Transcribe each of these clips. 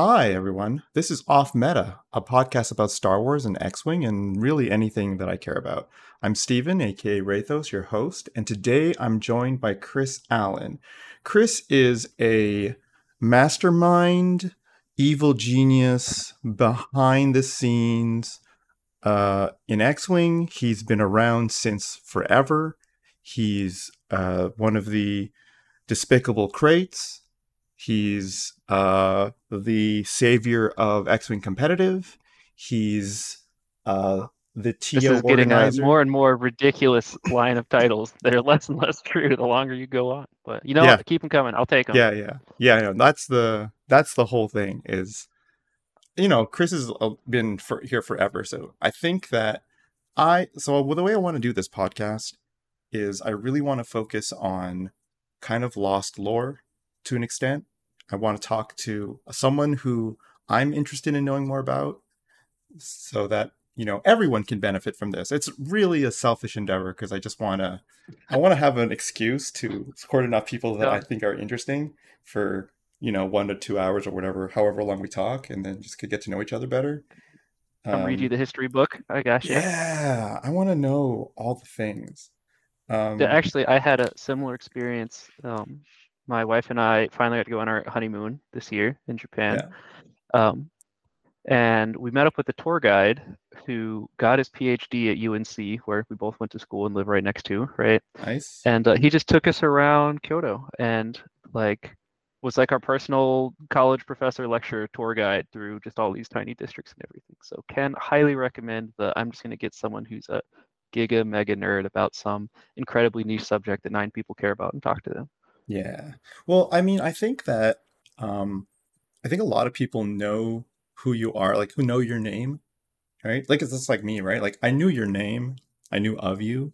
Hi, everyone. This is Off Meta, a podcast about Star Wars and X Wing and really anything that I care about. I'm Steven, aka Rathos, your host, and today I'm joined by Chris Allen. Chris is a mastermind, evil genius, behind the scenes. Uh, in X Wing, he's been around since forever. He's uh, one of the despicable crates. He's uh, the savior of X Wing competitive. He's uh, the TO This is getting a organizer. more and more ridiculous line of titles that are less and less true the longer you go on. But you know Yeah. Keep them coming. I'll take them. yeah, yeah, yeah. Know. That's the that's the whole thing. Is you know, Chris has uh, been for, here forever, so I think that I so the way I want to do this podcast is I really want to focus on kind of lost lore to an extent. I want to talk to someone who I'm interested in knowing more about, so that you know everyone can benefit from this. It's really a selfish endeavor because I just want to I want to have an excuse to support enough people that Yeah. I think are interesting for you know one to two hours or whatever, however long we talk, and then just could get to know each other better. Come read you Um, the history book. I got you. yeah, I want to know all the things. Um, Actually, I had a similar experience. Um, my wife and I finally got to go on our honeymoon this year in Japan. Um, and we met up with a tour guide who got his PhD at UNC, where we both went to school and live right next to, right? nice. and uh, he just took us around Kyoto and like was like our personal college professor lecture tour guide through just all these tiny districts and everything. So can highly recommend the I'm just going to get someone who's a giga mega nerd about some incredibly niche subject that nine people care about and talk to them. Yeah. Well, I mean, I think that um I think a lot of people know who you are, like who know your name, right? Like it's just like me, right? Like I knew your name, I knew of you,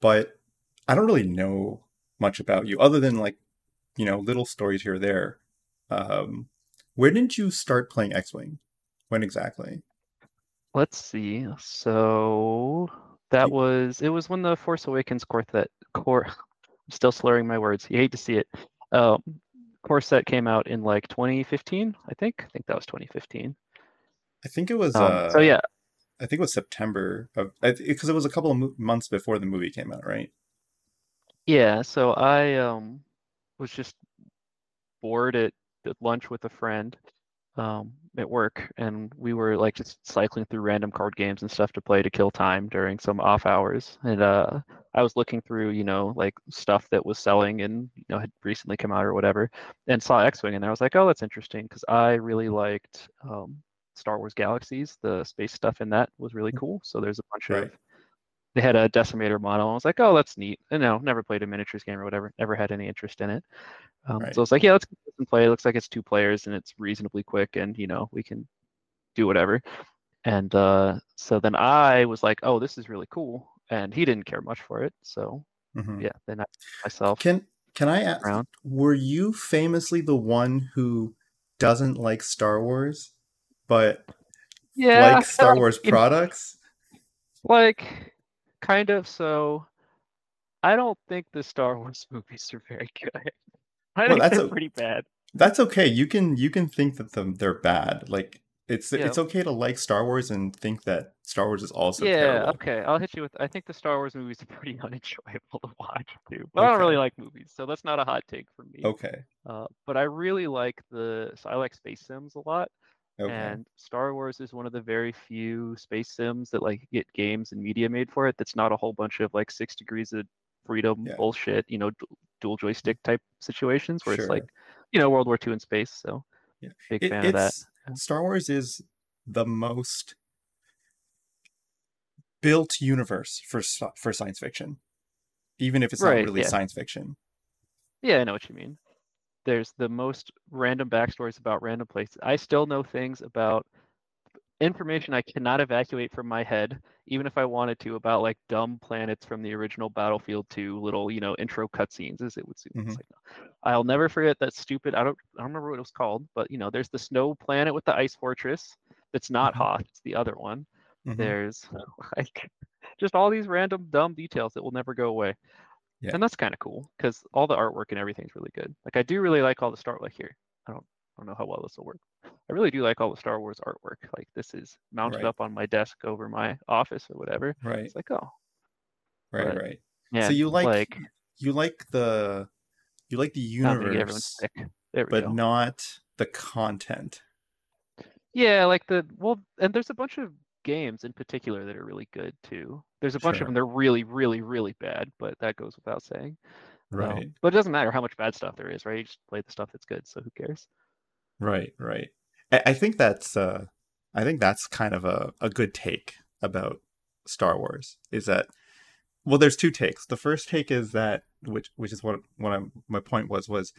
but I don't really know much about you other than like, you know, little stories here or there. Um where didn't you start playing X-Wing? When exactly? Let's see. So that was it was when the Force Awakens Quartet core still slurring my words. You hate to see it. Um core set came out in like 2015, I think. I think that was 2015. I think it was Um, uh so yeah, I think it was September of because it was a couple of mo- months before the movie came out, right? Yeah, so I um was just bored at, at lunch with a friend um at work and we were like just cycling through random card games and stuff to play to kill time during some off hours. And uh I was looking through, you know, like stuff that was selling and you know had recently come out or whatever and saw X-Wing and I was like, "Oh, that's interesting" because I really liked um Star Wars Galaxies. The space stuff in that was really cool. So there's a bunch Right. of they had a decimator model. I was like, oh, that's neat. And no, never played a miniatures game or whatever. Never had any interest in it. Um, Right. So it's like, yeah, let's play. It looks like it's two players and it's reasonably quick, and you know we can do whatever. And uh, so then I was like, oh, this is really cool. And he didn't care much for it. So Mhm. yeah, then I myself Can can I ask? around. Were you famously the one who doesn't like Star Wars, but Yeah, likes Star Wars products? like kind of. So I don't think the Star Wars movies are very good. I Well, think that's they're a- pretty bad. That's okay. You can you can think that them they're bad. Like it's Yeah. it's okay to like Star Wars and think that Star Wars is also yeah, terrible. okay. I'll hit you with. I think the Star Wars movies are pretty unenjoyable to watch too. But I don't really like movies, so that's not a hot take for me. Okay. Uh, but I really like the. So I like space sims a lot, Okay. and Star Wars is one of the very few space sims that like get games and media made for it. That's not a whole bunch of like six degrees of freedom Yeah. bullshit. You know, du- dual joystick mm-hmm. type situations where Sure. it's like, you know, World War II in space. So Yeah. big It- fan of that. Star Wars is the most built universe for for science fiction, even if it's not really yeah. science fiction. Yeah, I know what you mean. There's the most random backstories about random places. I still know things about information I cannot evacuate from my head, even if I wanted to, about like dumb planets from the original Battlefront 2 little, you know, intro cutscenes, as it would seem. Mhm. like, I'll never forget that stupid. I don't, I don't remember what it was called, but you know, there's the snow planet with the ice fortress. That's not Mhm. Hoth. It's the other one. Mhm. There's like just all these random dumb details that will never go away. Yeah. And that's kind of cool because all the artwork and everything's really good. Like I do really like all the start like here. I don't I don't know how well this will work. I really do like all the Star Wars artwork. Like this is mounted Right. up on my desk over my office or whatever. Right. It's like, oh, Right. but- Right. yeah. so you like, like you like the you like the not making everyone universe. But go. not the content. Yeah, like the well, and there's a bunch of games in particular that are really good too. There's a bunch Sure. of them they're really, really, really bad, but that goes without saying. Um, Right. but it doesn't matter how much bad stuff there is, right? You just play the stuff that's good, so who cares? Right, right. I, I think that's uh I think that's kind of a, a good take about Star Wars is that well there's two takes. The first take is that which which is what what I'm, my point was was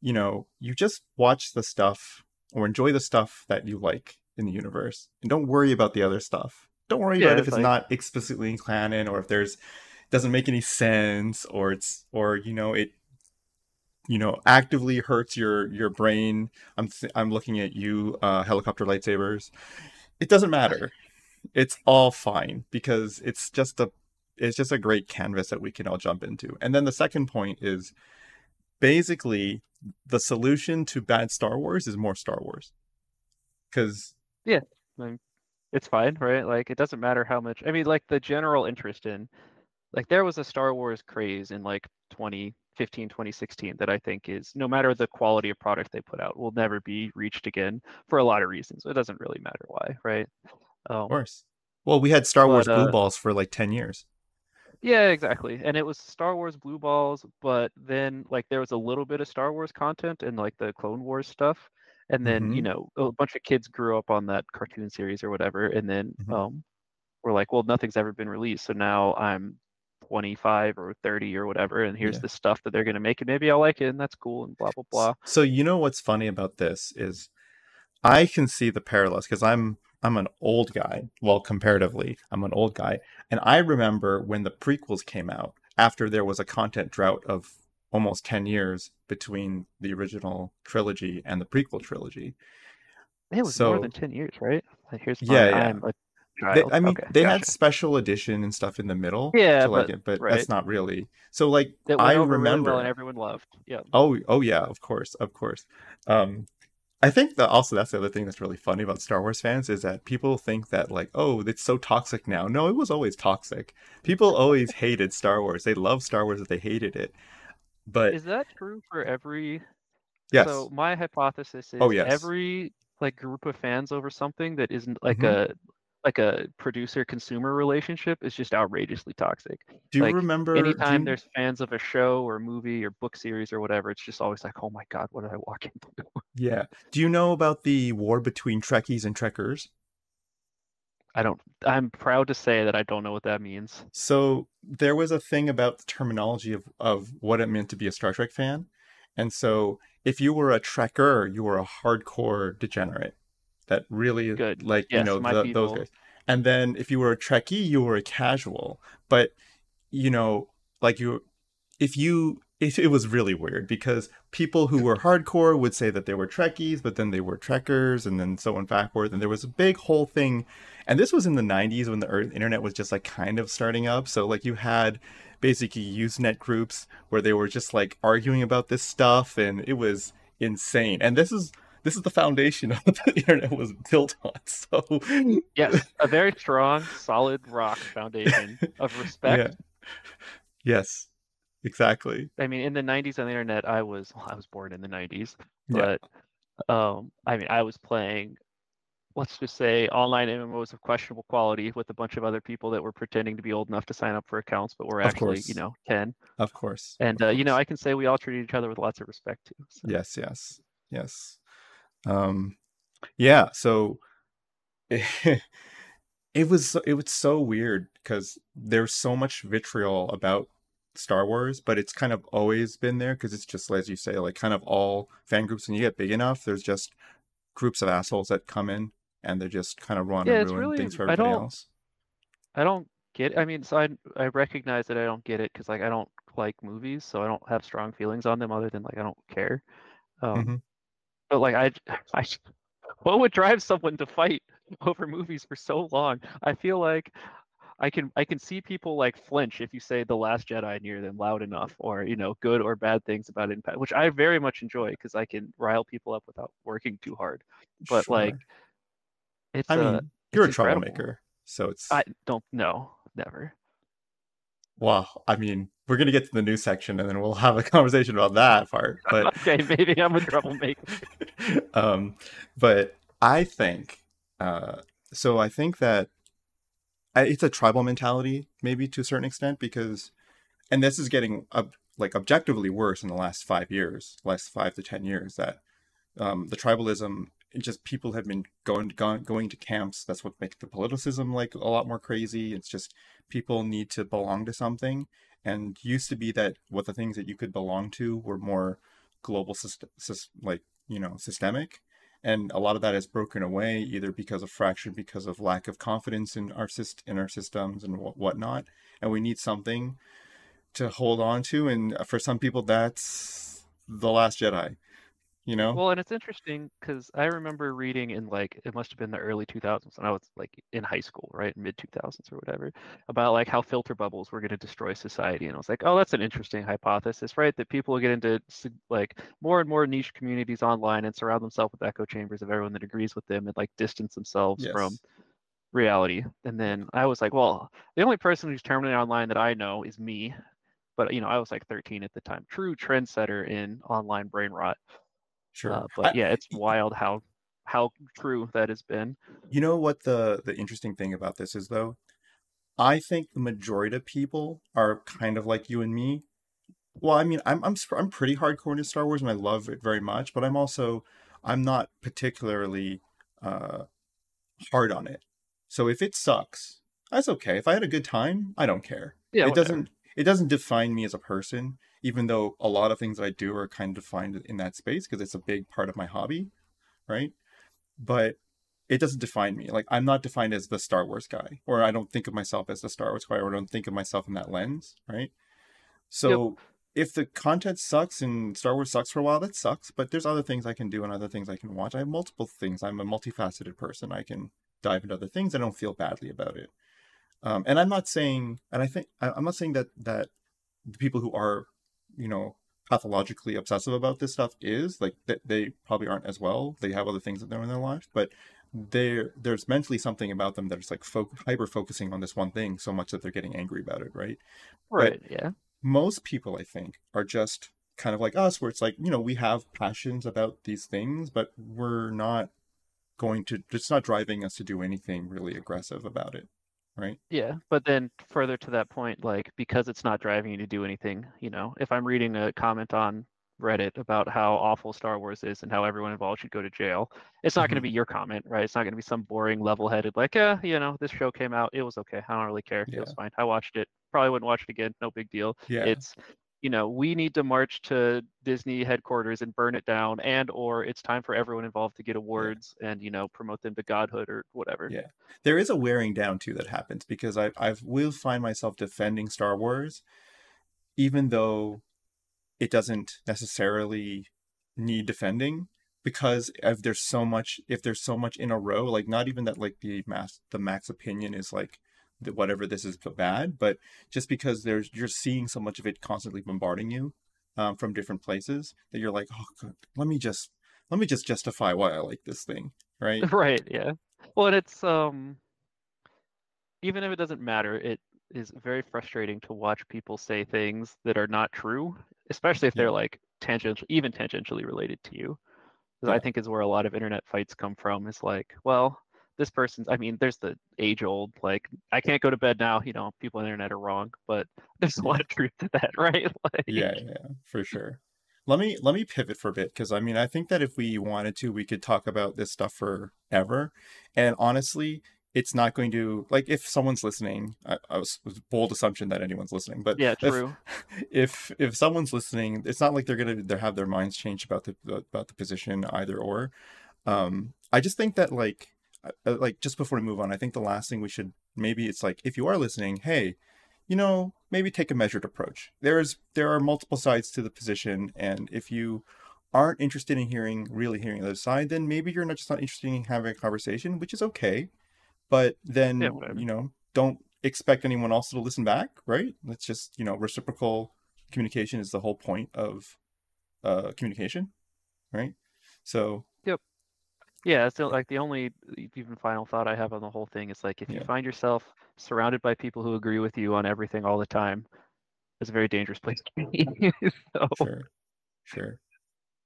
you know, you just watch the stuff or enjoy the stuff that you like in the universe. And don't worry about the other stuff. Don't worry Yeah, about if it's like- not explicitly in canon or if there's doesn't make any sense or it's or you know it you know actively hurts your your brain. I'm th- i'm looking at you uh helicopter lightsabers. It doesn't matter. It's all fine because it's just a it's just a great canvas that we can all jump into. And then the second point is basically the solution to bad star wars is more star wars. Because Yeah, it's fine, right? Like it doesn't matter how much. I mean, like the general interest in, like there was a Star Wars craze in like 2015, 2016 that I think is no matter the quality of product they put out will never be reached again for a lot of reasons. It doesn't really matter why, right? Um, of course well we had star wars blue uh, balls for like 10 years Yeah, exactly. And it was Star Wars Blue Balls, but then like there was a little bit of Star Wars content and like the Clone Wars stuff. And then, you Mhm. know, a bunch of kids grew up on that cartoon series or whatever. And then Mhm. um we're like, well, nothing's ever been released. So now I'm 25 or 30 or whatever, and here's Yeah. the stuff that they're gonna make, and maybe I'll like it, and that's cool, and blah blah blah. So you know what's funny about this is I can see the parallels because I'm I'm an old guy. Well, comparatively, I'm an old guy, and I remember when the prequels came out after there was a content drought of almost 10 years between the original trilogy and the prequel trilogy. It was more than 10 years, right? Like here's Yeah, my, yeah. I'm a They. I mean, okay, they had special edition and stuff in the middle. Yeah, to like but- it, but right. that's not really. So like I over really remember well and everyone loved. Yeah. Oh, oh yeah, of course, of course. Um, I think that also that's the other thing that's really funny about Star Wars fans is that people think that like, oh, it's so toxic now. No, it was always toxic. People always hated Star Wars. They loved Star Wars, but they hated it. But Is that true for every yes, So my hypothesis is Oh, yes. every like group of fans over something that isn't like Mhm. a like a producer consumer relationship is just outrageously toxic. do you like, remember? Anytime you- there's fans of a show or movie or book series or whatever, it's just always like, oh my god, what did I walk into? yeah, do you know about the war between Trekkies and Trekkers? I don't. I'm proud to say that I don't know what that means. So there was a thing about the terminology of, of what it meant to be a Star Trek fan. And so if you were a Trekker, you were a hardcore degenerate. That really Good. like you know the, those guys. And then if you were a Trekkie, you were a casual. But you know, like you if you it, it was really weird because people who were hardcore would say that they were Trekkies, but then they were Trekkers, and then so on backwards. And there was a big whole thing. And this was in the 90s when the internet was just like kind of starting up. So, like, you had basically Usenet groups where they were just like arguing about this stuff, and it was insane. And this is. This is the foundation of the internet was built on. So, Yes, a very strong, solid rock foundation of respect. yes, exactly. I mean, in the '90s on the internet, I was well, I was born in the '90s, Yeah. but um, I mean, I was playing, let's just say, online MMOs of questionable quality with a bunch of other people that were pretending to be old enough to sign up for accounts, but were Of actually, course. you know, 10. Of course. And uh, you know, I can say we all treated each other with lots of respect too. So. Yes, yes, yes. Um, yeah. So it was it was so weird because there's so much vitriol about Star Wars, but it's kind of always been there because it's just as you say, like kind of all fan groups. When you get big enough, there's just groups of assholes that come in and they're just kind of run Yeah, and ruin really- things for I everybody don't- else. I don't get. I mean, so I I recognize that I don't get it because like I don't like movies, so I don't have strong feelings on them other than like I don't care. Um, Mhm. But like I, I, what would drive someone to fight over movies for so long? I feel like I can I can see people like flinch if you say the last Jedi near them loud enough, or you know, good or bad things about Impact, which I very much enjoy because I can rile people up without working too hard. But Sure. like, it's I mean, uh, you're a troublemaker, so it's I don't know, never. well. I mean, we're gonna get to the news section, and then we'll have a conversation about that part. But okay, maybe I'm a troublemaker. um, but I think uh, so. I think that it's a tribal mentality, maybe to a certain extent, because, and this is getting ob- like objectively worse in the last five years, last five to ten years. That um, the tribalism, just people have been going going going to camps. That's what makes the politicism like a lot more crazy. It's just people need to belong to something, and used to be that what the things that you could belong to were more global like you know systemic. And a lot of that has broken away either because of fracture because of lack of confidence in our syst- in our systems and wh- whatnot. And we need something to hold on to. And for some people that's the last jedi you know Well, and it's interesting because I remember reading in like it must have been the early 2000s, and I was like in high school, right, mid 2000s or whatever, about like how filter bubbles were going to destroy society, and I was like, oh, that's an interesting hypothesis, right? That people will get into like more and more niche communities online and surround themselves with echo chambers of everyone that agrees with them and like distance themselves from reality. And then I was like, well, the only person who's terminally online that I know is me. But you know, I was like 13 at the time. True trendsetter in online brain rot. Sure Uh, I, but yeah, it's wild how how true that has been. you know what the the interesting thing about this is though i think the majority of people are kind of like you and me well i mean i'm i'm, I'm pretty hardcore into star wars and i love it very much but i'm also i'm not particularly uh hard on it. So if it sucks, that's okay. If I had a good time, I don't care. Yeah, it whatever. doesn't it doesn't define me as a person, even though a lot of things that I do are kind of defined in that space because it's a big part of my hobby, right? But it doesn't define me. Like I'm not defined as the Star Wars guy, or I don't think of myself as the Star Wars guy, or I don't think of myself in that lens, right? So if the content sucks and Star Wars sucks for a while, that sucks. But there's other things I can do and other things I can watch. I have multiple things. I'm a multifaceted person. I can dive into other things. I don't feel badly about it. Um, and I'm not saying, and I think I'm not saying that that the people who are, you know, pathologically obsessive about this stuff is like that they probably aren't as well. They have other things that they're in their lives, but there there's mentally something about them that's like fo- hyper focusing on this one thing so much that they're getting angry about it, right? Right. Yeah. most people i think are just kind of like us where it's like you know we have passions about these things but we're not going to it's not driving us to do anything really aggressive about it right Yeah. But then further to that point, like because it's not driving you to do anything, you know, if I'm reading a comment on Reddit about how awful Star Wars is and how everyone involved should go to jail, it's not going to be mm-hmm. your comment, right? It's not going to be some boring, level-headed, like, yeah, you know, this show came out, it was okay. I don't really care. It was fine. I watched it. Probably wouldn't watch it again. No big deal. yeah It's, you know, we need to march to Disney headquarters and burn it down, and or it's time for everyone involved to get awards and you know promote them to godhood or whatever. Yeah. there is a wearing down too that happens because i i will find myself defending star wars even though it doesn't necessarily need defending because if there's so much if there's so much in a row like not even that like the mass the max opinion is like whatever this is bad but just because there's you're seeing so much of it constantly bombarding you um, from different places that you're like oh God, let me just let me just justify why i like this thing right Right, yeah. Well, and it's um even if it doesn't matter, it is very frustrating to watch people say things that are not true, especially if Yeah. they're like tangential, even tangentially related to you. 'Cause I think is where a lot of internet fights come from. Is like, well, this person's. I mean, there's the age-old like, I can't go to bed now. You know, people on the internet are wrong, but there's a lot of truth to that, right? Like, yeah yeah for sure let me let me pivot for a bit because i mean i think that if we wanted to we could talk about this stuff forever and honestly it's not going to like if someone's listening i, I was, was bold assumption that anyone's listening but yeah, if, true. if if someone's listening it's not like they're gonna they have their minds changed about the about the position either or um i just think that like like just before we move on i think the last thing we should maybe it's like if you are listening hey you know maybe take a measured approach there's there are multiple sides to the position and if you aren't interested in hearing really hearing the other side then maybe you're not just not interested in having a conversation which is okay but then Yeah, you know don't expect anyone else to listen back, right? It's just you know reciprocal communication is the whole point of uh, communication, right? So. Yeah, it's like the only even final thought I have on the whole thing is like if you find yourself surrounded by people who agree with you on everything all the time, it's a very dangerous place to be. so sure, sure.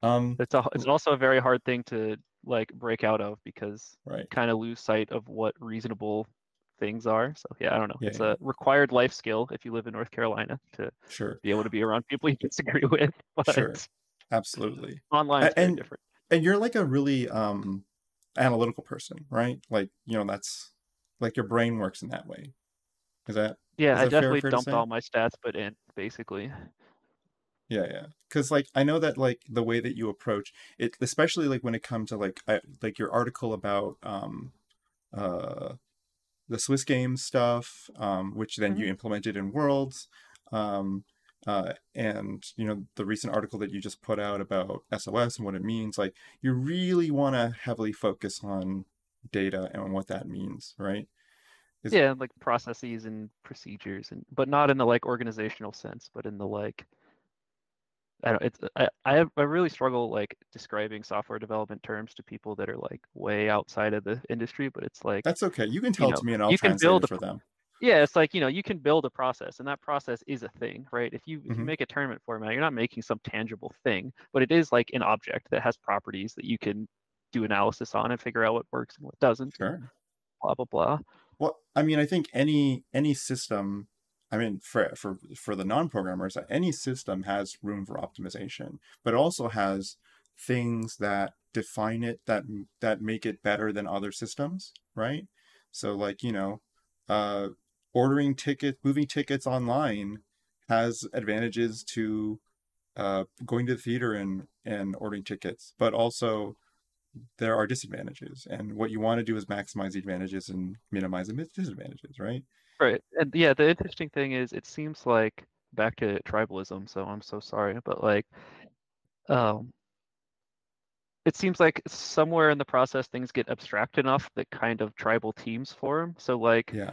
Um, it's a, it's also a very hard thing to like break out of because right. kind of lose sight of what reasonable things are. So yeah, I don't know. Yeah, it's yeah. a required life skill if you live in North Carolina to Sure, be able to be around people you disagree with. But Sure. absolutely. online and- different. And you're like a really um analytical person, right? Like you know that's like your brain works in that way. Is that Yeah, is I that definitely fair to dumped all my stats, but in basically. Yeah, yeah. Because like I know that like the way that you approach it, especially like when it comes to like I, like your article about um uh the Swiss game stuff, um, which then you implemented in Worlds, um, uh, and you know the recent article that you just put out about SOS and what it means. Like you really want to heavily focus on data and what that means, right? Is- Yeah, like processes and procedures, and but not in the like organizational sense, but in the like. I don't. It's I I, have, I really struggle like describing software development terms to people that are like way outside of the industry, but it's like That's okay. You can tell it know, to me and I'll you can translate build a for them. Yeah, it's like you know you can build a process, and that process is a thing, right? If you if you Mhm. make a tournament format, you're not making some tangible thing, but it is like an object that has properties that you can do analysis on and figure out what works and what doesn't. Sure. Blah blah blah. Well, I mean, I think any any system, I mean, for for for the non-programmers, any system has room for optimization, but also has things that define it that that make it better than other systems, right? So, like you know, uh, ordering tickets, moving tickets online has advantages to uh, going to the theater and and ordering tickets, but also there are disadvantages and what you want to do is maximize the advantages and minimize the disadvantages right Right. And yeah, the interesting thing is it seems like back to tribalism, so I'm so sorry, but like um it seems like somewhere in the process things get abstract enough that kind of tribal teams form. So like yeah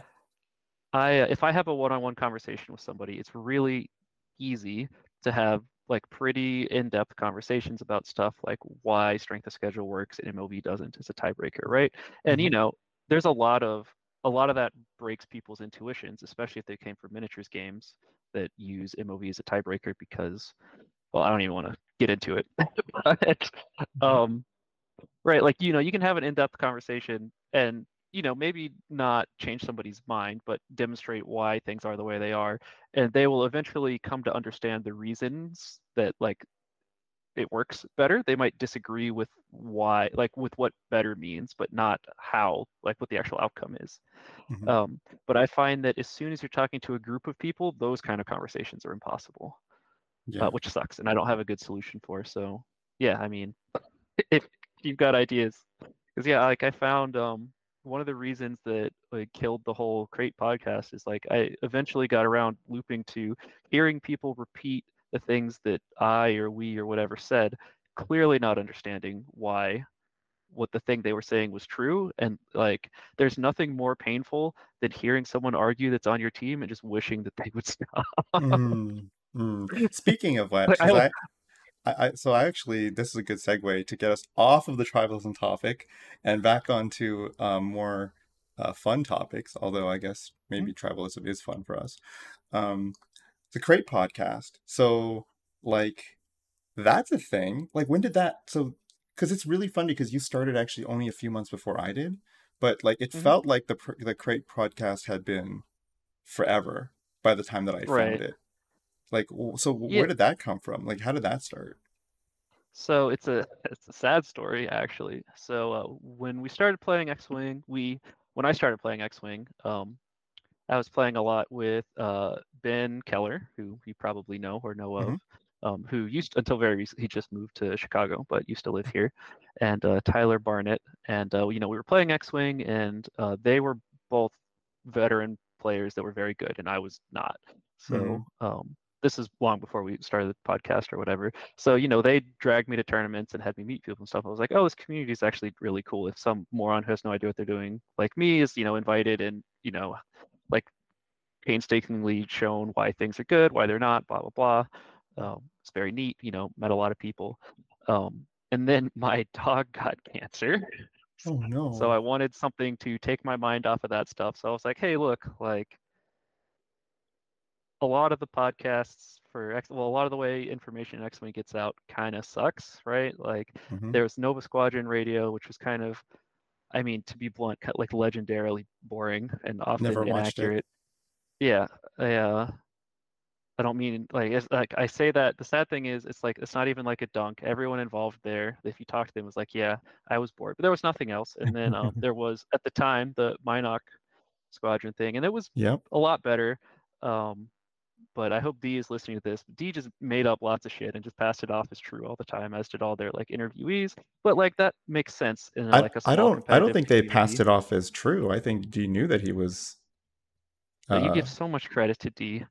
I uh, if I have a one-on-one conversation with somebody, it's really easy to have like pretty in-depth conversations about stuff like why strength of schedule works and MOV doesn't as a tiebreaker, right? And you Mhm. know, there's a lot of a lot of that breaks people's intuitions, especially if they came from miniatures games that use MOV as a tiebreaker because well, I don't even want to get into it. but um right, like you know, you can have an in-depth conversation and you know, maybe not change somebody's mind, but demonstrate why things are the way they are, and they will eventually come to understand the reasons that like it works better. They might disagree with why, like with what better means, but not how, like what the actual outcome is. Mhm. Um, but I find that as soon as you're talking to a group of people, those kind of conversations are impossible, yeah uh, which sucks, and I don't have a good solution for. So yeah, I mean, if you've got ideas, because yeah, like I found um, one of the reasons that like killed the whole crate podcast is like I eventually got around looping to hearing people repeat the things that I or we or whatever said, clearly not understanding why what the thing they were saying was true and like there's nothing more painful than hearing someone argue that's on your team and just wishing that they would stop Mm, mm. speaking of which Like, I 'cause don't- I, I, I so I actually this is a good segue to get us off of the tribalism topic and back onto um, more uh, fun topics although I guess maybe tribalism is fun for us. Um, the crate podcast. So like that's a thing. Like when did that so because it's really funny because you started actually only a few months before I did but like it Mhm. felt like the the crate podcast had been forever by the time that I found it like so Yeah. where did that come from like how did that start So it's a it's a sad story actually. So uh, when we started playing X-wing, we when I started playing X-wing, um, I was playing a lot with uh, Ben Keller, who you probably know or know of, Mhm. um, who used until very recently he just moved to Chicago, but used to live here, and uh, Tyler Barnett, and uh, you know we were playing X-wing, and uh, they were both veteran players that were very good, and I was not. So Mhm. um, this is long before we started the podcast or whatever. So, you know, they dragged me to tournaments and had me meet people and stuff. I was like, oh, this community is actually really cool. If some moron who has no idea what they're doing, like me, is, you know, invited and, you know, like painstakingly shown why things are good, why they're not, blah blah blah. Um, it's very neat, you know. Met a lot of people, um, and then my dog got cancer. Oh no. So I wanted something to take my mind off of that stuff. So I was like, hey, look, like a lot of the podcasts for X, well, a lot of the way information X Wing gets out kind of sucks, right? Like Mhm. there's Nova Squadron Radio, which was kind of, I mean, to be blunt, cut- like legendarily boring and often Never inaccurate. Yeah, I, uh, I don't mean like it's like I say that. The sad thing is, it's like it's not even like a dunk. Everyone involved there, if you talk to them, was like, "Yeah, I was bored," but there was nothing else. And then um, there was at the time the Mynock Squadron thing, and it was Yep. a lot better. Um, but I hope D is listening to this. D just made up lots of shit and just passed it off as true all the time, as did all their like interviewees. But like that makes sense in I, like a I don't I don't think they passed it off as true. I think Dee knew that he was But you uh, give so much credit to D.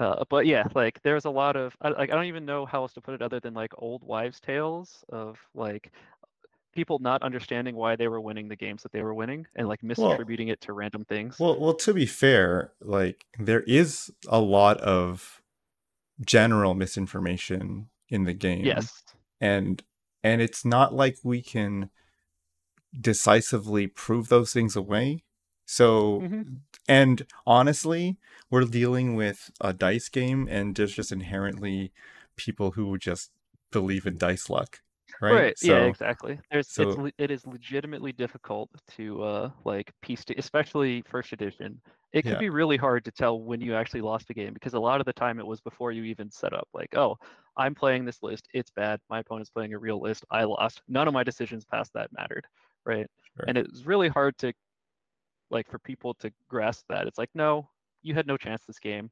Uh, but yeah, like there's a lot of I, like I don't even know how else to put it other than like old wives' tales of like people not understanding why they were winning the games that they were winning and like well misattributing it to random things. well well to be fair, like there is a lot of general misinformation in the game. yes. And and it's not like we can decisively prove those things away. So hmm and honestly, we're dealing with a dice game and there's just inherently people who just believe in dice luck, right? Right. Yeah, exactly. There's it's so le- it is legitimately difficult to uh like piece to, especially first edition. It can yeah. be really hard to tell when you actually lost a game because a lot of the time it was before you even set up. Like, oh, I'm playing this list. It's bad. My opponent's playing a real list. I lost. None of my decisions past that mattered. Right. Sure. And it's really hard to like for people to grasp that. It's like, no, you had no chance this game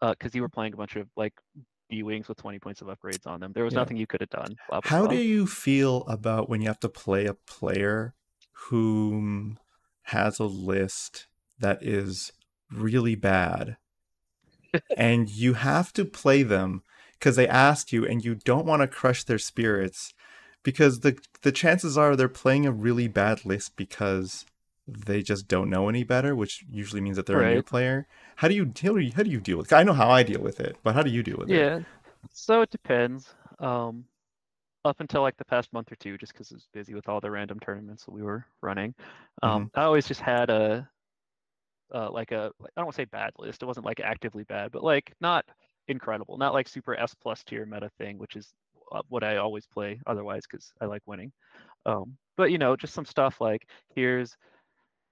because you were playing a bunch of like B wings with 20 points of upgrades on them. There was Yeah. nothing you could have done. Blah blah How blah. do you feel about when you have to play a player whom has a list that is really bad and you have to play them because they asked you and you don't want to crush their spirits because the the chances are they're playing a really bad list because they just don't know any better, which usually means that they're a new player. How do you you, how do you deal with? I know how I deal with it, but how do you deal with it? Yeah. So it depends. Um, up until like the past month or two, just because I was busy with all the random tournaments that we were running, um, I always just had a, uh, like a, I don't want to say bad list. It wasn't like actively bad, but like not incredible, not like super S plus tier meta thing, which is uh, what I always play otherwise because I like winning. Um, but you know, just some stuff like here's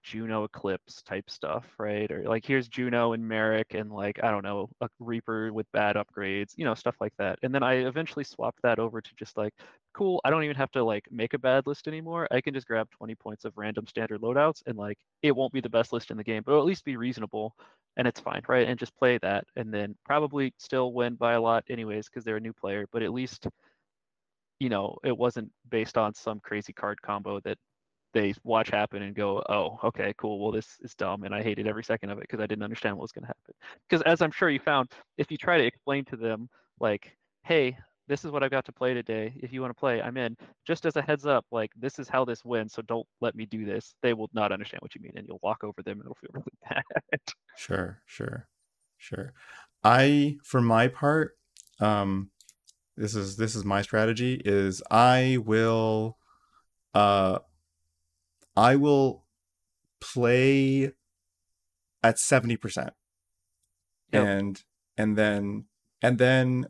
Juno Eclipse type stuff, right? Or like here's Juno and Merrick and like I don't know a Reaper with bad upgrades, you know, stuff like that. And then I eventually swapped that over to just like, cool, I don't even have to like make a bad list anymore. I can just grab 20 points of random standard loadouts and like it won't be the best list in the game, but it'll at least be reasonable and it's fine, right? And just play that and then probably still win by a lot anyways because they're a new player, but at least you know, it wasn't based on some crazy card combo that they watch happen and go, oh, okay, cool. Well, this is dumb, and I hated every second of it because I didn't understand what was going to happen. Because as I'm sure you found, if you try to explain to them, like, hey, this is what I've got to play today. If you want to play, I'm in. Just as a heads up, like, this is how this wins, so don't let me do this. They will not understand what you mean, and you'll walk over them, and it'll feel really bad. Sure, sure, sure. I, for my part, um, this is this is my strategy. Is I will, uh, I will play at seventy percent, Yep. and and then and then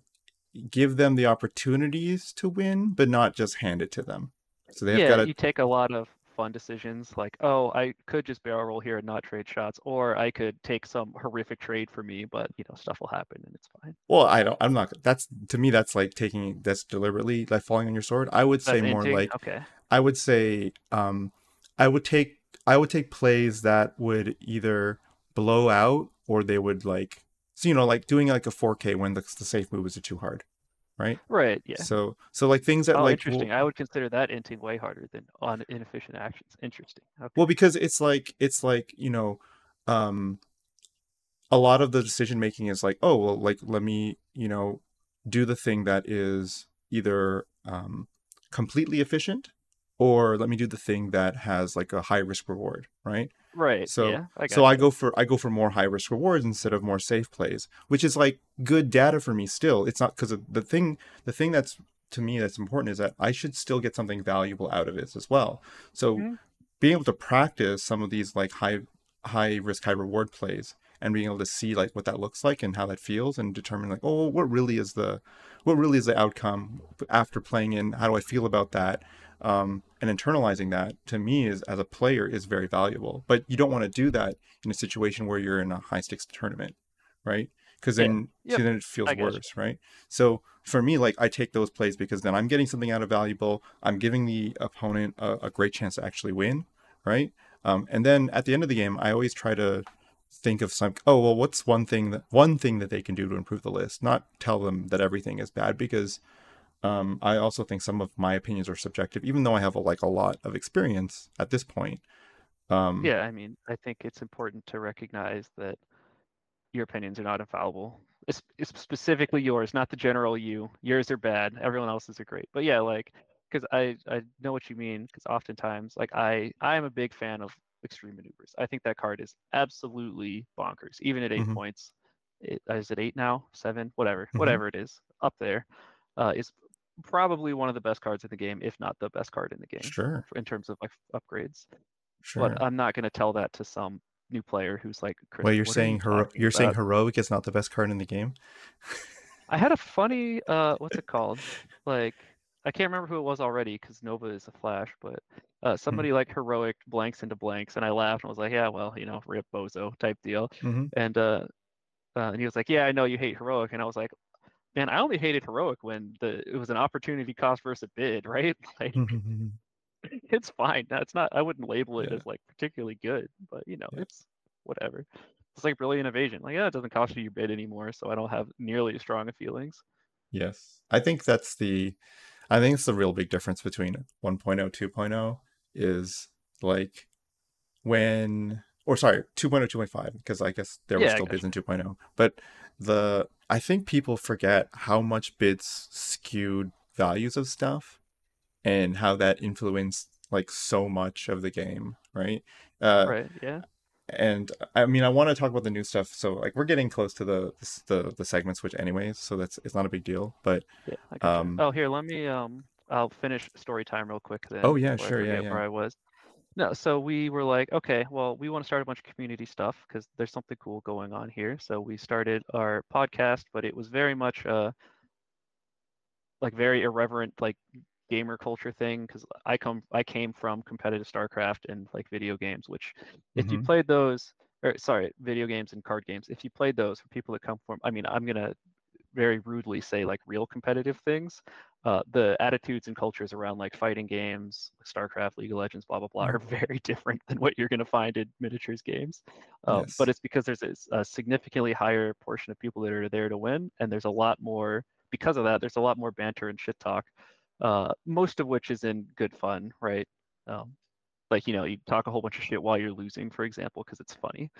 give them the opportunities to win, but not just hand it to them. So they've yeah, got to you take a lot of fun decisions like, oh, I could just barrel roll here and not trade shots, or I could take some horrific trade for me, but you know, stuff will happen and it's fine. Well, I don't. I'm not. That's to me. That's like taking. That's deliberately like falling on your sword. I would say more inting? like. okay. I would say. Um, I would take. I would take plays that would either blow out or they would like. So you know, like doing like a 4K when the, the safe moves are too hard, right? Right, yeah. So so like things that Oh, like. interesting. Well, I would consider that inting way harder than on inefficient actions. Interesting. Okay. well, because it's like it's like you know, um, a lot of the decision making is like, oh well, like let me you know, do the thing that is either um, completely efficient or let me do the thing that has like a high risk reward, right? Right. So yeah. I so I go for I go for more high risk rewards instead of more safe plays, which is like good data for me still. It's not because the thing the thing that's to me that's important is that I should still get something valuable out of it as well. So Mhm. being able to practice some of these like high high risk high reward plays and being able to see like what that looks like and how that feels and determine like oh what really is the what really is the outcome after playing in how do I feel about that um, and internalizing that to me is as a player is very valuable. But you don't want to do that in a situation where you're in a high stakes tournament right? Because then Yeah. Yep. then it feels worse right? So for me like i take those plays because then i'm getting something out of valuable i'm giving the opponent a, a great chance to actually win right? Um, and then at the end of the game i always try to think of some oh well what's one thing that one thing that they can do to improve the list? Not tell them that everything is bad because um, i also think some of my opinions are subjective even though i have a, like a lot of experience at this point um, Yeah. I mean, I think it's important to recognize that your opinions are not infallible. It's, it's specifically yours, not the general you. Yours are bad. Everyone else's are great. But yeah, like, because I I know what you mean. Because oftentimes, like, I I am a big fan of extreme maneuvers. I think that card is absolutely bonkers. Even at 8 Mhm. points, it, is it eight now? Seven? Whatever, Mhm. whatever it is, up there, uh, is probably one of the best cards in the game, if not the best card in the game sure. in terms of like upgrades. sure. But I'm not going to tell that to some new player who's like, well you're are you saying hero- you're saying heroic is not the best card in the game? I had a funny, uh, what's it called? Like, I can't remember who it was already because Nova is a flash, but uh, somebody like heroic blanks into blanks, and I laughed and was like, yeah, well, you know, rip bozo type deal. hmm And uh, uh, and he was like, yeah, I know you hate heroic, and I was like, man, I only hated heroic when the it was an opportunity cost versus a bid, right? Like, it's fine. That's not. I wouldn't label it Yeah. as like particularly good, but you know, Yeah. it's whatever. It's like brilliant evasion. Like, yeah, it doesn't cost you your bid anymore, so I don't have nearly as strong of feelings. Yes. I think that's the I think it's the real big difference between 1.0 2.0 is like when or sorry, 2.0 2.5 because I guess there were Yeah, I still bids in 2.0. But the I think people forget how much bits skewed values of stuff and how that influenced like so much of the game, right? Uh Right? Yeah. and I mean, I want to talk about the new stuff. So like, we're getting close to the the the segment switch, anyways. So that's it's not a big deal. But Yeah. Um, oh, here, let me. Um, I'll finish story time real quick then. Oh, yeah, I sure, yeah, yeah. Where I was. No, so we were like, okay, well, we want to start a bunch of community stuff because there's something cool going on here. So we started our podcast, but it was very much uh like very irreverent like gamer culture thing because I come I came from competitive StarCraft and like video games, which if you Mhm. played those or sorry, video games and card games, if you played those for people that come from I mean, I'm gonna very rudely say like real competitive things. Uh, the attitudes and cultures around like fighting games, StarCraft, League of Legends, blah blah blah, are very different than what you're gonna find in miniatures games. Uh, Yes. But it's because there's a significantly higher portion of people that are there to win, and there's a lot more because of that. There's a lot more banter and shit talk, uh, most of which is in good fun, right? Um, like you know, you talk a whole bunch of shit while you're losing, for example, because it's funny.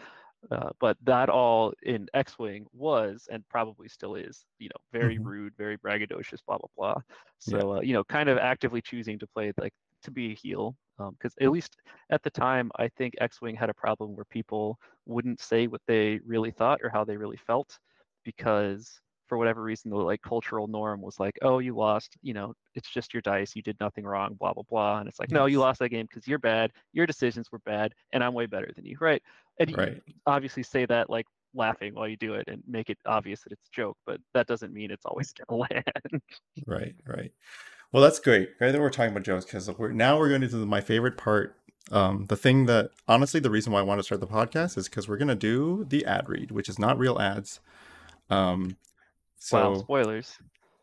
Uh, but that all in X-wing was and probably still is, you know, very Mhm. rude, very braggadocious, blah blah blah. So uh, you know, kind of actively choosing to play like to be a heel, because at least at the time, I think X-wing had a problem where people wouldn't say what they really thought or how they really felt, because for whatever reason, the like cultural norm was like, oh, you lost, you know, it's just your dice, you did nothing wrong, blah blah blah, and it's like, no, you lost that game because you're bad, your decisions were bad, and I'm way better than you, right? And you obviously say that like laughing while you do it and make it obvious that it's a joke, but that doesn't mean it's always gonna land. Right. Right. Well, that's great. Great that we're talking about jokes because we're now we're going into the, my favorite part. Um, the thing that honestly, the reason why I want to start the podcast is because we're going to do the ad read, which is not real ads. Um, so wow, spoilers.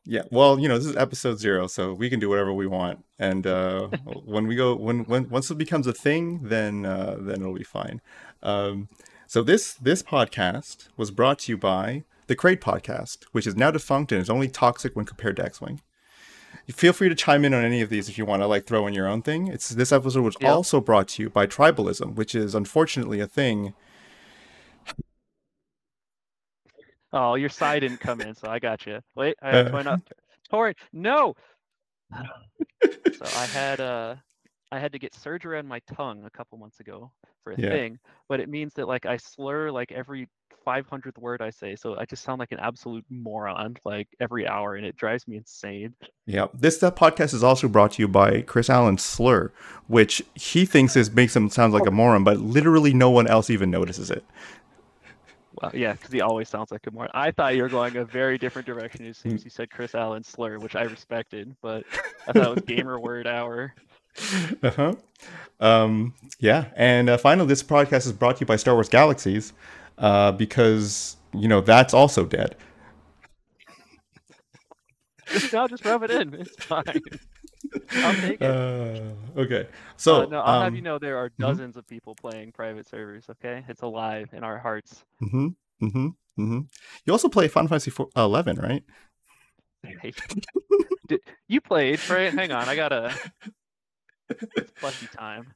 Yeah, well, you know, this is episode zero, so we can do whatever we want. And uh, when we go, when when once it becomes a thing, then uh, then it'll be fine. Um, so this this podcast was brought to you by the Crate Podcast, which is now defunct and is only toxic when compared to X-wing. Feel free to chime in on any of these if you want to like throw in your own thing. It's this episode was Yep. also brought to you by tribalism, which is unfortunately a thing. Oh, your sigh didn't come in, so I got you. Wait, I have Uh, to not. Tori, no. So I had uh I had to get surgery on my tongue a couple months ago for a Yeah. thing, but it means that like I slur like every 500th word I say, so I just sound like an absolute moron like every hour, and it drives me insane. Yeah. This that podcast is also brought to you by Chris Allen's slur, which he thinks is makes him sound like a moron, but literally no one else even notices it. Well, yeah, because he always sounds like a moron. I thought you were going a very different direction as soon as you said Chris Allen slur, which I respected, but I thought it was gamer word hour. Uh-huh. Um, yeah. And uh, finally, this podcast is brought to you by Star Wars Galaxies, uh, because you know that's also dead. no, just rub it in. It's fine. I'll take it. Uh, okay. So Uh, no, I'll have you um, know there are dozens of people playing private servers. Okay, it's alive in our hearts. hmm hmm hmm You also play Final Fantasy 4, 11, right? Did, you played, right? Hang on, I gotta. It's plushie time.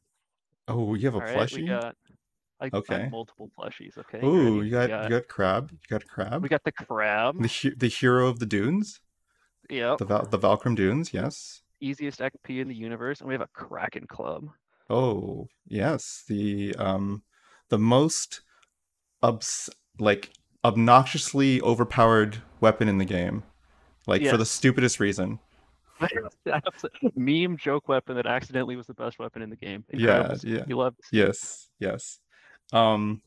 Oh, you have a All right, plushie. got. I got Okay. multiple plushies. Okay. Ooh, you got, got you got crab. You got crab. we got the crab. the the hero of the dunes, Yeah. the Val- the Valkurm Dunes. Yes. Easiest XP in the universe, and we have a Kraken Club. Oh, yes. The um the most obs- like obnoxiously overpowered weapon in the game. Like for the stupidest reason. Meme joke weapon that accidentally was the best weapon in the game. Yeah, Incredible. yeah. You love. to see it. Yes, yes. Um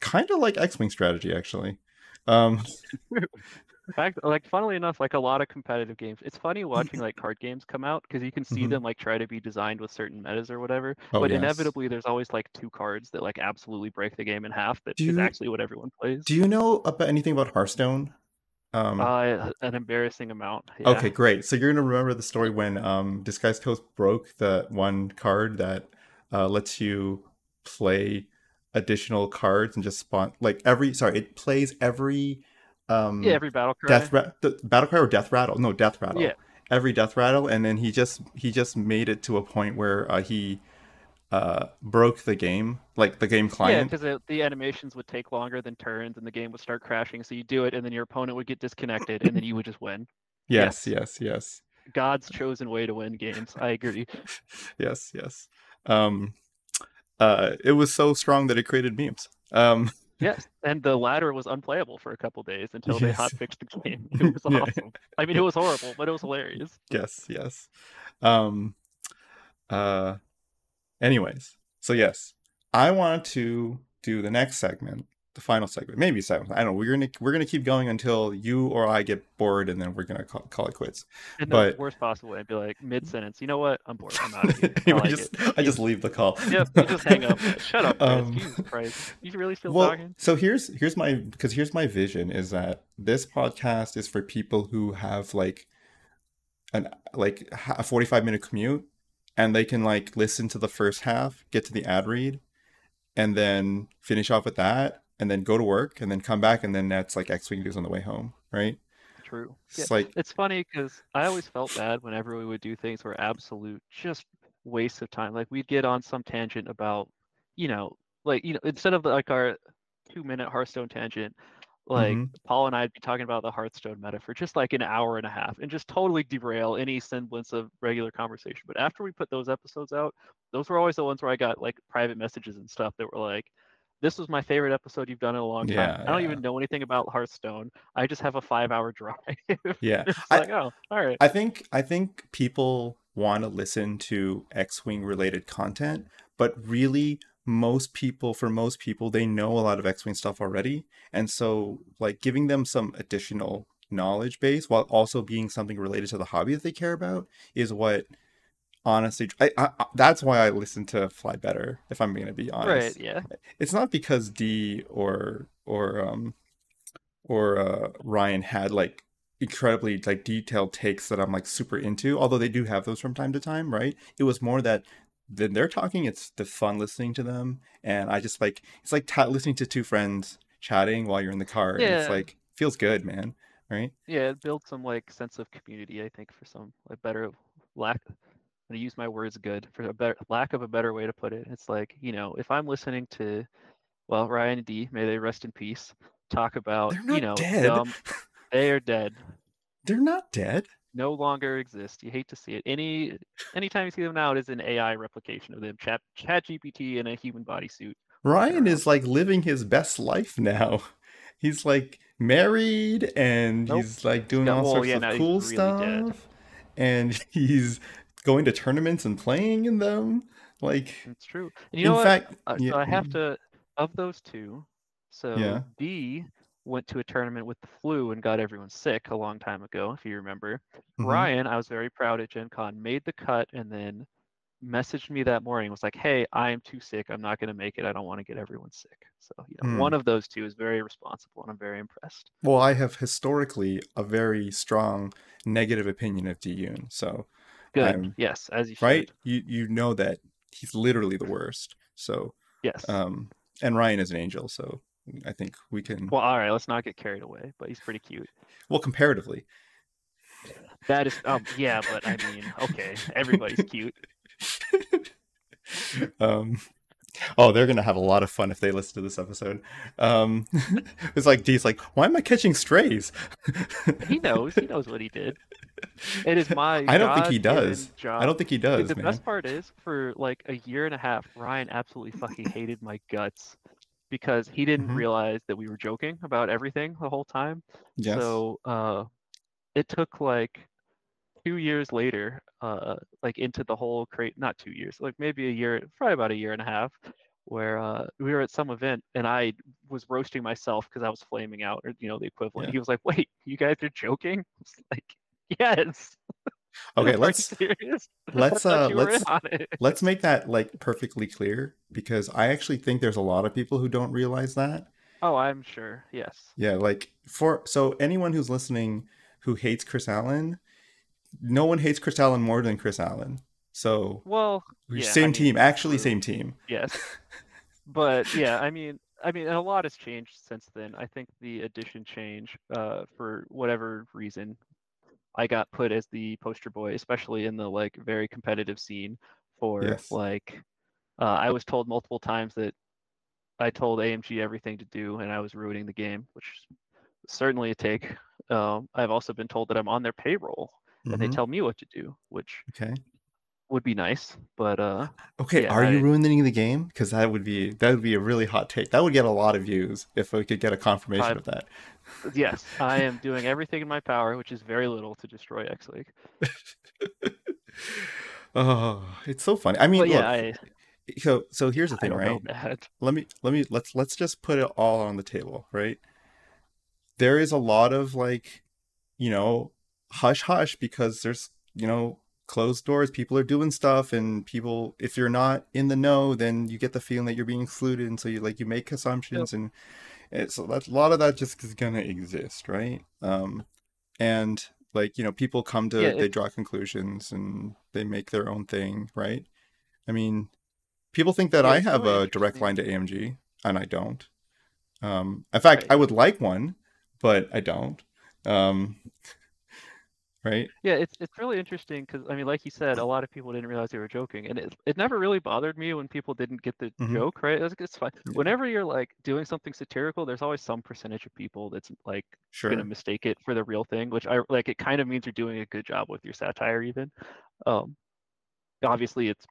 kind of like X-Wing strategy actually. Um fact, like funnily enough, like a lot of competitive games, it's funny watching like card games come out because you can see Mhm. them like try to be designed with certain metas or whatever. Oh, but yes. inevitably, there's always like two cards that like absolutely break the game in half. That Do is you- actually what everyone plays. do you know about anything about Hearthstone? Um Uh, an embarrassing amount. Yeah. Okay, great. So you're gonna remember the story when um, Disguised Toast broke the one card that uh, lets you play additional cards and just spawn like every. Sorry, it plays every um, Yeah, every battle cry. death ra- the battle cry or death rattle. No, death rattle. Yeah. Every death rattle, and then he just he just made it to a point where uh, he uh, broke the game, like the game client. Yeah, because the animations would take longer than turns, and the game would start crashing. So you do it, and then your opponent would get disconnected, and then you would just win. yes, yes, yes. God's chosen way to win games. I agree. yes, yes. Um, uh, it was so strong that it created memes. Um, Yes, and the ladder was unplayable for a couple days until they Yes. hotfixed the game. It was Yeah. awesome. I mean, it was horrible, but it was hilarious. yes, yes. Um, uh, anyways, so yes, I want to do the next segment, the final segment, maybe segment. I don't know. We're gonna we're gonna keep going until you or I get bored, and then we're gonna call, call it quits. The But- worst possible I'd be like mid sentence. You know what? I'm bored. I'm out of here. I like just it. I just leave the call. Yep, you just hang up. Shut up, Um, Jesus Christ. You really still well, talking? so here's here's my because here's my vision is that this podcast is for people who have like an like a 45 minute commute and they can like listen to the first half, get to the ad read, and then finish off with that, and then go to work, and then come back, and then that's like X-wing news on the way home, right? True. It's Yeah, like It's funny because I always felt bad whenever we would do things were absolute just waste of time. Like we'd get on some tangent about, you know, like you know, instead of like our two minute Hearthstone tangent, like Mhm. Paul and I'd be talking about the Hearthstone meta for just like an hour and a half and just totally derail any semblance of regular conversation. But after we put those episodes out, those were always the ones where I got like private messages and stuff that were like, this was my favorite episode you've done in a long time. Yeah, I don't yeah. even know anything about Hearthstone. I just have a five hour drive. yeah. it's I- like, oh, all right. I think I think people want to listen to X-wing related content, but really most people for most people they know a lot of X-wing stuff already, and so like giving them some additional knowledge base while also being something related to the hobby that they care about is what honestly I, I, I- that's why I listen to Fly Better if I'm going to be honest Right, yeah. it's not because D or or um or uh Ryan had like incredibly like detailed takes that I'm like super into, although they do have those from time to time, right? It was more that then they're talking, it's the fun listening to them, and I just like it's like ta- listening to two friends chatting while you're in the car. and it's like feels good, man. Right? Yeah, it builds some like sense of community, I think, for some like better lack I'm gonna use my words good for a better lack of a better way to put it. It's like, you know, if I'm listening to well, Ryan and D, may they rest in peace, talk about, you know, dead. dumb they are dead. They're not dead. no longer exist. You hate to see it. Any anytime you see them now, it is an AI replication of them. Chat Chat GPT in a human bodysuit. Ryan is like living his best life now. He's like married and Nope. he's like doing No, all well, sorts yeah, of cool really dead. stuff. And he's going to tournaments and playing in them. Like It's true. And you know in what? fact, Uh, yeah, so I have mm, to of those two. So Yeah. D went to a tournament with the flu and got everyone sick a long time ago, if you remember. mhm. Ryan, I was very proud at Gen Con, made the cut and then messaged me that morning, was like, Hey, I am too sick. I'm not gonna make it. I don't want to get everyone sick. So, you know, Hmm. one of those two is very responsible and I'm very impressed. Well, I have historically a very strong negative opinion of Diyun. So Good. I'm- yes, as you right, should. you you know that he's literally the worst. So Yes. um, and Ryan is an angel. So I think we can well, all right, let's not get carried away, but he's pretty cute. well comparatively. That is um yeah, but I mean, okay, everybody's cute. um oh they're gonna have a lot of fun if they listen to this episode um it's like dee's like why am i catching strays He knows. He knows what he did. It is my. I don't think he does. Job. i don't think he does the man best part is, for like a year and a half, Ryan absolutely fucking hated my guts because he didn't Mhm. realize that we were joking about everything the whole time. yes So uh, it took like two years later, uh, like into the whole crate, not two years, like maybe a year, probably about a year and a half, where uh, we were at some event and I was roasting myself because I was flaming out, or you know, the equivalent. Yeah. He was like, "Wait, you guys are joking?" I was like, "Yes." okay let's let's, uh, you were in let's- let's make that like perfectly clear because i actually think there's a lot of people who don't realize that Oh, I'm sure. Yes. yeah like for so anyone who's listening who hates chris allen no one hates chris allen more than chris allen so Well, yeah, I same mean, team actually same team yes. But yeah, I mean, I mean, and a lot has changed since then. I think the addition change, uh, for whatever reason, I got put as the poster boy, especially in the like very competitive scene for Yes. like, uh, I was told multiple times that I told AMG everything to do and I was ruining the game, which is certainly a take. Um, I've also been told that I'm on their payroll and they tell me what to do, which okay would be nice. But uh, Okay, Yeah, are you ruining the game? Because that would be that would be a really hot take. That would get a lot of views if we could get a confirmation I'm- of that. yes, I am doing everything in my power, which is very little, to destroy X League. oh, it's so funny. I mean, But yeah, I, so so here's the thing, right? know, Let me let me let's let's just put it all on the table, right? There is a lot of like, you know, hush hush because there's you know closed doors. People are doing stuff, and people, if you're not in the know, then you get the feeling that you're being excluded, and so you like you make assumptions, and it's so that's a lot of that just is gonna exist, right? Um, and like you know, people come to Yeah, they draw conclusions and they make their own thing, right? I mean, people think that Yeah, I have a direct line to AMG, and I don't. Um, in fact, Right. I would like one, but I don't. Um, right? Yeah, it's it's really interesting because I mean, like you said, a lot of people didn't realize they were joking, and it it never really bothered me when people didn't get the Mhm. joke, right? It's, it's fine. Yeah. Whenever you're like doing something satirical, there's always some percentage of people that's like Sure. gonna mistake it for the real thing, which I like. It kind of means you're doing a good job with your satire, even. Um, obviously, it's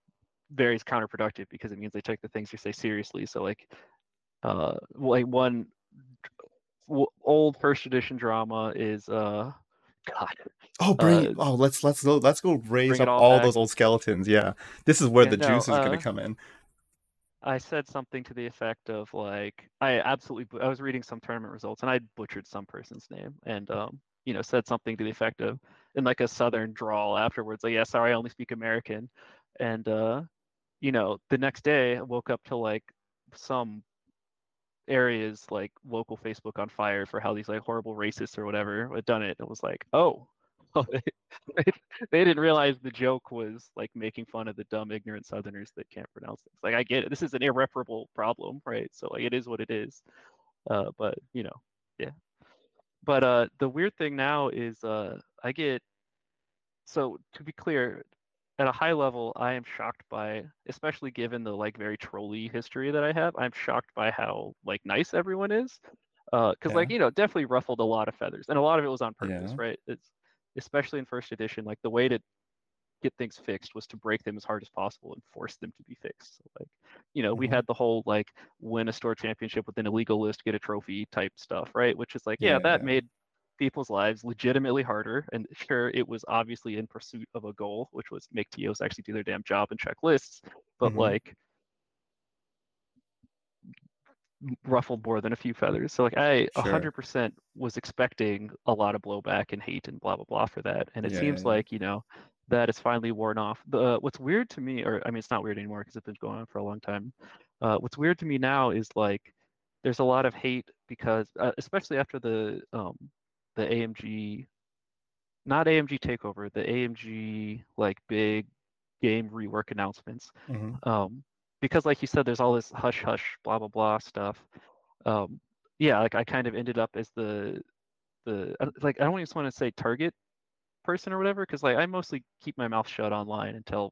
very counterproductive because it means they take the things you say seriously. So like, uh, like one old first edition drama is uh, God, Oh, bring Uh, oh let's let's go let's go raise up all all those old skeletons. Yeah, this is where Yeah, the no, juice is uh, gonna come in. I said something to the effect of like I absolutely I was reading some tournament results and I butchered some person's name and um you know said something to the effect of in like a southern drawl afterwards like yeah sorry I only speak American and uh you know the next day I woke up to like some areas like local Facebook on fire for how these like horrible racists or whatever had done it it was like oh they, they didn't realize the joke was like making fun of the dumb ignorant southerners that can't pronounce things. Like i get it. This is an irreparable problem right? So like it is what it is. Uh but you know yeah. But uh the weird thing now is uh i get so to be clear at a high level i am shocked by especially given the like very trolly history that i have i'm shocked by how like nice everyone is uh because like you know definitely ruffled a lot of feathers and a lot of it was on purpose Yeah. right it's especially in first edition, like the way to get things fixed was to break them as hard as possible and force them to be fixed. So like, you know, mm-hmm. we had the whole like win a store championship with an illegal list, get a trophy type stuff, right? Which is like, yeah, yeah that yeah. made people's lives legitimately harder. And sure, it was obviously in pursuit of a goal, which was make TOs actually do their damn job and check lists. But mm-hmm. like ruffled more than a few feathers. So like I hundred percent was expecting a lot of blowback and hate and blah blah blah for that. And it yeah, seems yeah. like, you know, that is finally worn off. The what's weird to me, or I mean it's not weird anymore because it's been going on for a long time. Uh, what's weird to me now is like there's a lot of hate because uh, especially after the um the AMG not AMG takeover, the AMG like big game rework announcements. Mm-hmm. Um, because like you said, there's all this hush hush blah blah blah stuff. Um, yeah, like I kind of ended up as the the uh, like I don't just want to say target person or whatever because like I mostly keep my mouth shut online until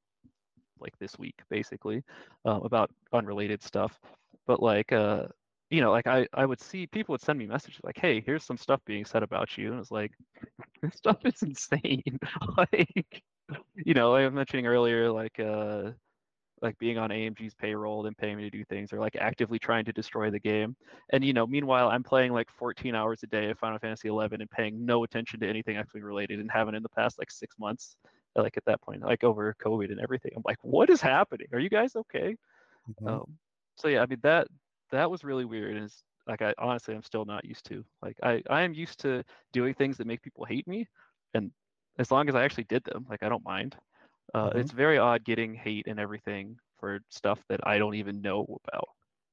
like this week basically uh, about unrelated stuff. But like uh you know like I I would see people would send me messages like hey here's some stuff being said about you and it's like this stuff is insane like you know I was mentioning earlier like uh like being on AMG's payroll and paying me to do things or like actively trying to destroy the game. And you know, meanwhile, I'm playing like 14 hours a day of Final Fantasy 11 and paying no attention to anything actually related and haven't in the past like six months. Like at that point, like over COVID and everything, I'm like, what is happening? Are you guys okay? Mm-hmm. Um, so yeah, I mean that that was really weird. And it's like I honestly I'm still not used to. Like I I am used to doing things that make people hate me, and as long as I actually did them, like I don't mind. Uh, mm-hmm. It's very odd getting hate and everything for stuff that I don't even know about.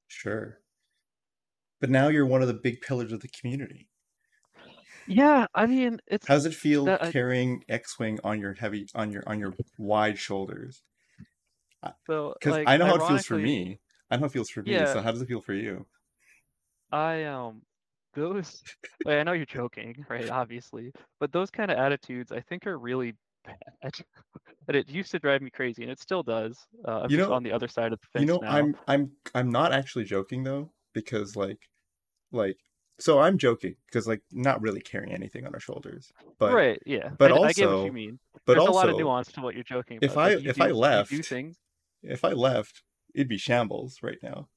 Sure. But now you're one of the big pillars of the community. Yeah, I mean, it's. How does it feel that, carrying X-wing on your heavy on your on your wide shoulders? So, because like, I know how it feels for me. I know how it feels for me. Yeah, so how does it feel for you? I um those. I know you're joking, right? Obviously, but those kind of attitudes, I think, are really bad. and it used to drive me crazy, and it still does. Uh, I'm you know, on the other side of the fence You know, now. I'm I'm I'm not actually joking though, because like, like, so I'm joking because like not really carrying anything on our shoulders, but right, yeah. But I, also, I get what you mean. But There's also, a lot of nuance to what you're joking. About. If I like, if do, I left, do things. If I left, it'd be shambles right now.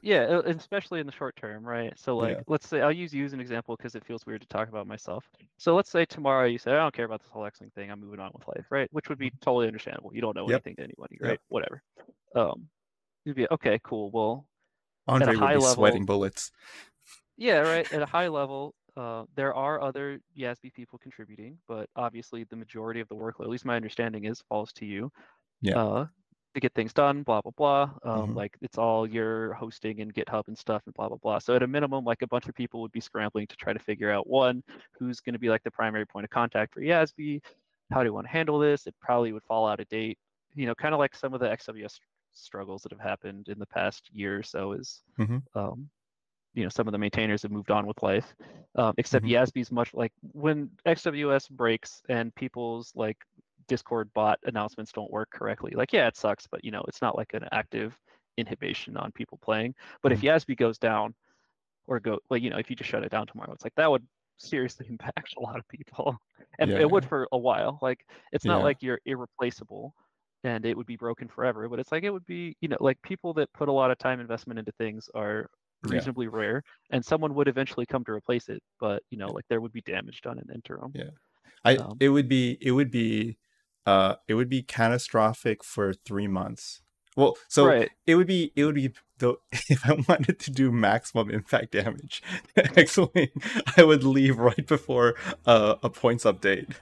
Yeah, especially in the short term, right? So like, yeah. let's say I'll use you as an example because it feels weird to talk about myself. So let's say tomorrow you say I don't care about this whole X thing. I'm moving on with life, right? Which would be mm-hmm. totally understandable. You don't know yep. anything to anybody, right? Yep. Whatever. Um, you'd be okay, cool. Well, Andre would be level, sweating bullets. Yeah, right. At a high level, uh, there are other YASB people contributing, but obviously the majority of the workload, at least my understanding is, falls to you. Yeah. Uh, to get things done, blah blah blah. Um, mm-hmm. Like it's all your hosting and GitHub and stuff and blah blah blah. So at a minimum, like a bunch of people would be scrambling to try to figure out one who's going to be like the primary point of contact for YASB. How do you want to handle this? It probably would fall out of date. You know, kind of like some of the XWS struggles that have happened in the past year or so. Is mm-hmm. um, you know some of the maintainers have moved on with life um, except mm-hmm. yasb's much like when xws breaks and people's like Discord bot announcements don't work correctly. Like, yeah, it sucks, but you know, it's not like an active inhibition on people playing. But mm-hmm. if YASB goes down, or go like you know, if you just shut it down tomorrow, it's like that would seriously impact a lot of people, and yeah. it would for a while. Like, it's not yeah. like you're irreplaceable and it would be broken forever, but it's like it would be, you know, like people that put a lot of time investment into things are reasonably yeah. rare, and someone would eventually come to replace it. But you know, like there would be damage done in the interim. Yeah, I um, it would be it would be uh, it would be catastrophic for three months. Well, so right. it would be it would be the if I wanted to do maximum impact damage, X-wing, I would leave right before uh, a points update,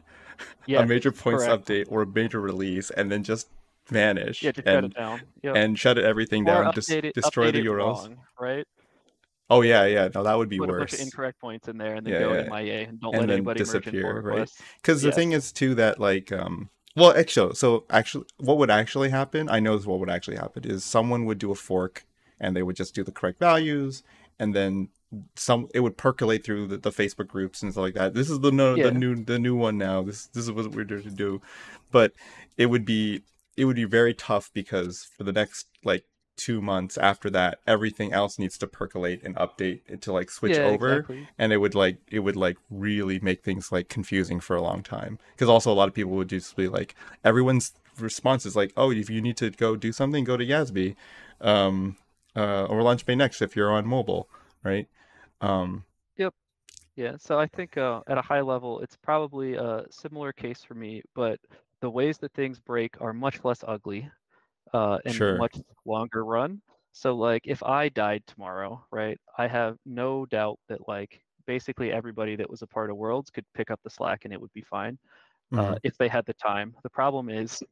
yeah, a major points correct. update or a major release, and then just vanish. Yeah, and, shut it down. Yep. And shut everything or down. Just destroy the URLs. Wrong, right. Oh yeah, yeah. No, that would be Put worse. A bunch of incorrect points in there, and then yeah, go yeah. MIA, and don't and let anybody disappear, right? Because the thing is too that like um well, actually, so actually, what would actually happen? I know what would actually happen is someone would do a fork, and they would just do the correct values, and then some it would percolate through the, the Facebook groups and stuff like that. This is the no, yeah. the new the new one now. This this is what we're doing to do, but it would be it would be very tough because for the next like two months after that, everything else needs to percolate and update to like switch Yeah, over, exactly. and it would like it would like really make things like confusing for a long time. Because also a lot of people would just be like, everyone's response is like, oh, if you need to go do something, go to Yasby, um, uh, or Launch Bay next if you're on mobile, right? Um, Yep. Yeah, so I think uh, at a high level, it's probably a similar case for me, but the ways that things break are much less ugly uh, and Sure. much longer run. So like if I died tomorrow, right, I have no doubt that like basically everybody that was a part of Worlds could pick up the slack and it would be fine uh, mhm. if they had the time. The problem is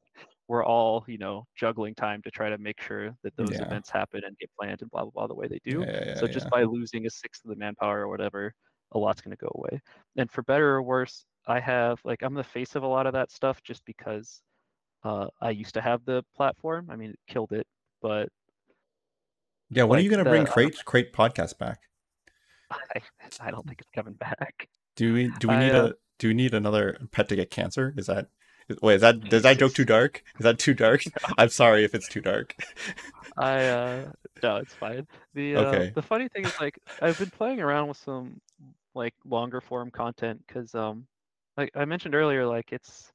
we're all, you know, juggling time to try to make sure that those Yeah. events happen and get planned and blah blah blah the way they do. Yeah, yeah, So just by losing a sixth of the manpower or whatever, a lot's going to go away. And for better or worse, I have like I'm the face of a lot of that stuff just because uh, I used to have the platform. I mean, it killed it, but Yeah, when are you gonna bring the- Crate Crate podcast back? I, I don't think it's coming back. Do we do we I, need uh, a do we need another pet to get cancer? Is that wait is that does that joke too dark? Is that too dark? I'm sorry if it's too dark. I uh no, it's fine. The uh, Okay. the funny thing is like I've been playing around with some like longer form content because um like I mentioned earlier, like it's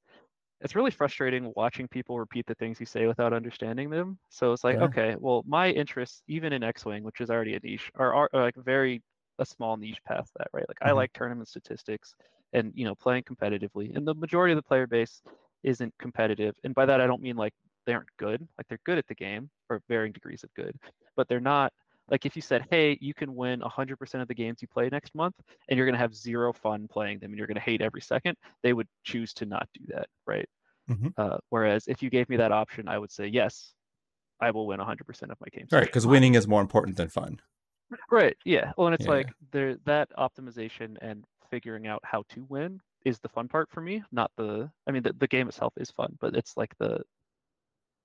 it's really frustrating watching people repeat the things you say without understanding them. So it's like, Yeah. okay, well my interests, even in X-Wing, which is already a niche, are, are, are like very a small niche past that, right? Like I Mhm. like tournament statistics and you know playing competitively. And the majority of the player base isn't competitive. And by that I don't mean like they aren't good. Like they're good at the game or varying degrees of good, but they're not like if you said, hey, you can win 100% of the games you play next month and you're going to have zero fun playing them and you're going to hate every second, they would choose to not do that, right? Mhm. Uh, whereas if you gave me that option, I would say, yes, I will win 100% of my games. Right, because winning is more important than fun. Right. Yeah. Well, and it's Yeah. like there that optimization and figuring out how to win is the fun part for me, not the. I mean, the, the game itself is fun, but it's like the,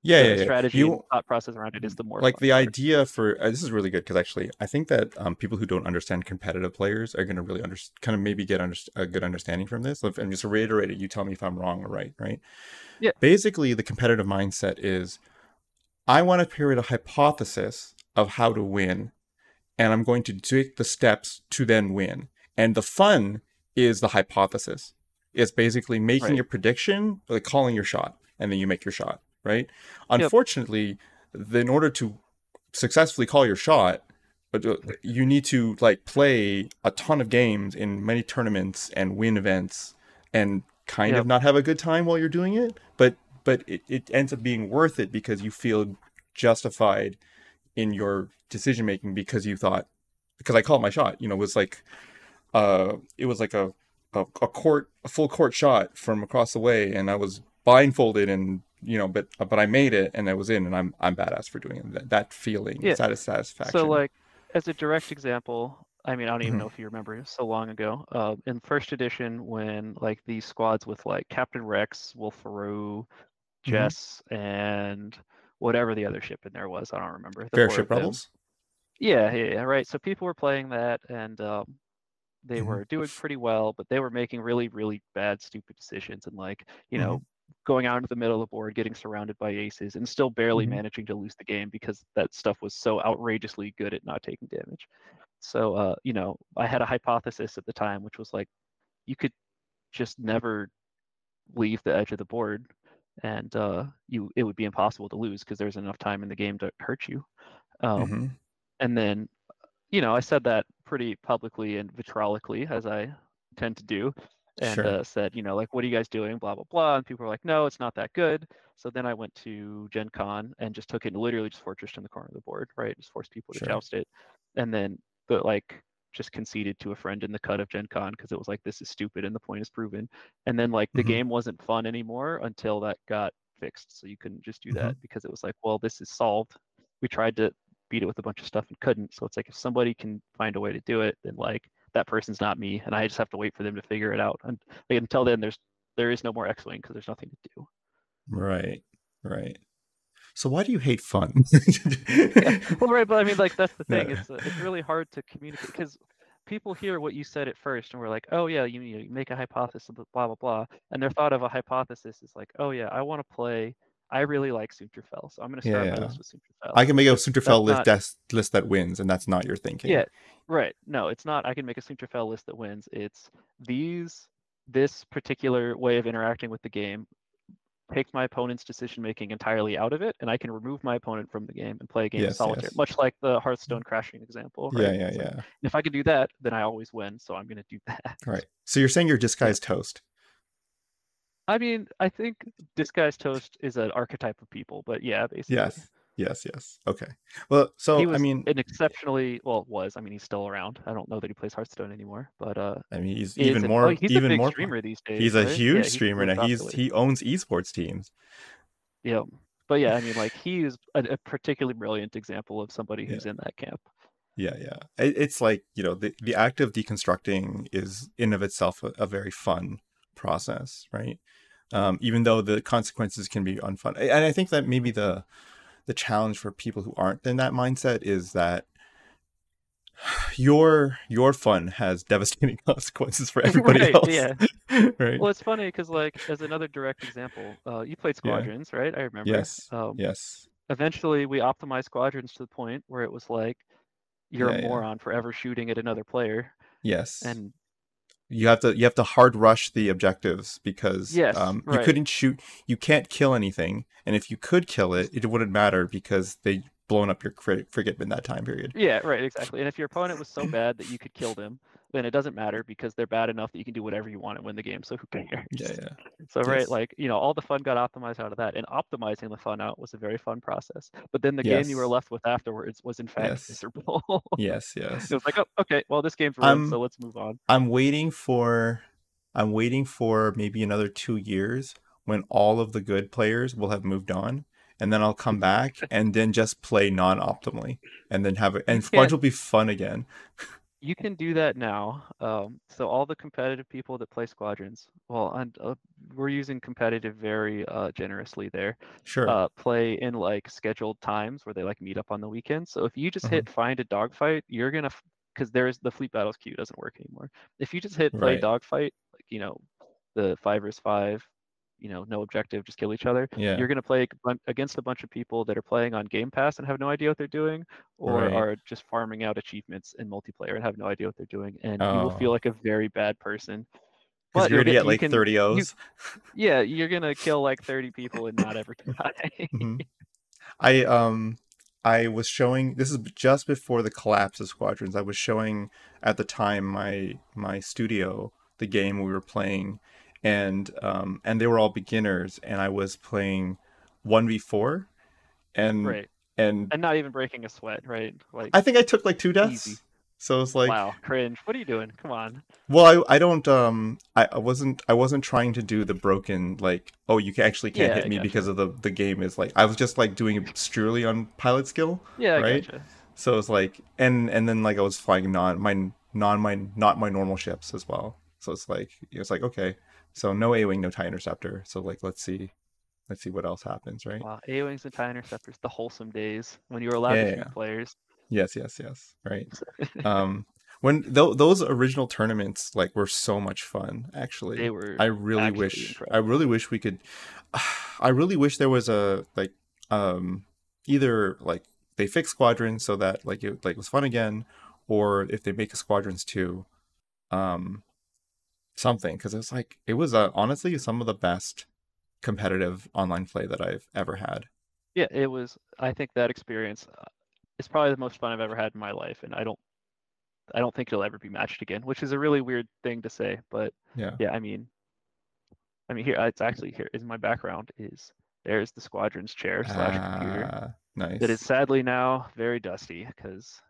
Yeah, yeah, yeah. strategy You thought process around it is the more like the part. idea for uh, this is really good because actually I think that um, people who don't understand competitive players are going to really under, kind of maybe get under, a good understanding from this. If- And just to reiterate it, you tell me if I'm wrong or right, right? Yeah. Basically, the competitive mindset is I want to create a hypothesis of how to win, and I'm going to take the steps to then win. And the fun is the hypothesis. It's basically making Right. a prediction, like calling your shot, and then you make your shot, right? Unfortunately, the, in order to successfully call your shot, but uh, you need to like play a ton of games in many tournaments and win events and kind Yep. of not have a good time while you're doing it. But but it, it ends up being worth it because you feel justified in your decision making because you thought because I called my shot. You know, it was like uh it was like a a, a court a full court shot from across the way and I was blindfolded and you know but but I made it and I was in and I'm I'm badass for doing it. That, that feeling, Yeah. satis- satisfaction. So like as a direct example, I mean I don't even Mhm. know if you remember so long ago. Uh, in first edition, when like these squads with like Captain Rex, Wullffwarro, Mhm. Jess, and whatever the other ship in there was, I don't remember. the Fair Ship. Rebels. Yeah, yeah, yeah, right. So people were playing that and um, they Mhm. were doing pretty well, but they were making really, really bad, stupid decisions and like, you Mm-hmm. know, going out into the middle of the board, getting surrounded by aces, and still barely Mhm. managing to lose the game because that stuff was so outrageously good at not taking damage. So, uh, you know, I had a hypothesis at the time, which was like, you could just never leave the edge of the board, and uh, you it would be impossible to lose because there's enough time in the game to hurt you. Um, Mhm. and then you know i said that pretty publicly and vitrolically as i tend to do and Sure. uh, said you know like what are you guys doing blah blah blah and people were like no it's not that good so then i went to gen con and just took it and literally just fortressed in the corner of the board right just forced people to Sure. joust it and then but like just conceded to a friend in the cut of gen con because it was like this is stupid and the point is proven and then like the Mhm. game wasn't fun anymore until that got fixed so you couldn't just do that because it was like well this is solved we tried to beat it with a bunch of stuff and couldn't. So it's like if somebody can find a way to do it, then like that person's not me, and I just have to wait for them to figure it out. And like, until then, there's there is no more X-wing because there's nothing to do. Right. Right. So why do you hate fun? Yeah, well, right, but I mean, like that's the thing. No. It's uh, it's really hard to communicate because people hear what you said at first, and we're like, oh yeah, you, you make a hypothesis, blah blah blah, and their thought of a hypothesis is like, oh yeah, I want to play I really like Soontir Fel, so I'm going to start Yeah, my yeah. list with Soontir Fel. I can make a Soontir Fel list not- des- list that wins, and that's not your thinking. Yeah, right. No, it's not. I can make a Soontir Fel list that wins. It's these this particular way of interacting with the game takes my opponent's decision making entirely out of it, and I can remove my opponent from the game and play a game of Yes, solitaire, yes. much like the Hearthstone crashing example. yeah, right? yeah, It's like, yeah. if I can do that, then I always win. So I'm going to do that. Right. So you're saying you're disguised toast. I mean, I think Disguised Toast is an archetype of people, but yeah, basically. Yes. Yes. Yes. Okay. Well, so I mean, an exceptionally well was. I mean, he's still around. I don't know that he plays Hearthstone anymore, but uh, I mean, he's even an- more, oh, he's a even big more. streamer these days. He's a right? huge Yeah, streamer now. He's he owns esports teams. Yeah, but yeah, I mean, like he is a, a particularly brilliant example of somebody Yeah. who's in that camp. Yeah, yeah. It, it's like you know the the act of deconstructing is in of itself a, a very fun process, right? Um, even though the consequences can be unfun, and I think that maybe the the challenge for people who aren't in that mindset is that your your fun has devastating consequences for everybody Right, else. yeah. right. Well, it's funny because, like, as another direct example, uh, you played Yeah. Squadrons, right? I remember. Yes. Um, yes. Eventually, we optimized Squadrons to the point where it was like, you're Yeah, a yeah. moron for ever shooting at another player, Yes. and you have to you have to hard rush the objectives because Yes, um, you right. couldn't shoot you can't kill anything and if you could kill it it wouldn't matter because they blown up your crit- frigate in that time period Yeah, right, exactly. And if your opponent was so bad that you could kill them, then it doesn't matter because they're bad enough that you can do whatever you want and win the game. So who cares? yeah yeah So right, like you know, all the fun got optimized out of that, and optimizing the fun out was a very fun process. But then the game you were left with afterwards was in fact Yes. miserable. yes yes it was like, oh, okay, well, this game's ruined, so let's move on. i'm waiting for i'm waiting for maybe another two years when all of the good players will have moved on and then i'll come back and then just play non-optimally and then have it and squads will be fun again You can do that now. Um, so all the competitive people that play squadrons, well, and uh, we're using competitive very uh, generously there. sure uh, play in like scheduled times where they like meet up on the weekend. So if you just hit find a dogfight, you're gonna because there's the fleet battles queue doesn't work anymore. If you just hit play Right. dogfight, like you know, the five versus five, you know, no objective, just kill each other. yeah You're gonna play against a bunch of people that are playing on Game Pass and have no idea what they're doing, or Right. are just farming out achievements in multiplayer and have no idea what they're doing, and you will feel Oh. like a very bad person. But you're gonna get- like can- 30 o's Yeah, you're gonna kill like 30 people and not ever die. Mhm. I um I was showing this is just before the collapse of squadrons. I was showing at the time my my studio the game we were playing and um and they were all beginners and I was playing 1v4 and right. and and not even breaking a sweat, right? Like, I think I took like two deaths. Easy. So it's like wow, cringe. What are you doing? Come on. well I, I don't um I, I wasn't I wasn't trying to do the broken like oh you can actually can't Yeah, hit I me gotcha. because of the the game is like I was just like doing it purely on pilot skill Yeah, Right? gotcha. So it's like, and and then like I was flying non my non my not my normal ships as well. So it's like it's like okay, so no A wing, no tie interceptor. So like let's see, let's see what else happens, right? Wow, A wings and tie interceptors, the wholesome days when you were allowed Yeah, to shoot yeah. players. Yes, yes, yes, right. um, when th- those original tournaments like were so much fun. Actually, They were. I really wish I really wish we could. I really wish there was a like um either like they fix squadrons so that like it like was fun again, or if they make a squadrons too, um, something because it was like it was uh, honestly some of the best competitive online play that I've ever had. Yeah, it was. I think that experience uh, is probably the most fun I've ever had in my life, and I don't. I don't think it'll ever be matched again, which is a really weird thing to say, but Yeah. yeah, I mean, I mean here it's actually here is my background is there's the squadron's chair slash computer. Ah, nice. that is sadly now very dusty because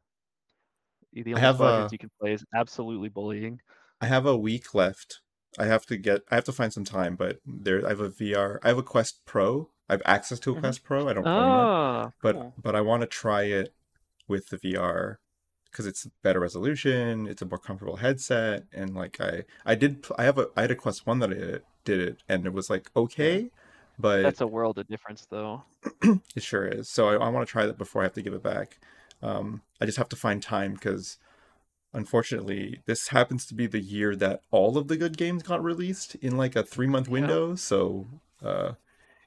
the only have, squadrons uh, you can play is absolutely bullying. I have a week left. I have to get. I have to find some time, but there. I have a VR. I have a Quest Pro. I have access to a Mhm. Quest Pro. I don't it, Ah, but cool. but I want to try it with the VR because it's better resolution. It's a more comfortable headset, and like I I did. I have a. I had a Quest One that I did it, and it was like okay, but that's a world of difference, though. it sure is. So I, I want to try that before I have to give it back. Um, I just have to find time because, unfortunately, this happens to be the year that all of the good games got released in like a three month Yeah. window. So uh,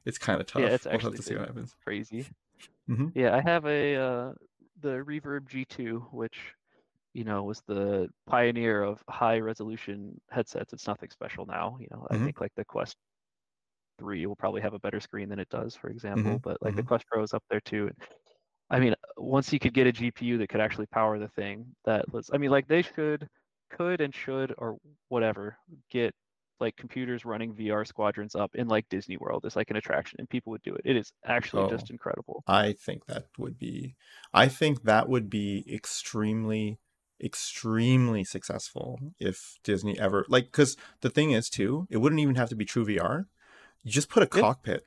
it's kind of tough. Yeah, it's we'll have actually to see what happens. crazy. Mhm. Yeah, I have a uh, the Reverb G2, which you know was the pioneer of high resolution headsets. It's nothing special now. You know, I Mhm. think like the Quest 3 will probably have a better screen than it does, for example. Mhm, But like the mhm. Quest Pro is up there too. I mean, once you could get a GPU that could actually power the thing, that was. I mean, like they should, could and should or whatever get like computers running VR squadrons up in like Disney World as like an attraction, and people would do it. It is actually Oh. just incredible. I think that would be I think that would be extremely extremely successful if Disney ever like cuz the thing is too, it wouldn't even have to be true VR. You just put a Yeah. cockpit.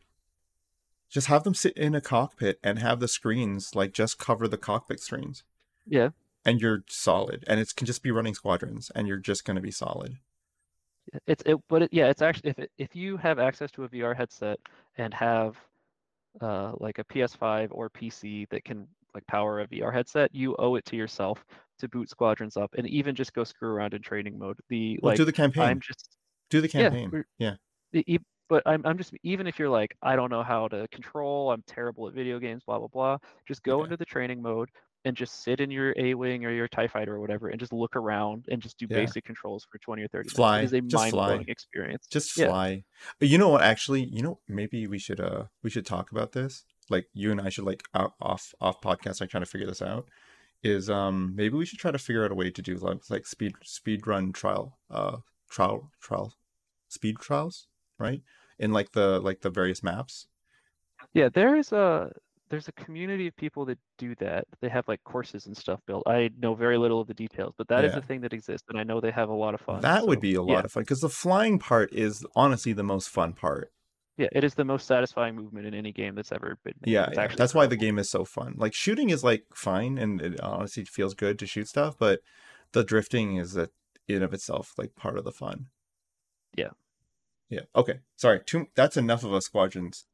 Just have them sit in a cockpit and have the screens like just cover the cockpit screens Yeah, and you're solid and it can just be running squadrons and you're just going to be solid. it's it, but it, yeah, it's actually if it, if you have access to a VR headset and have uh like a PS5 or PC that can like power a VR headset, you owe it to yourself to boot squadrons up and even just go screw around in training mode. The Well, like do the campaign. I'm just do the yeah, campaign. Yeah. E- but I'm I'm just even if you're like I don't know how to control, I'm terrible at video games, blah blah blah. Just go Yeah. into the training mode and just sit in your A wing or your Tie Fighter or whatever, and just look around and just do Yeah. basic controls for 20 or 30 Fly, minutes. It is a just fly. mind blowing experience. just Yeah. fly you know what actually you know maybe we should uh we should talk about this like you and i should like out, off off podcast like trying to figure this out is um maybe we should try to figure out a way to do like, like speed speed run trial uh trial trial speed trials right in like the like the various maps Yeah, there's a there's a community of people that do that. They have like courses and stuff built. I know very little of the details, but that is Yeah. a thing that exists, and I know they have a lot of fun. that would be a lot yeah. of fun because the flying part is honestly the most fun part Yeah, it is the most satisfying movement in any game that's ever been made. Yeah, yeah. That's why the game is so fun. Like shooting is like fine and it honestly feels good to shoot stuff, but the drifting is a, in of itself like part of the fun. Yeah. Yeah. Okay. Sorry. Too that's enough of a squadrons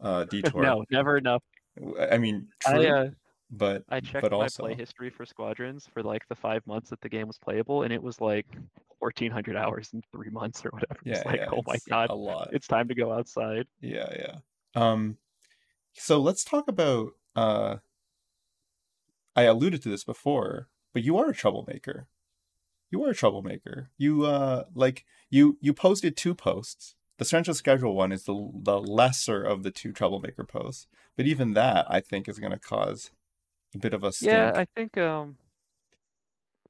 uh detour. No, never enough. I mean true, I uh, but I checked but my also play history for Squadrons for like the five months that the game was playable, and it was like 1,400 hours in three months or whatever. yeah, it's like, yeah, oh my god, a lot. it's time to go outside. Yeah, yeah. Um so let's talk about uh I alluded to this before, but you are a troublemaker. You are a troublemaker. You uh like you you posted two posts. The central schedule one is the the lesser of the two troublemaker posts, but even that I think is going to cause a bit of a stink. Yeah, I think um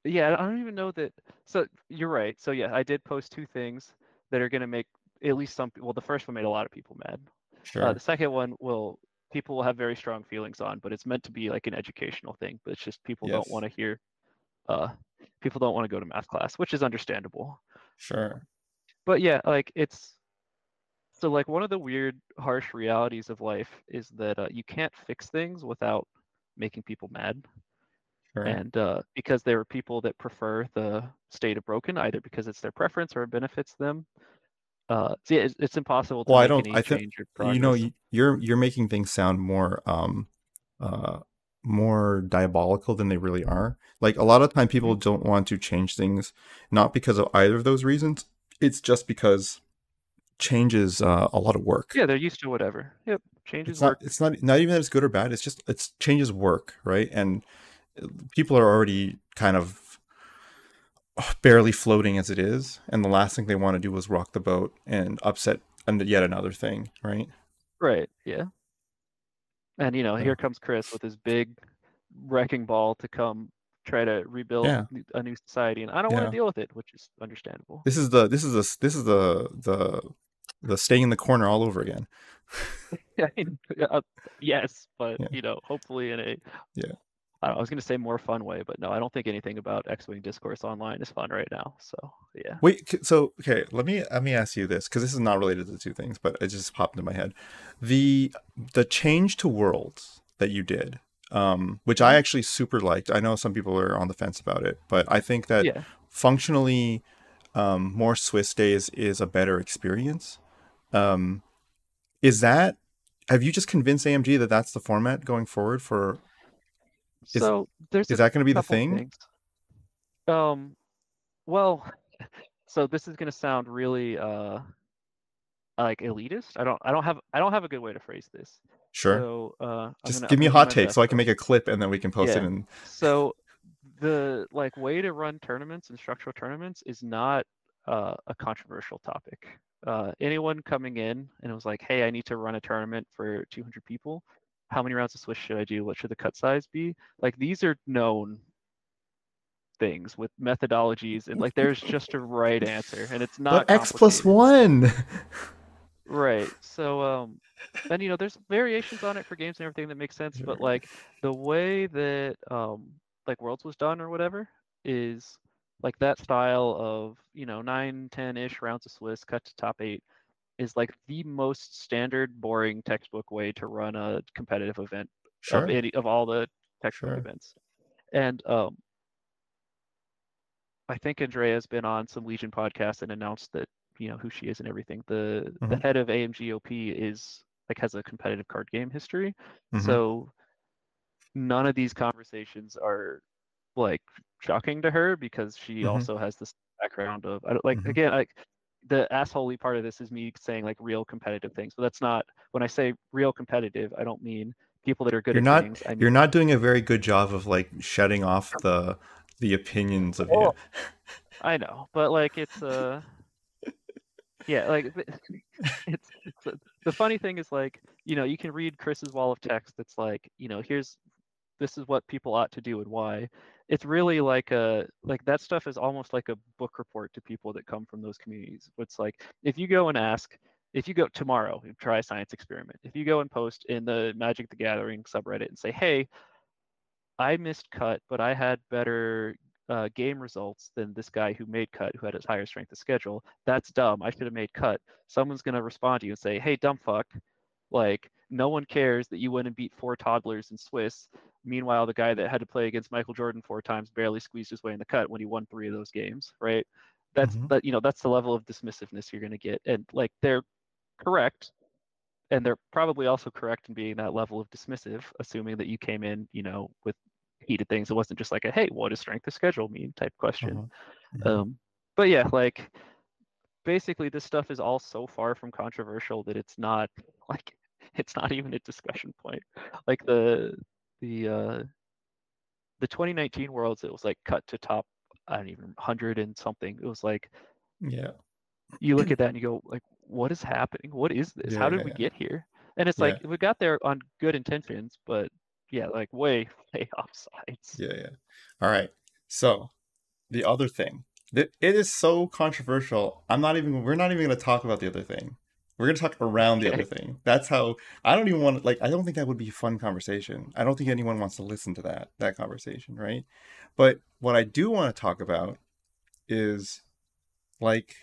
yeah, I don't even know that so you're right. So yeah, I did post two things that are gonna make at least some well the first one made a lot of people mad. sure. Uh, the second one will people will have very strong feelings on, but it's meant to be like an educational thing, but it's just people Yes. don't want to hear uh people don't want to go to math class, which is understandable. sure. But yeah, like it's so like one of the weird harsh realities of life is that uh, you can't fix things without making people mad. Sure. and uh, because there are people that prefer the state of broken either because it's their preference or it benefits them uh so yeah, it's, it's impossible to Well, I don't- any I thi- change or progress. you know you're you're making things sound more um uh more diabolical than they really are. Like a lot of time people Mm-hmm. don't want to change things not because of either of those reasons. It's just because change is uh, a lot of work. Yeah they're used to whatever. Yep changes it's not work. it's not not even that it's good or bad it's just it's changes work right? And uh, people are already kind of barely floating as it is and the last thing they want to do is rock the boat and upset and yet another thing right? Right yeah and you know Yeah. here comes chris with his big wrecking ball to come try to rebuild Yeah. a new society and i don't want to deal with it which is understandable This is the this is the this is the the the staying in the corner all over again. I mean, uh, yes but Yeah. you know hopefully in a Yeah. I, know, I was going to say more fun way, but no, I don't think anything about X-wing discourse online is fun right now. So yeah, Wait, so okay, let me let me ask you this because this is not related to the two things, but it just popped into my head. The the change to worlds that you did, um, which I actually super liked. I know some people are on the fence about it, but I think that yeah, functionally, um, more Swiss days is a better experience. Um, is that? Have you just convinced AMG that that's the format going forward for? Is- so there's Is that going to be the thing? things. Um, well, so this is going to sound really uh like elitist. I don't I don't have I don't have a good way to phrase this. Sure. So uh, Just gonna, give me a hot take so I can make. a clip and then we can post Yeah. it And So the like way to run tournaments and structural tournaments is not uh, a controversial topic. Uh, anyone coming in and it was like, hey, I need to run a tournament for 200 people. How many rounds of Swiss should I do? What should the cut size be? Like these are known things with methodologies and like there's just a right answer and it's not But X one. Right. So um and you know there's variations on it for games and everything that makes sense, but like the way that um like Worlds was done or whatever is like that style of, you know, 9 10-ish rounds of Swiss cut to top 8 is like the most standard boring textbook way to run a competitive event Sure. of any of all the textbook Sure. events. And um I think Andrea's been on some Legion podcasts and announced that you know who she is and everything. The the Mhm. head of AMGOP is like has a competitive card game history, Mhm. so none of these conversations are like shocking to her because she Mhm. also has this background of I don't like Mhm. again like the assholey part of this is me saying like real competitive things, but that's not when I say real competitive, I don't mean people that are good You're at not things. I mean you're not doing a very good job of like shutting off the the opinions of you. I know, but like it's uh yeah, like it's, it's the funny thing is like, you know, you can read Chris's wall of text that's like, you know, here's this is what people ought to do and why. It's really like a like that stuff is almost like a book report to people that come from those communities. It's like if you go and ask if you go tomorrow, and try a science experiment. If you go and post in the Magic the Gathering subreddit and say, "Hey, I missed cut, but I had better uh, game results than this guy who made cut, who had a higher strength of schedule. That's dumb. I should have made cut. Someone's gonna respond to you and say, "Hey, dumb fuck, like no one cares that you went and beat four toddlers in Swiss. Meanwhile, the guy that had to play against Michael Jordan four times barely squeezed his way in the cut when he won three of those games, right? That's Mhm. that you know that's the level of dismissiveness you're gonna get, and like they're correct, and they're probably also correct in being that level of dismissive, assuming that you came in, you know, with heated things. It wasn't just like a hey, what does strength of schedule mean type question. Uh-huh. Um, but yeah, like basically this stuff is all so far from controversial that it's not like it's not even a discussion point. Like the the uh the 2019 worlds, it was like cut to top I don't even hundred and something. It was like Yeah. you look at that and you go like what is happening? What is this? Yeah, How did yeah, we yeah. get here? And it's like we got there on good intentions, but yeah, like way way off sides. Yeah, yeah. All right. So, the other thing. Th- It is so controversial. I'm not even we're not even going to talk about the other thing. We're going to talk around the other thing. That's how I don't even want to like I don't think that would be a fun conversation. I don't think anyone wants to listen to that that conversation, right? But what I do want to talk about is like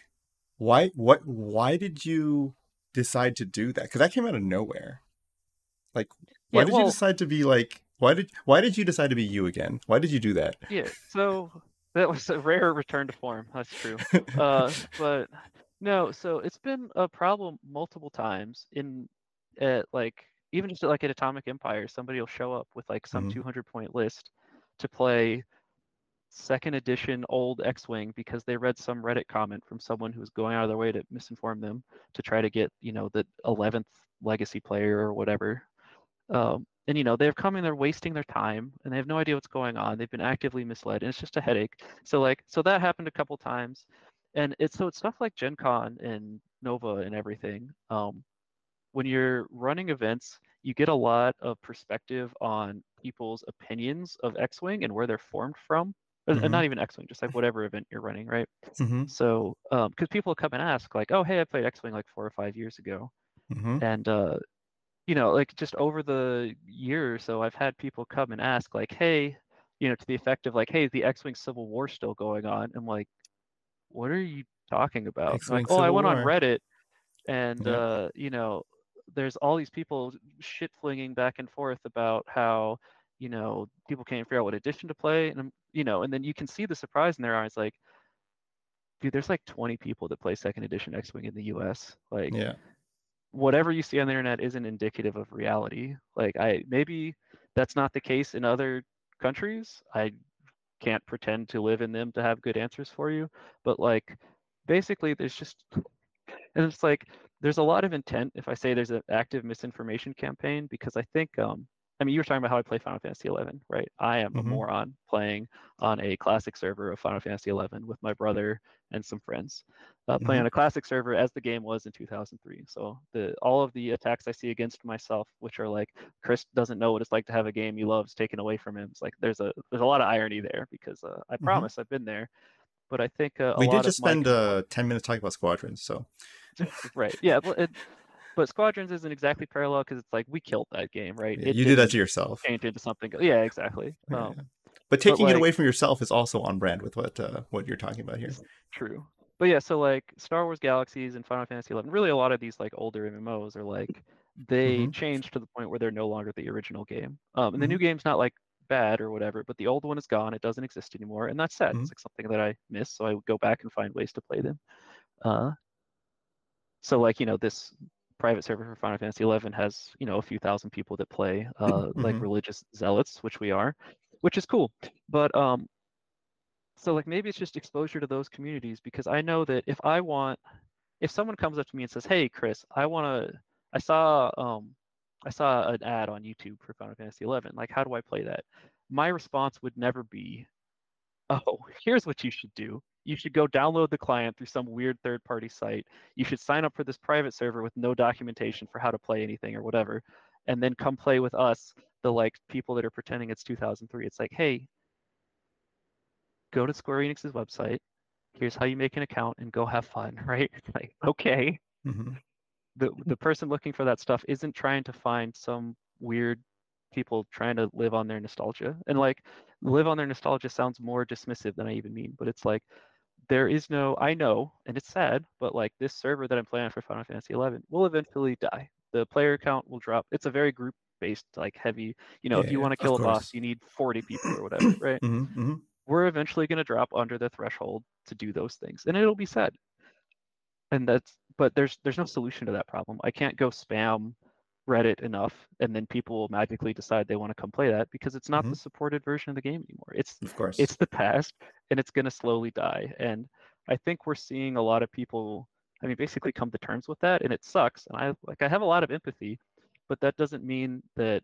why what why did you decide to do that? Cuz that came out of nowhere. Like why Yeah, did you decide to be like why did why did you decide to be you again? Why did you do that? Yeah, so that was a rare return to form. That's true. Uh, but no, so it's been a problem multiple times in at like even just at, like at Atomic Empire, somebody will show up with like some Mhm. 200 point list to play second edition old X-wing because they read some Reddit comment from someone who was going out of their way to misinform them to try to get you know the 11th legacy player or whatever. Um, and you know they're coming, they're wasting their time, and they have no idea what's going on. They've been actively misled, and it's just a headache. So like, so that happened a couple times, and it's so it's stuff like Gen Con and Nova and everything. Um, when you're running events, you get a lot of perspective on people's opinions of X-wing and where they're formed from. Uh, uh, Mhm. Not even X-wing, just like whatever event you're running, right? Mhm. So, because people come and ask, like, "Oh, hey, I played X-wing like four or five years ago," Mhm. and uh, you know, like just over the year or so, I've had people come and ask, like, "Hey," you know, to the effect of like, "Hey, is the X-wing Civil War still going on?" I'm like, "What are you talking about?" Like, "Oh, I went on Reddit, and Yeah. uh, you know, there's all these people shit flinging back and forth about how." You know, people can't figure out what edition to play, and you know, and then you can see the surprise in their eyes, like, dude, there's like 20 people that play second edition X-wing in the U.S. Like, Yeah. whatever you see on the internet isn't indicative of reality. Like I maybe that's not the case in other countries. I can't pretend to live in them to have good answers for you, but like basically there's just and it's like there's a lot of intent if I say there's an active misinformation campaign because I think um, I mean, you were talking about how I play Final Fantasy XI, right? I am mm-hmm. a moron playing on a classic server of Final Fantasy XI with my brother and some friends, uh, mm-hmm. playing on a classic server as the game was in 2003. So the all of the attacks I see against myself, which are like Chris doesn't know what it's like to have a game he loves taken away from him. It's like there's a there's a lot of irony there because uh, I mm-hmm. promise I've been there, but I think uh, we did just spend my... uh, 10 minutes talking about squadrons, so right, yeah. It, but Squadrons isn't exactly parallel because it's like we killed that game, right? Yeah, you did that to yourself. Change into something. Yeah, exactly. Yeah. Um, but taking but like, it away from yourself is also on brand with what uh, what you're talking about here. True. But yeah, so like Star Wars Galaxies and Final Fantasy Eleven, really a lot of these like older MMOs are like they mm-hmm. change to the point where they're no longer the original game. Um, and mm-hmm. the new game's not like bad or whatever, but the old one is gone. It doesn't exist anymore, and that's sad. Mm-hmm. It's like something that I miss, so I would go back and find ways to play them. Uh, so like you know this private server for Final Fantasy XI has you know a few thousand people that play uh, mm-hmm. like religious zealots, which we are, which is cool. But um, so like maybe it's just exposure to those communities because I know that if I want, if someone comes up to me and says, "Hey, Chris, I want to," I saw um, I saw an ad on YouTube for Final Fantasy XI. Like, how do I play that? My response would never be, "Oh, here's what you should do." You should go download the client through some weird third party site. You should sign up for this private server with no documentation for how to play anything or whatever, and then come play with us, the like people that are pretending it's 2003. It's like, hey, go to Square Enix's website. Here's how you make an account and go have fun, right? like, okay. Mm-hmm. The the person looking for that stuff isn't trying to find some weird people trying to live on their nostalgia. And like live on their nostalgia sounds more dismissive than I even mean, but it's like there is no i know and it's sad but like this server that i'm playing for final fantasy 11 will eventually die. The player count will drop. It's a very group based like heavy you know yeah, if you want to kill a boss you need 40 people or whatever right? Mm-hmm, mm-hmm. we're eventually going to drop under the threshold to do those things and it'll be sad. And that's but there's there's no solution to that problem. I can't go spam Reddit enough, and then people will magically decide they want to come play that because it's not mm-hmm. the supported version of the game anymore. It's of course it's the past, and it's going to slowly die. And I think we're seeing a lot of people. I mean, basically come to terms with that, and it sucks. And I like I have a lot of empathy, but that doesn't mean that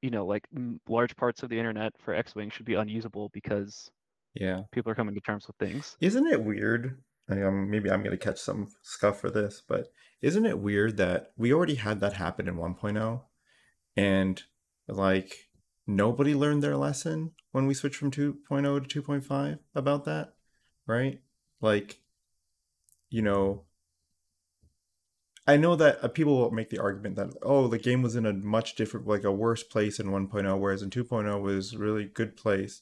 you know like large parts of the internet for X-wing should be unusable because yeah people are coming to terms with things. Isn't it weird um, maybe I'm going to catch some scuff for this, but isn't it weird that we already had that happen in 1.0 and like nobody learned their lesson when we switched from 2.0 to 2.5 about that, right? Like, you know, I know that uh, people will make the argument that oh, the game was in a much different, like a worse place in 1.0, whereas in 2.0 was really good place.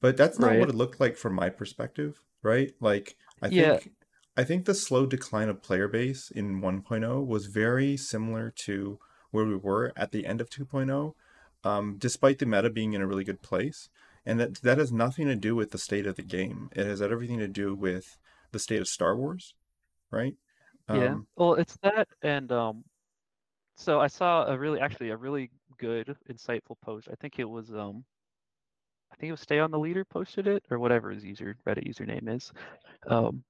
But that's not right. what it looked like from my perspective, right? Like I yeah. think I think the slow decline of player base in 1.0 was very similar to where we were at the end of 2.0, um, despite the meta being in a really good place. And that that has nothing to do with the state of the game. It has everything to do with the state of Star Wars, right? Um, yeah. Well, it's that, and um, so I saw a really, actually, a really good, insightful post. I think it was um, think it was Stay on the Leader posted it or whatever his user Reddit username is, um,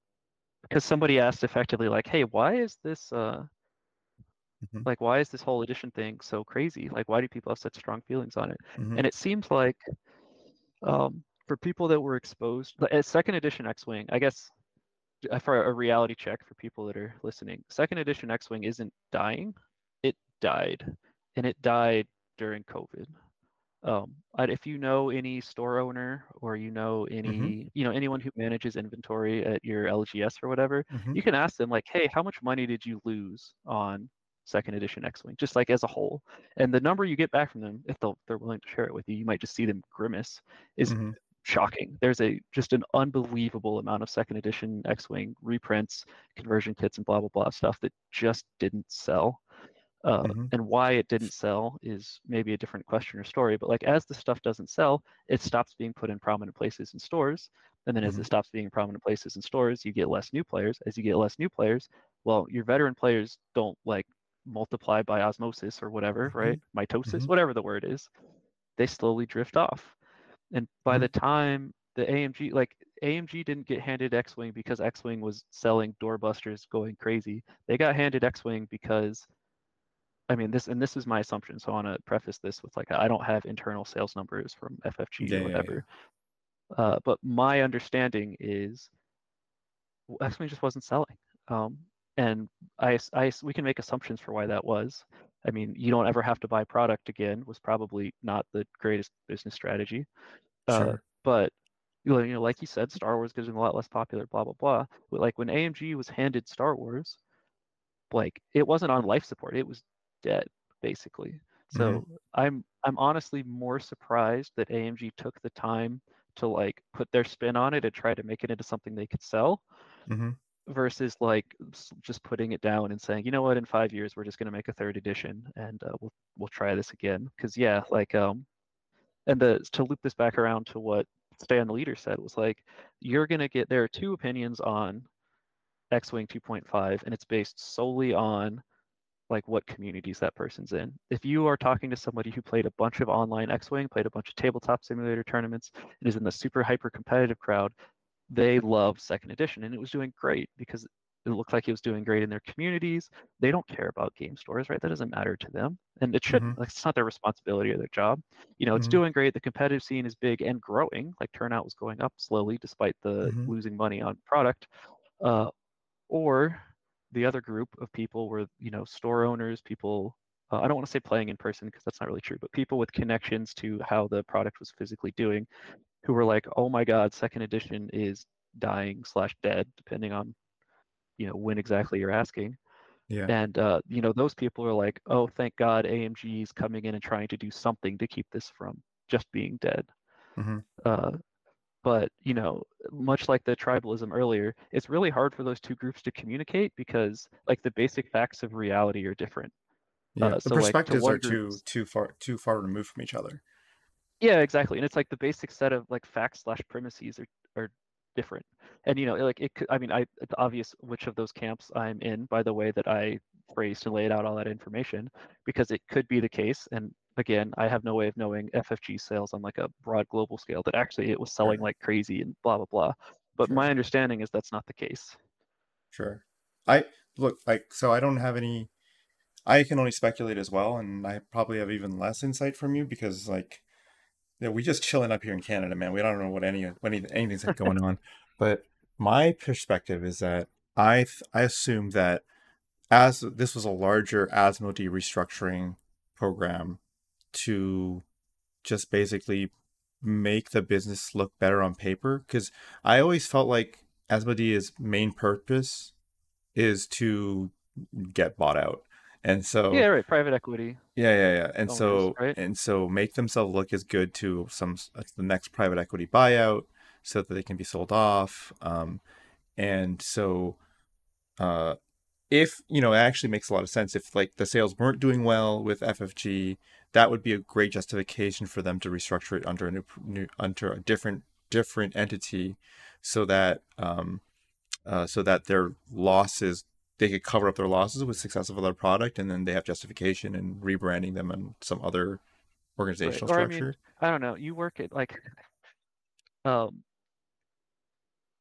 because somebody asked effectively like, hey, why is this uh, mm-hmm. like why is this whole edition thing so crazy? Like, why do people have such strong feelings on it? Mm-hmm. And it seems like um, for people that were exposed, second edition X-wing, I guess uh, for a reality check for people that are listening, second edition X-wing isn't dying; it died, and it died during COVID um, if you know any store owner or you know any mm-hmm. you know anyone who manages inventory at your lgs or whatever mm-hmm. you can ask them like hey how much money did you lose on second edition x-wing just like as a whole and the number you get back from them if they're willing to share it with you you might just see them grimace is mm-hmm. shocking there's a just an unbelievable amount of second edition x-wing reprints conversion kits and blah blah blah stuff that just didn't sell uh, mm-hmm. And why it didn't sell is maybe a different question or story. But like as the stuff doesn't sell, it stops being put in prominent places in stores. And then mm-hmm. as it stops being in prominent places in stores, you get less new players. As you get less new players, well, your veteran players don't like multiply by osmosis or whatever, mm-hmm. right? Mitosis, mm-hmm. whatever the word is. They slowly drift off. And by the mm-hmm. time the AMG, like AMG didn't get handed X-wing because X-wing was selling doorbusters, going crazy. They got handed X-wing because, I mean, this and this is my assumption. So I want to preface this with like I don't have internal sales numbers from FFG Yeah, or yeah, whatever. Uh, but my understanding is X-wing just wasn't selling. Um, and I, I, we can make assumptions for why that was. I mean, you don't ever have to buy product again was probably not the greatest business strategy. Uh, Sure. but you know, like you said, Star Wars getting a lot less popular, blah blah blah. But like when AMG was handed Star Wars, like it wasn't on life support; it was dead basically. So I'm I'm honestly more surprised that AMG took the time to like put their spin on it and try to make it into something they could sell hmm versus like just putting it down and saying, you know what, in five years we're just going to make a third edition and uh, we'll we'll try this again. Because yeah, like um, and the to loop this back around to what Stay on the Leader said was like, you're going to get there are two opinions on X-wing 2.5, and it's based solely on like what communities that person's in. If you are talking to somebody who played a bunch of online X-wing, played a bunch of tabletop simulator tournaments, and is in the super hyper competitive crowd, they love second edition and it was doing great because it looked like it was doing great in their communities. They don't care about game stores, right? That doesn't matter to them. And it shouldn't. Mhm. Like it's not their responsibility or their job. You know, it's Mhm. doing great. The competitive scene is big and growing. Like turnout was going up slowly despite the Mhm. losing money on product. Uh, or the other group of people were, you know, store owners, people uh, I don't want to say playing in person because that's not really true, but people with connections to how the product was physically doing who were like, oh my God, second edition is dying slash dead, depending on, you know, when exactly you're asking. Yeah. And, uh, you know, those people are like, oh, thank God AMG is coming in and trying to do something to keep this from just being dead. Mhm. Uh, but, you know, much like the tribalism earlier, it's really hard for those two groups to communicate because, like, the basic facts of reality are different. Yeah. Uh, the so, like, to perspectives are too too far too far removed from each other. Yeah, exactly. And it's like the basic set of like facts slash premises are, are different. And you know, like it could, I mean, I it's obvious which of those camps I'm in by the way that I phrased and laid out all that information, because it could be the case. And again, I have no way of knowing FFG sales on like a broad global scale that actually it was selling like crazy and blah blah blah. But Sure. my understanding is that's not the case. Sure. I look like so I don't have any I can only speculate as well and I probably have even less insight from you because like yeah, we just chilling up here in Canada, man. We don't know what any what any, anything's going on. But my perspective is that I th- I assume that as this was a larger Asmodee restructuring program to just basically make the business look better on paper because I always felt like Asmodee's main purpose is to get bought out. And so Yeah, right. Private equity. yeah, yeah, yeah. And Owners, so right? and so make themselves look as good to some the next private equity buyout so that they can be sold off. Um, and so uh, if you know, it actually makes a lot of sense. If like the sales weren't doing well with FFG, that would be a great justification for them to restructure it under a new, new under a different different entity, so that um, uh, so that their losses they could cover up their losses with success of other product, and then they have justification in rebranding them in some other organizational Or, I mean, structure. I don't know. You work at like, um,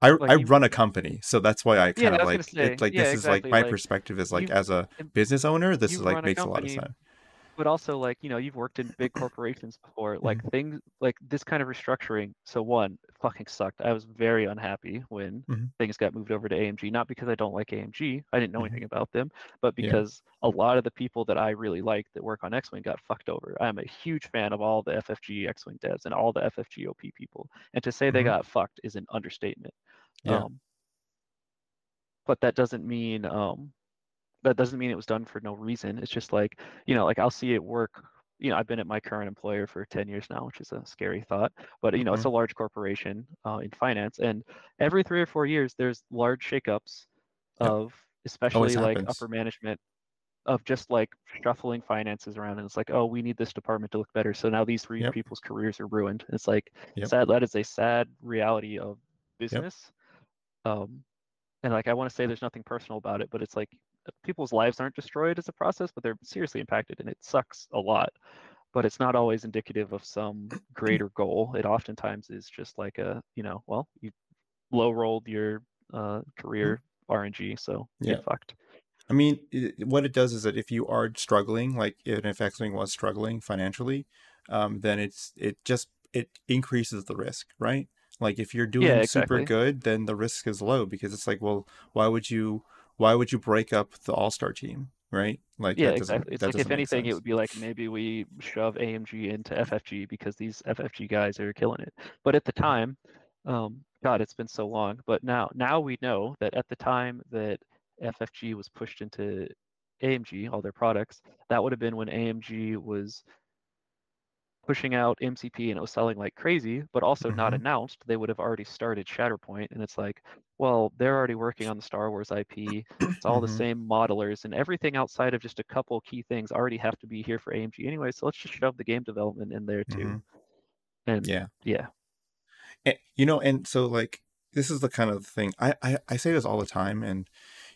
I, like I you- run a company, so that's why I kind I of like it, like yeah, this is like my like, perspective is like you- as a business owner, this is like run a makes a lot of sense. But also like you know you've worked in big corporations before like Mm-hmm. things like this kind of restructuring so one fucking sucked i was very unhappy when Mhm. things got moved over to amg not because i don't like amg i didn't know Mhm. anything about them but Yeah. because a lot of the people that i really like that work on x-wing got fucked over i'm a huge fan of all the ffg x-wing devs and all the ffg op people and to say they Mhm. got fucked is an understatement Yeah. um, but that doesn't mean um, that doesn't mean it was done for no reason. It's just like, you know, like I'll see it work. You know, I've been at my current employer for 10 years now, which is a scary thought. But, you know, it's a large corporation uh, in finance. And every three or four years, there's large shakeups Yep. of especially like upper management of just like shuffling finances around. And it's like, oh, we need this department to look better. So now these three Yep. people's careers are ruined. It's like Yep. sad. That is a sad reality of business. Um, and like I want to say there's nothing personal about it, but it's like people's lives aren't destroyed as a process, but they're seriously impacted, and it sucks a lot. But it's not always indicative of some greater goal. It oftentimes is just like a, you know, well, you low rolled your uh, career RNG, so Yeah. get fucked. I mean, it, what it does is that if you are struggling, like if X-wing was struggling financially, um, then it's it just it increases the risk, right? Like if you're doing Yeah, super good, then the risk is low because it's like, well, why would you why would you break up the all-star team, right? Like Yeah, that exactly. It's that like if anything, it would be like maybe we shove AMG into FFG because these FFG guys are killing it. But at the time, um, God, it's been so long. But now, now we know that at the time that FFG was pushed into AMG, all their products, that would have been when AMG was pushing out MCP and it was selling like crazy, but also not Mhm. announced. They would have already started Shatterpoint, and it's like, well, they're already working on the Star Wars IP. It's all the Mhm. same modelers, and everything outside of just a couple key things already have to be here for AMG anyway. So let's just shove the game development in there too. Mhm. And Yeah. yeah, And, you know, and so like this is the kind of thing I, I I say this all the time, and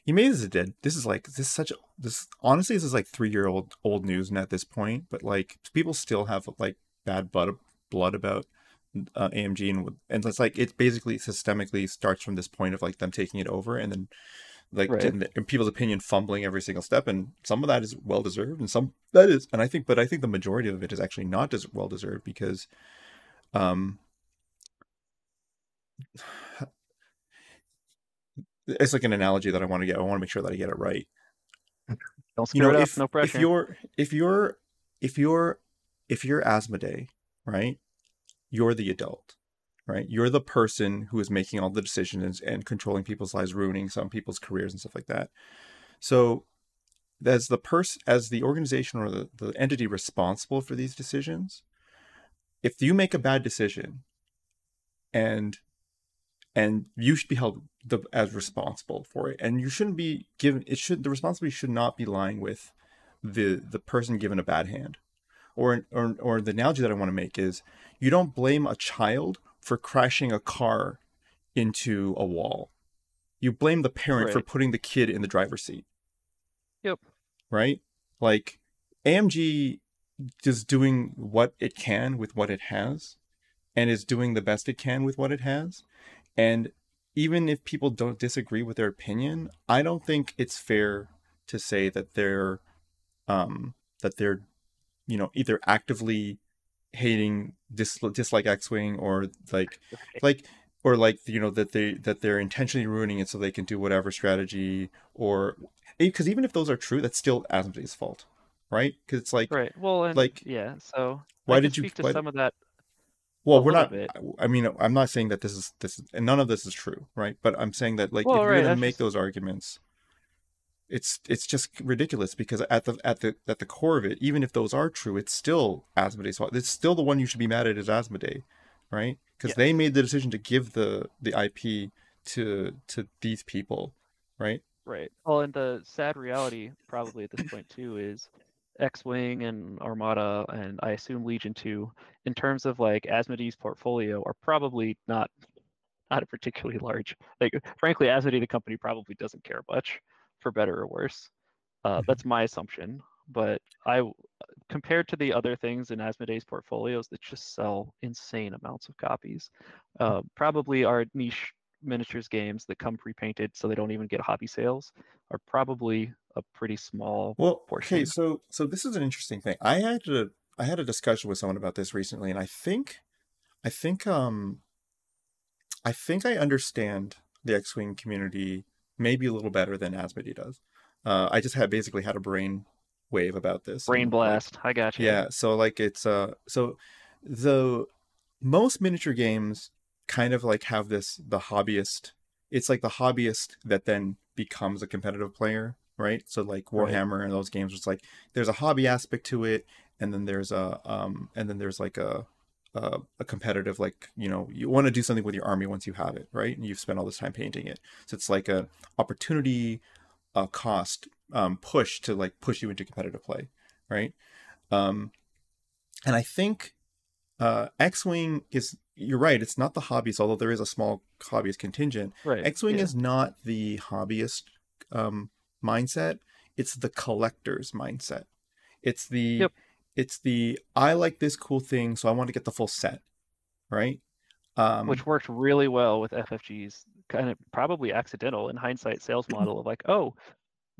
you made this a dead. This is like this is such this honestly this is like three year old old news at this point, but like people still have like bad blood blood about uh, AMG and and it's like it basically systemically starts from this point of like them taking it over and then like Right. in, in people's opinion fumbling every single step and some of that is well deserved and some that is and I think but I think the majority of it is actually not as well deserved because um it's like an analogy that I want to get. I want to make sure that I get it right. don't You know, it up. if no if you're if you're if you're if you're Asmodee, right? You're the adult, right? You're the person who is making all the decisions and controlling people's lives, ruining some people's careers and stuff like that. So, as the person, as the organization or the, the entity responsible for these decisions, if you make a bad decision, and and you should be held the, as responsible for it. And you shouldn't be given it should the responsibility should not be lying with the the person given a bad hand. Or or or the analogy that I want to make is you don't blame a child for crashing a car into a wall. You blame the parent for putting the kid in the driver's seat. Yep. right? Like AMG is doing what it can with what it has and is doing the best it can with what it has and even if people don't disagree with their opinion, I don't think it's fair to say that they're um that they're you know either actively hating dis- dislike X-wing or like like or like you know that they that they're intentionally ruining it so they can do whatever strategy or because even if those are true, that's still Asmodee's fault, right? Because it's like Right. Well, and like, yeah. So why did you- speak to why- some of that. Well we're not bit. i mean i'm not saying that this is this is, and none of this is true right but i'm saying that like Well, if you're right, to make just- those arguments it's it's just ridiculous because at the at the at the core of it even if those are true it's still asmodee's fault it's still the one you should be mad at is asmodee right because they made the decision to give the the ip to to these people right Right. Well, and the sad reality, probably at this point too, is X-wing and Armada, and I assume Legion too, in terms of like Asmodee's portfolio, are probably not not a particularly large. Like, frankly, Asmodee the company probably doesn't care much, for better or worse. Uh, Mhm. That's my assumption. But I, compared to the other things in Asmodee's portfolios that just sell insane amounts of copies, uh, probably our niche miniatures games that come pre-painted so they don't even get hobby sales are probably a pretty small Well, okay, portion. so so this is an interesting thing. I had a I had a discussion with someone about this recently, and I think I think um I think I understand the X-wing community maybe a little better than Asmodee does. Uh, I just had basically had a brain wave about this. brain blast i got you yeah, so like it's uh so the most miniature games kind of like have this the hobbyist it's like the hobbyist that then becomes a competitive player, right? So like Right. Warhammer and those games it's like there's a hobby aspect to it and then there's a um and then there's like a a, a competitive like you know you want to do something with your army once you have it right and you've spent all this time painting it so it's like a opportunity uh, cost um, push to like push you into competitive play right um, and i think uh, x-wing is you're right it's not the hobbyist although there is a small hobbyist contingent right x-wing yeah. is not the hobbyist um, mindset it's the collector's mindset it's the Yep. it's the i like this cool thing so i want to get the full set right Um, which worked really well with FFG's kind of probably accidental in hindsight sales model of like, oh,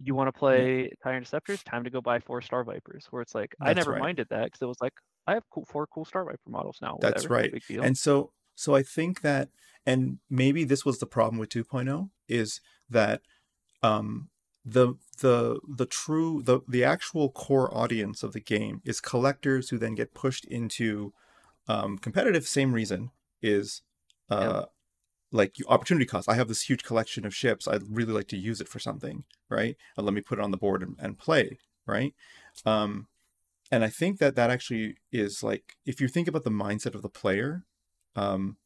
you want to play TIE Interceptors? Time to go buy four Star Vipers. Where it's like, I never right. minded that because it was like, I have cool, four cool Star Viper models now. That's whatever, no right. And so so I think that and maybe this was the problem with 2.0 is that um the the the true the the actual core audience of the game is collectors who then get pushed into um competitive same reason is uh like opportunity cost. I have this huge collection of ships. I'd really like to use it for something, right? And let me put it on the board and, and play, right? Um, and I think that that actually is like if you think about the mindset of the player, um,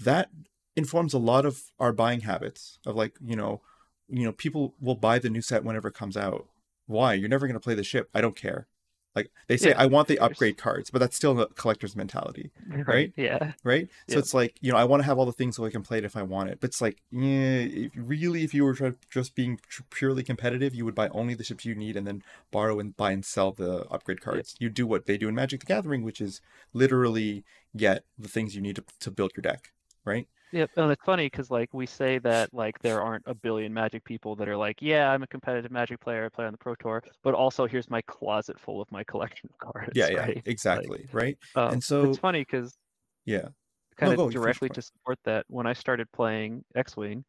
that informs a lot of our buying habits. Of like you know, you know, people will buy the new set whenever it comes out. Why? You're never going to play the ship. I don't care. Like they say, Yeah, I want the upgrade cards, but that's still a collector's mentality right? Yeah. right? So Yep. it's like you know I want to have all the things so I can play it if I want it. But it's like yeah, if, really, if you were just being purely competitive, you would buy only the ships you need and then borrow and buy and sell the upgrade cards. You do what they do in Magic the Gathering, which is literally get the things you need to, to build your deck, right? Yep, and it's funny because like we say that like there aren't a billion Magic people that are like, yeah, I'm a competitive Magic player, I play on the Pro Tour, but also here's my closet full of my collection of cards. Yeah, yeah, right? Like, exactly, right? um, And so- it's funny because Yeah, kind go, of directly to support that, when I started playing X-wing,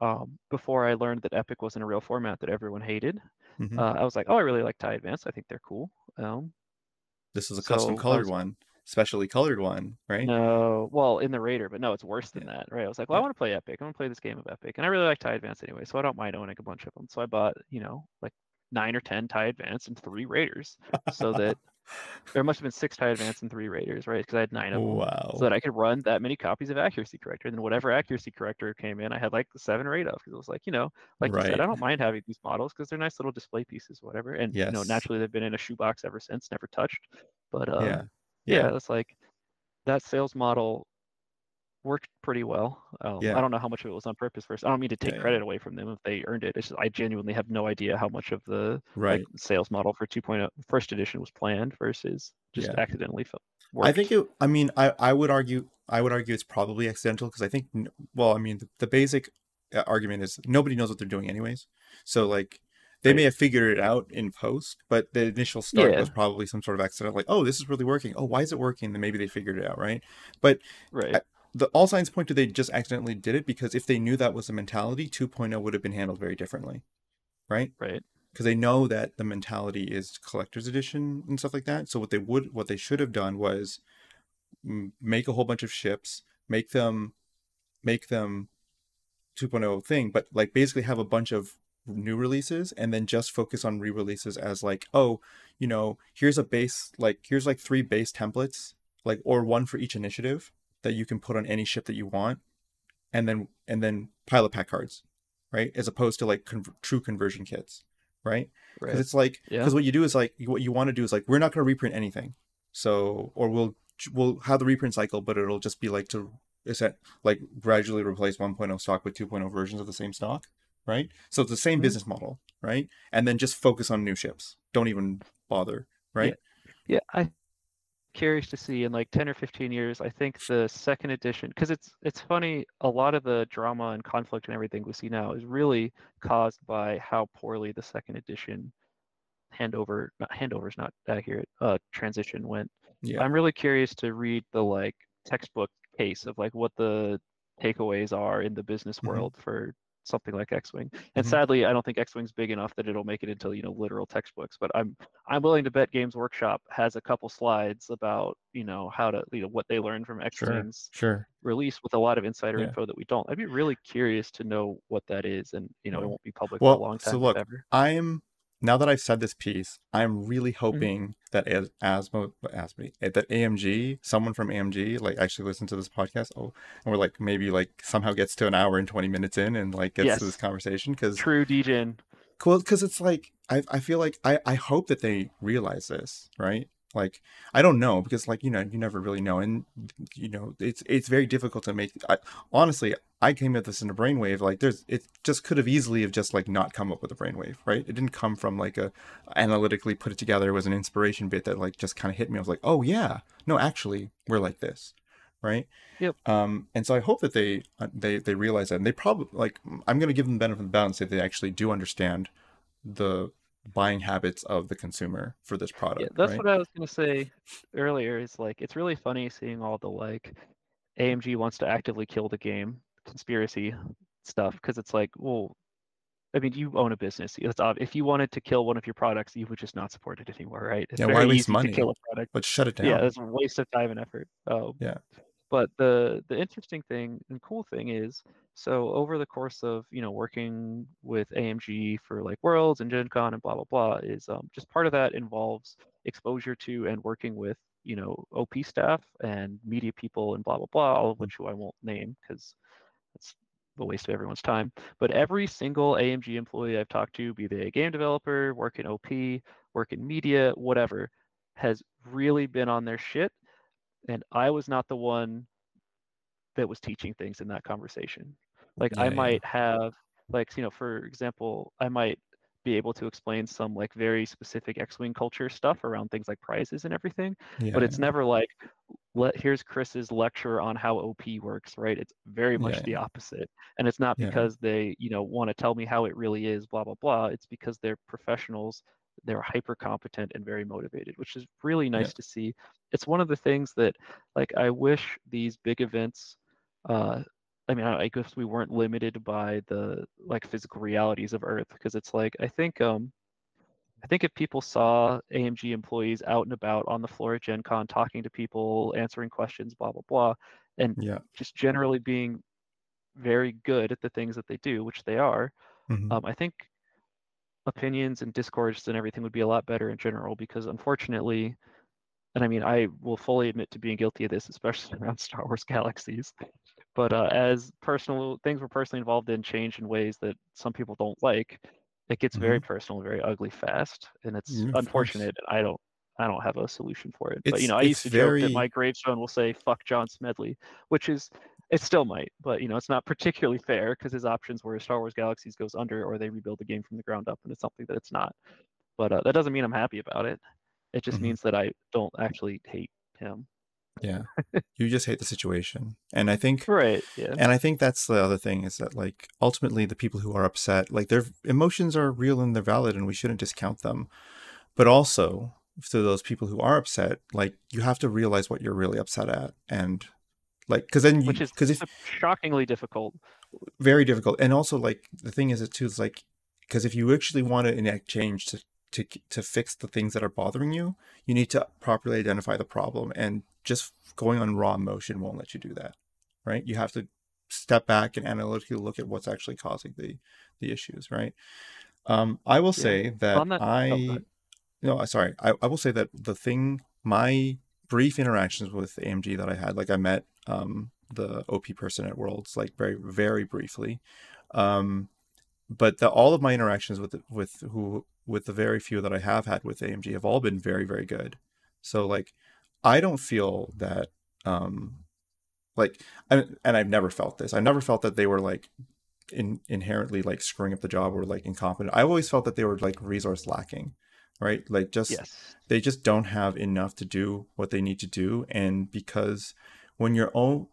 um, before I learned that Epic wasn't a real format that everyone hated, Mhm. uh, I was like, oh, I really like TIE Advance. I think they're cool. Um, this is a so custom colored was- one, specially colored one, right? No, well, in the Raider, but no, it's worse than Yeah. that, right? I was like, well, I want to play Epic. I want to play this game of Epic, and I really like TIE Advance anyway, so I don't mind owning a bunch of them. So I bought, you know, like nine or ten TIE Advance and three Raiders, so that there must have been six TIE Advance and three Raiders, right? Because I had nine of them, wow. so that I could run that many copies of Accuracy Corrector. And then whatever Accuracy Corrector came in, I had like seven or eight of, because it was like, you know, like you said, I don't mind having these models because they're nice little display pieces, whatever. And you know, naturally they've been in a shoebox ever since, never touched. But uh, yeah. Yeah, it's like that sales model worked pretty well. Um, Yeah. I don't know how much of it was on purpose. First, I don't mean to take Yeah, yeah. credit away from them if they earned it. It's just I genuinely have no idea how much of the Right. like sales model for 2.0 first edition was planned versus just Yeah. accidentally felt. I think it. I mean, I I would argue. I would argue it's probably accidental because I think. Well, I mean, the, the basic uh, argument is nobody knows what they're doing anyways. So like, they may have figured it out in post, but the initial start Yeah. was probably some sort of accident. Like, oh, this is really working. Oh, why is it working? Then maybe they figured it out, right? But right. the all signs point to they just accidentally did it because if they knew that was the mentality, 2.0 would have been handled very differently, right? Right. because they know that the mentality is collector's edition and stuff like that. So what they would, what they should have done was make a whole bunch of ships, make them, make them 2.0 thing, but like basically have a bunch of new releases and then just focus on re-releases as like, oh, you know, here's a base, like here's like three base templates, like or one for each initiative that you can put on any ship that you want, and then and then pilot pack cards, right? As opposed to like con- true conversion kits, right? because Right. it's like Yeah. because what you do is like what you want to do is like we're not going to reprint anything so or we'll we'll have the reprint cycle but it'll just be like to is that like gradually replace 1.0 stock with 2.0 versions of the same stock right? So it's the same Mhm. business model right? And then just focus on new ships. Don't even bother right? Yeah, I curious to see in like 10 or 15 years i think the second edition because it's it's funny a lot of the drama and conflict and everything we see now is really caused by how poorly the second edition handover not handover is not accurate uh transition went. Yeah. I'm really curious to read the like textbook case of like what the takeaways are in the business Mhm. world for something like X-wing. And Mhm. sadly, I don't think X-wing's big enough that it'll make it into you know literal textbooks. But I'm I'm willing to bet Games Workshop has a couple slides about you know how to you know what they learned from X-wing's sure sure. release with a lot of insider Yeah. info that we don't. I'd be really curious to know what that is, and you know it won't be public Well, for a long so time look, if ever. i'm now that i've said this piece i'm really Mm-hmm. hoping that as asmo asmo that amg someone from amg like actually listen to this podcast oh and we're like maybe like somehow gets to an hour and 20 minutes in and like gets to this conversation because True, DJin. cool because it's like I, I feel like I, I hope that they realize this right like i don't know because like you know you never really know and you know it's it's very difficult to make I, honestly i came at this in a brainwave like there's it just could have easily have just like not come up with a brainwave right it didn't come from like a analytically put it together it was an inspiration bit that like just kind of hit me i was like oh yeah no actually we're like this right? Yep. Um, and so I hope that they uh, they they realize that, and they probably like I'm going to give them the benefit of the doubt and say they actually do understand the buying habits of the consumer for this product. Yeah, that's right? what I was gonna say earlier. Is like it's really funny seeing all the like AMG wants to actively kill the game conspiracy stuff because it's like, well, I mean, you own a business. It's if you wanted to kill one of your products, you would just not support it anymore, right? It's Yeah, very why waste money? to kill a product. But shut it down. Yeah, it's a waste of time and effort. Um, Yeah. But the the interesting thing and cool thing is, so over the course of you know working with AMG for like Worlds and Gen Con and blah blah blah, is um, just part of that involves exposure to and working with you know OP staff and media people and blah blah blah, all of which who I won't name because it's a waste of everyone's time. But every single AMG employee I've talked to, be they a game developer, work in OP, work in media, whatever, has really been on their shit. And I was not the one that was teaching things in that conversation. Like Yeah, I yeah. might have, like, you know, for example, I might be able to explain some like very specific X-Wing culture stuff around things like prizes and everything Yeah, but it's yeah. never like let here's chris's lecture on how op works right it's very much Yeah, the opposite and it's not Yeah. because they you know want to tell me how it really is blah blah blah it's because they're professionals they're hyper competent and very motivated which is really nice to see it's one of the things that like i wish these big events uh I mean, I I guess we weren't limited by the like physical realities of Earth because it's like I think um I think if people saw AMG employees out and about on the floor at Gen Con talking to people, answering questions, blah, blah, blah, and Yeah. just generally being very good at the things that they do, which they are, Mhm. um, I think opinions and discourse and everything would be a lot better in general because unfortunately, and I mean, I will fully admit to being guilty of this, especially around Star Wars Galaxies. But uh, as personal things we're personally involved in change in ways that some people don't like, it gets very personal and very ugly fast, and it's Mm-hmm. Yeah, of course. unfortunate. I don't, I don't have a solution for it. but you know, I used to joke that my gravestone will say "fuck John Smedley," which is it still might, but you know, it's not particularly fair because his options were Star Wars Galaxies goes under, or they rebuild the game from the ground up, and it's something that it's not. But uh, that doesn't mean I'm happy about it. It just Mhm. means that I don't actually hate him. Yeah. you just hate the situation. And I think Right. Yeah. and I think that's the other thing is that like ultimately the people who are upset, like their emotions are real and they're valid and we shouldn't discount them. But also to those people who are upset, like you have to realize what you're really upset at and like because then you Which is because it's shockingly difficult. very difficult and also like the thing is it too is like because if you actually want to enact change to to to fix the things that are bothering you you need to properly identify the problem and just going on raw emotion won't let you do that right? You have to step back and analytically look at what's actually causing the the issues right? Um i will say that that- oh, i no sorry. I, I will say that the thing my brief interactions with amg that i had like i met um the op person at worlds like very very briefly. Um but the, all of my interactions with with who with the very few that i have had with amg have all been very very good. So like i don't feel that um like and, and i've never felt this. I never felt that they were like in, inherently like screwing up the job or like incompetent. I've always felt that they were like resource lacking right? Like just Yes. they just don't have enough to do what they need to do and because when you're own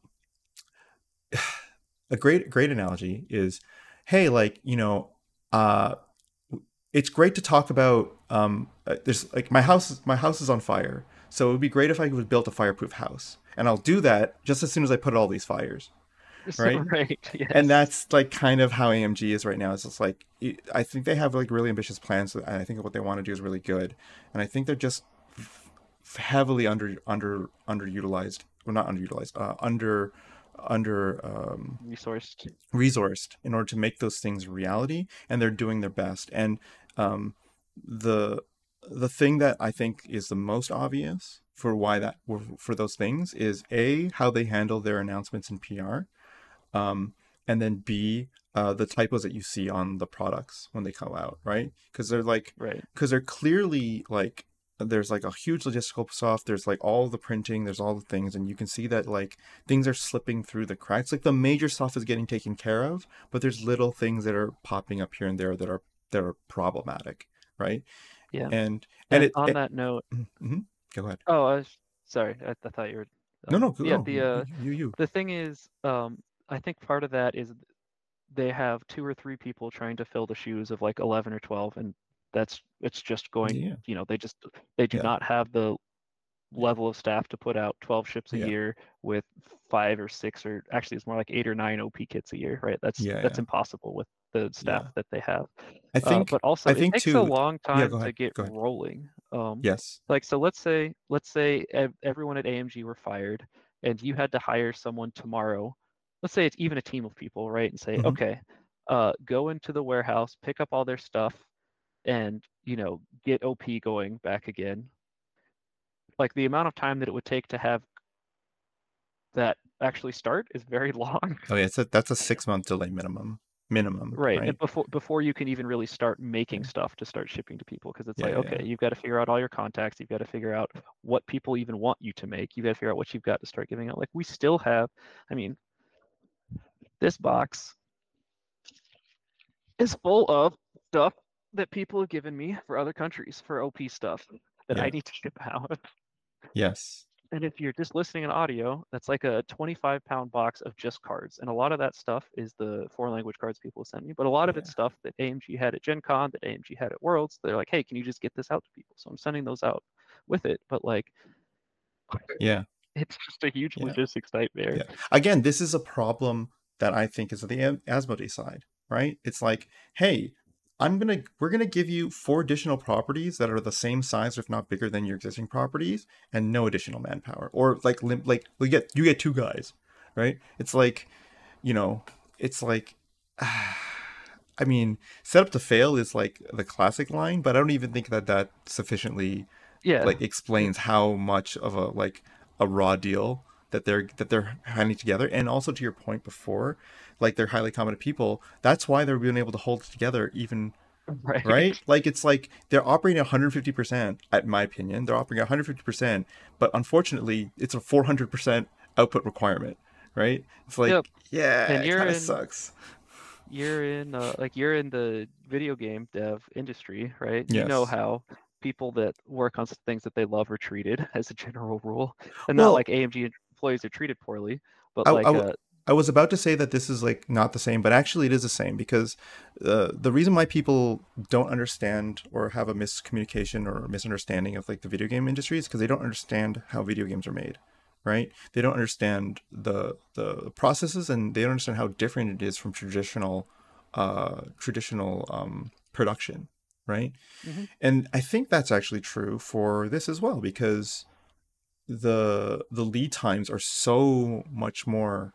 a great great analogy is hey like you know uh it's great to talk about um uh, there's like my house my house is on fire so it would be great if i could build a fireproof house and i'll do that just as soon as i put all these fires Right? right. Yes. and that's like kind of how AMG is right now. It's just like I think they have like really ambitious plans, and I think what they want to do is really good. And I think they're just heavily under under underutilized, well not underutilized, uh, under under um, resourced. resourced in order to make those things reality and they're doing their best and um, the the thing that i think is the most obvious for why that for those things is a how they handle their announcements in pr um, and then b uh, the typos that you see on the products when they come out right? Because they're like Right. because they're clearly like there's like a huge logistical stuff there's like all the printing there's all the things and you can see that like things are slipping through the cracks. Like the major stuff is getting taken care of but there's little things that are popping up here and there that are that are problematic right Yeah. and and, And it on it- that note, Mhm. go ahead oh, I was, sorry, I, I thought you were No, Um, no, yeah, no. the uh, You, you. the thing is, um, I think part of that is they have two or three people trying to fill the shoes of like 11 or 12, and that's it's just going. Yeah. You know, they just they do Yeah. not have the level of staff to put out 12 ships a Yeah. year with five or six or actually it's more like eight or nine OP kits a year, right? That's Yeah, that's impossible with the staff Yeah. that they have. I Uh, think. but also I think it takes too- a long yeah, time go to get rolling. Um, Yes. like so let's say let's say everyone at AMG were fired and you had to hire someone tomorrow. Let's say it's even a team of people, right? And say, Mhm. okay, uh, go into the warehouse, pick up all their stuff, and you know get OP going back again. Like the amount of time that it would take to have that actually start is very long. Oh yeah, it's a, that's a six month delay minimum. Minimum. Right. Right. And before before you can even really start making stuff to start shipping to people because it's Yeah, like, okay, yeah. you've got to figure out all your contacts, you've got to figure out what people even want you to make. You've got to figure out what you've got to start giving out. Like we still have, I mean, this box is full of stuff that people have given me for other countries for OP stuff that I need to ship out. Yes. And if you're just listening in audio, that's like a 25 pound box of just cards. And a lot of that stuff is the foreign language cards people send me. But a lot of it's stuff that AMG had at Gen Con, that AMG had at Worlds. They're like, hey, can you just get this out to people? So I'm sending those out with it. But like, Yeah. it's just a huge Yeah. logistics nightmare. Yeah. Again, this is a problem that I think is on the Asmodee side, right? It's like, hey, I'm gonna we're gonna give you four additional properties that are the same size, if not bigger, than your existing properties, and no additional manpower, or like like you get you get two guys, right? It's like, you know, it's like. I mean, set up to fail is like the classic line, but I don't even think that that sufficiently Yeah. like explains how much of a like a raw deal that they're that they're handing together and also to your point before like they're highly competent people that's why they're being able to hold it together even right. right like it's like they're operating 150% at my opinion they're operating 150% but unfortunately it's a 400% output requirement right it's like Yep. yeah And it you're kind of sucks You're in uh, like you're in the video game dev industry, right? You know how people that work on things that they love are treated as a general rule, and Well- not like AMG employees are treated poorly, but I- like I uh, I was about to say that this is like not the same, but actually it is the same because uh, the reason why people don't understand or have a miscommunication or misunderstanding of like the video game industry is because they don't understand how video games are made, right? They don't understand the the processes and they don't understand how different it is from traditional uh, traditional um, production, right? Mhm. And I think that's actually true for this as well because the the lead times are so much more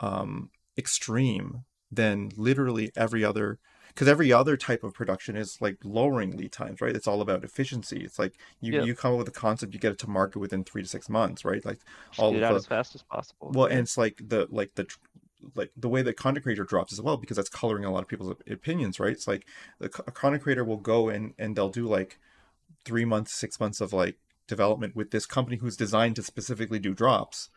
um, extreme than literally every other because every other type of production is like lowering lead times right it's all about efficiency it's like you, Yeah. you come up with a concept you get it to market within three to six months right like all of the- as fast as possible. well yeah. and it's like the like the like the way that content creator drops as well because that's coloring a lot of people's opinions right it's like the a content creator will go in and they'll do like three months six months of like development with this company who's designed to specifically do drops.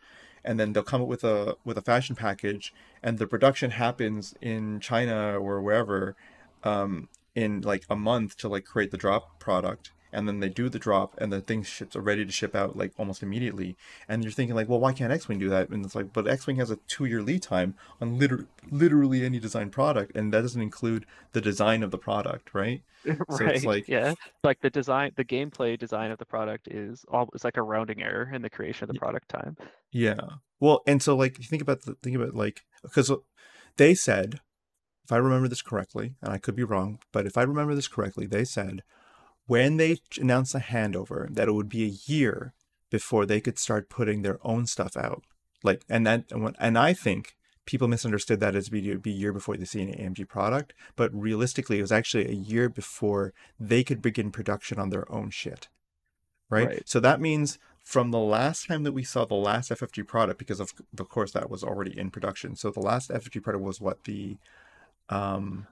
And then they'll come up with a with a fashion package and the production happens in china or wherever um in like a month to like create the drop product and then they do the drop and the thing ships are ready to ship out like almost immediately and you're thinking like well why can't x-wing do that and it's like but x-wing has a two year lead time on liter- literally any design product and that doesn't include the design of the product right right. so it's like- yeah, like the design, the gameplay design of the product is all it's like a rounding error in the creation of the product time. Yeah. Well, and so like you think about the think about like because uh, they said, if I remember this correctly, and I could be wrong, but if I remember this correctly, they said when they announced the handover that it would be a year before they could start putting their own stuff out. Like, and that and, I think people misunderstood that as be be a year before they see an AMG product, but realistically, it was actually a year before they could begin production on their own shit. Right? Right. So that means from the last time that we saw the last FFG product, because of of course that was already in production. So the last FFG product was what the um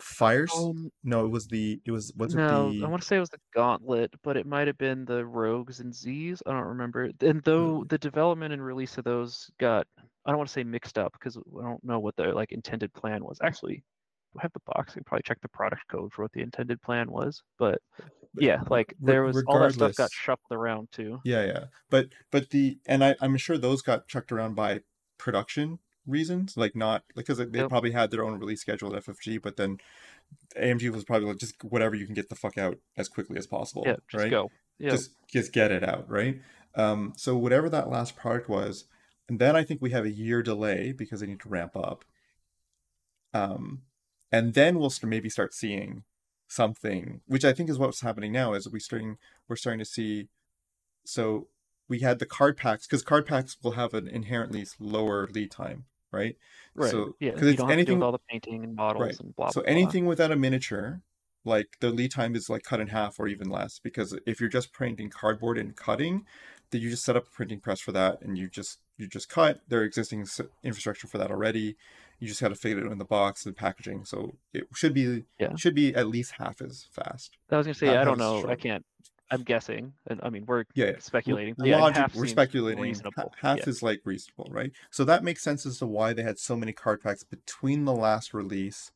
fires? Um, no, it was the it was was no, it the I want to say it was the Gauntlet, but it might have been the Rogues and Z's. I don't remember. And though the development and release of those got, I don't want to say mixed up because I don't know what their like intended plan was. Actually, I have the box. You can probably check the product code for what the intended plan was. But yeah, like there was all that stuff got shuffled around too. Yeah, yeah. But but the and I I'm sure those got chucked around by production reasons, like not because they yep. probably had their own release schedule at FFG, but then AMG was probably like just whatever you can get the fuck out as quickly as possible. Yeah, just right? go. Yep. Just just get it out, right? Um, so whatever that last product was, and then I think we have a year delay because they need to ramp up. Um, and then we'll maybe start seeing something, which I think is what's happening now. Is we starting we're starting to see. So we had the card packs because card packs will have an inherently lower lead time, right? Right. So yeah, because it's anything all the painting and models right. and blah. So blah, anything blah. without a miniature, like the lead time is like cut in half or even less because if you're just printing cardboard and cutting, then you just set up a printing press for that and you just you just cut. There existing infrastructure for that already. You just got to fit it in the box and packaging, so it should be yeah. should be at least half as fast. I was gonna say I don't know. Short. I can't I'm guessing, and I mean we're yeah, speculating. yeah, Logic, we're speculating. Reasonable. Half yeah. is like reasonable, right? So that makes sense as to why they had so many card packs between the last release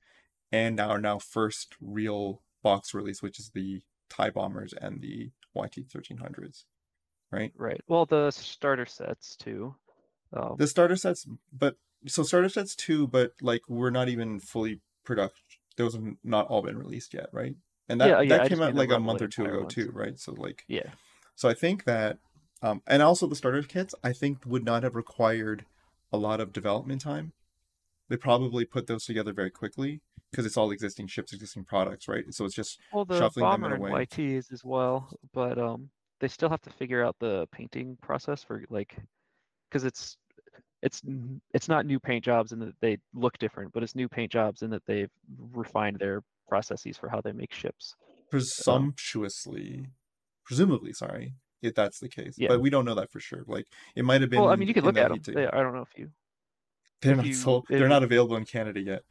and our now first real box release, which is the Tie Bombers and the YT thirteen hundreds, right? Right. Well, the starter sets too. Um, the starter sets, but so starter sets too, but like we're not even fully production. Those have not all been released yet, right? And that yeah, yeah, that came out like a month or two ago ones. too, right? So like yeah. So I think that, um, and also the starter kits I think would not have required a lot of development time. They probably put those together very quickly because it's all existing ships, existing products, right? So it's just well, the shuffling bomber them in a way. YTs as well, but um, they still have to figure out the painting process for like, because it's it's it's not new paint jobs and that they look different, but it's new paint jobs and that they've refined their processes for how they make ships. Presumptuously, um, presumably, sorry, if that's the case. Yeah. But we don't know that for sure. Like it might have been. Well, I mean, you could look at them. They, I don't know if you. They're if not you, sold. They're not available in Canada yet.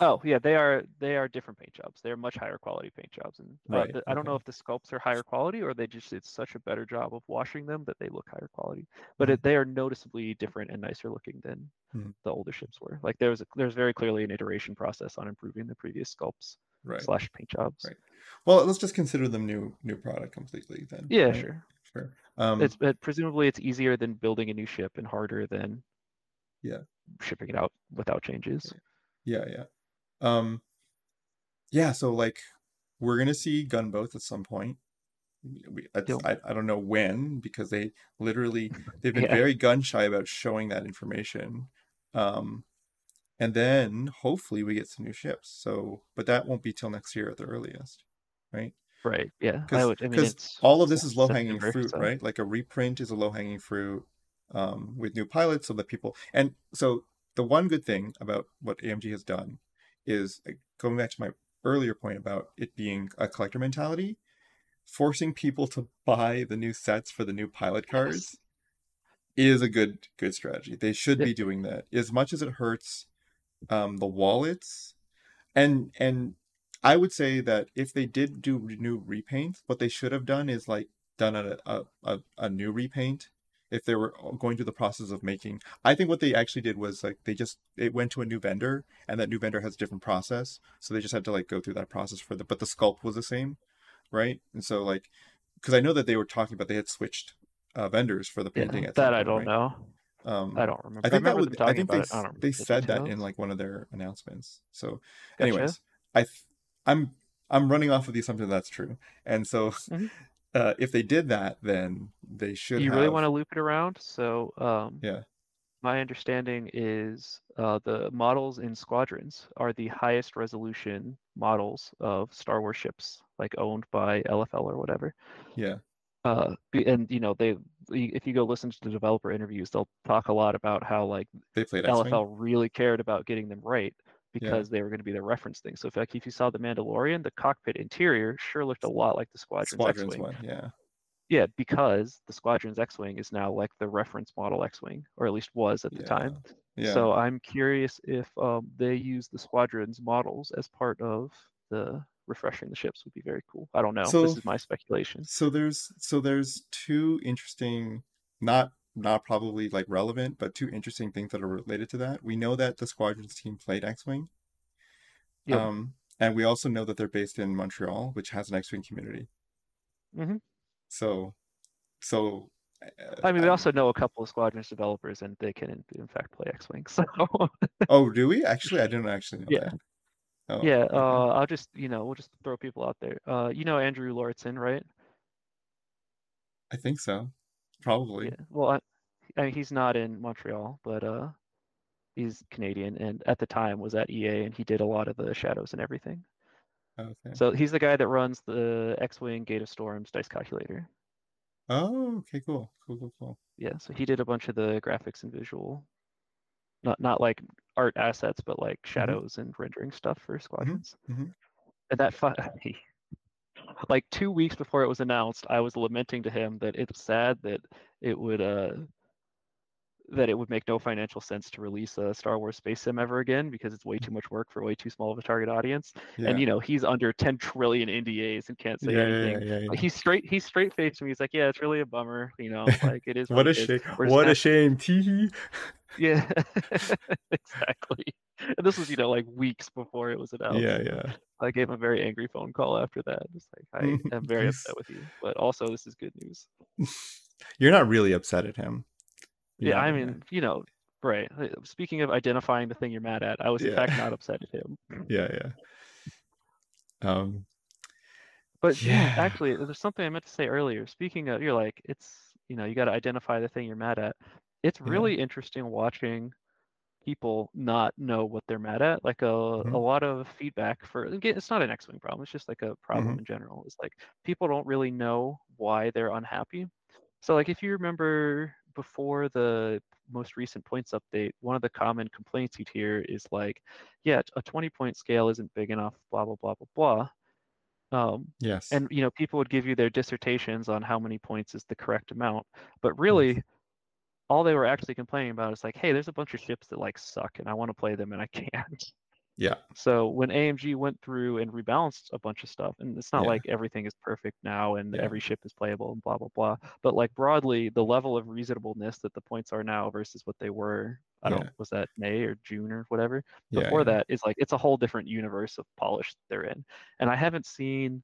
Oh yeah, they are. They are different paint jobs. They're much higher quality paint jobs, and uh, right. the, I don't know if the sculpts are higher quality or they just it's such a better job of washing them that they look higher quality. But mm-hmm. it, they are noticeably different and nicer looking than mm-hmm. the older ships were. Like there was a, there's very clearly an iteration process on improving the previous sculpts right. slash paint jobs. Right. Well, let's just consider them new new product completely then. Yeah, right? sure. Sure. Um, it's it, presumably it's easier than building a new ship and harder than yeah shipping it out without changes. Yeah, yeah. Yeah. Um, yeah. So like we're gonna see gunboats at some point. We, I, I don't know when because they literally they've been yeah. very gun shy about showing that information. Um, and then hopefully we get some new ships. So, but that won't be till next year at the earliest, right? Right. Yeah. Because I, I mean, all of this is low hanging fruit, so. right? Like a reprint is a low hanging fruit um, with new pilots, so that people and so the one good thing about what AMG has done is going back to my earlier point about it being a collector mentality, forcing people to buy the new sets for the new pilot cards yes. is a good good strategy. They should be doing that. As much as it hurts um, the wallets, and and I would say that if they did do new repaints, what they should have done is like done a a, a, a new repaint if they were going through the process of making i think what they actually did was like they just it went to a new vendor and that new vendor has a different process so they just had to like go through that process for the but the sculpt was the same right and so like because i know that they were talking about they had switched uh, vendors for the painting yeah, that i don't right? know um, I don't remember. I think I remember that would, I think they, they said that in like one of their announcements. So, gotcha. anyways, I th- I'm I'm running off of the assumption that's true, and so mm-hmm. Uh, if they did that, then they should. You have... really want to loop it around? So, um, yeah. My understanding is uh, the models in squadrons are the highest resolution models of Star Wars ships, like owned by LFL or whatever. Yeah uh and you know they if you go listen to the developer interviews they'll talk a lot about how like they played lfl really cared about getting them right because yeah. they were going to be the reference thing so if like if you saw the mandalorian the cockpit interior sure looked a lot like the squadron's, squadron's x-wing one, yeah yeah because the squadron's x-wing is now like the reference model x-wing or at least was at the yeah. time yeah. so i'm curious if um, they use the squadron's models as part of the refreshing the ships would be very cool. I don't know. So, this is my speculation. So there's so there's two interesting, not not probably like relevant, but two interesting things that are related to that. We know that the squadrons team played X-wing. Yep. Um, and we also know that they're based in Montreal, which has an X-wing community. hmm So, so. I mean, we uh, also know a couple of Squadrons developers, and they can in, in fact play X-wing. So Oh, do we actually? I didn't actually know Yeah. that. Oh, yeah, okay. uh, I'll just you know we'll just throw people out there. Uh, you know Andrew Lauritzen, right? I think so. Probably. Yeah. Well, I, mean, he's not in Montreal, but uh, he's Canadian, and at the time was at EA, and he did a lot of the shadows and everything. Okay. So he's the guy that runs the X-wing Gate of Storms dice calculator. Oh, okay, cool, cool, cool, cool. Yeah, so he did a bunch of the graphics and visual, not not like art assets, but like shadows and rendering stuff for squadrons. mhm. And that fu- like two weeks before it was announced, I was lamenting to him that it's sad that it would uh that it would make no financial sense to release a Star Wars space sim ever again because it's way mm. too much work for way too small of a target audience. Yeah. And you know he's under 10 trillion NDAs and can't say yeah, anything. yeah, yeah, But yeah. He's straight. He's straight faced me. He's like, "Yeah, it's really a bummer. You know, like it is What a shame! What a shame! Teehee. Yeah, exactly. And this was, you know, like weeks before it was announced. Yeah, yeah. I gave him a very angry phone call after that. Just like, I am very upset with you, but also this is good news. You're not really upset at him. Yeah, You're I mean, you know, right. Speaking of identifying the thing you're mad at, I was in fact not upset at him. yeah, yeah. Um, But yeah, Yeah. actually, there's something I meant to say earlier. Speaking of, you're like, it's, you know, you got to identify the thing you're mad at. It's Yeah. really interesting watching people not know what they're mad at. Like a, a Mhm. lot of feedback for, again, it's not an X Wing problem. It's just like a problem Mm-hmm. in general. It's like people don't really know why they're unhappy. So, like, if you remember before the most recent points update, one of the common complaints you'd hear is like, yeah, a 20 point scale isn't big enough, blah, blah, blah, blah, blah. Um, yes. and you know people would give you their dissertations on how many points is the correct amount but really all they were actually complaining about is like hey there's a bunch of ships that like suck and i want to play them and i can't yeah. so when amg went through and rebalanced a bunch of stuff and it's not Yeah. like everything is perfect now and Yeah. every ship is playable and blah blah blah but like broadly the level of reasonableness that the points are now versus what they were i Yeah. don't was that may or june or whatever before that is like it's a whole different universe of polish they're in and i haven't seen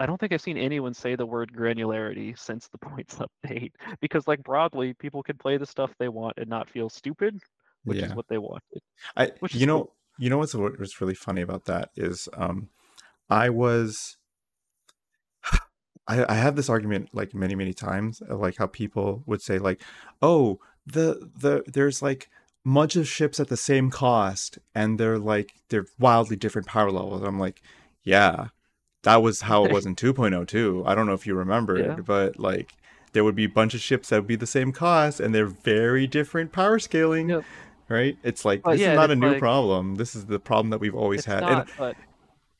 i don't think i've seen anyone say the word granularity since the points update because like broadly people can play the stuff they want and not feel stupid which is what they wanted I which you know cool. you know what's what's really funny about that is um I was I I have this argument like many many times like how people would say like oh the the there's like bunch of ships at the same cost and they're like they're wildly different power levels. I'm like yeah that was how it was in 2.0 too. I don't know if you remember Yeah. but like there would be a bunch of ships that would be the same cost and they're very different power scaling Yep. Right? It's like But this yeah, is not a new like- problem. This is the problem that we've always it's had. not And but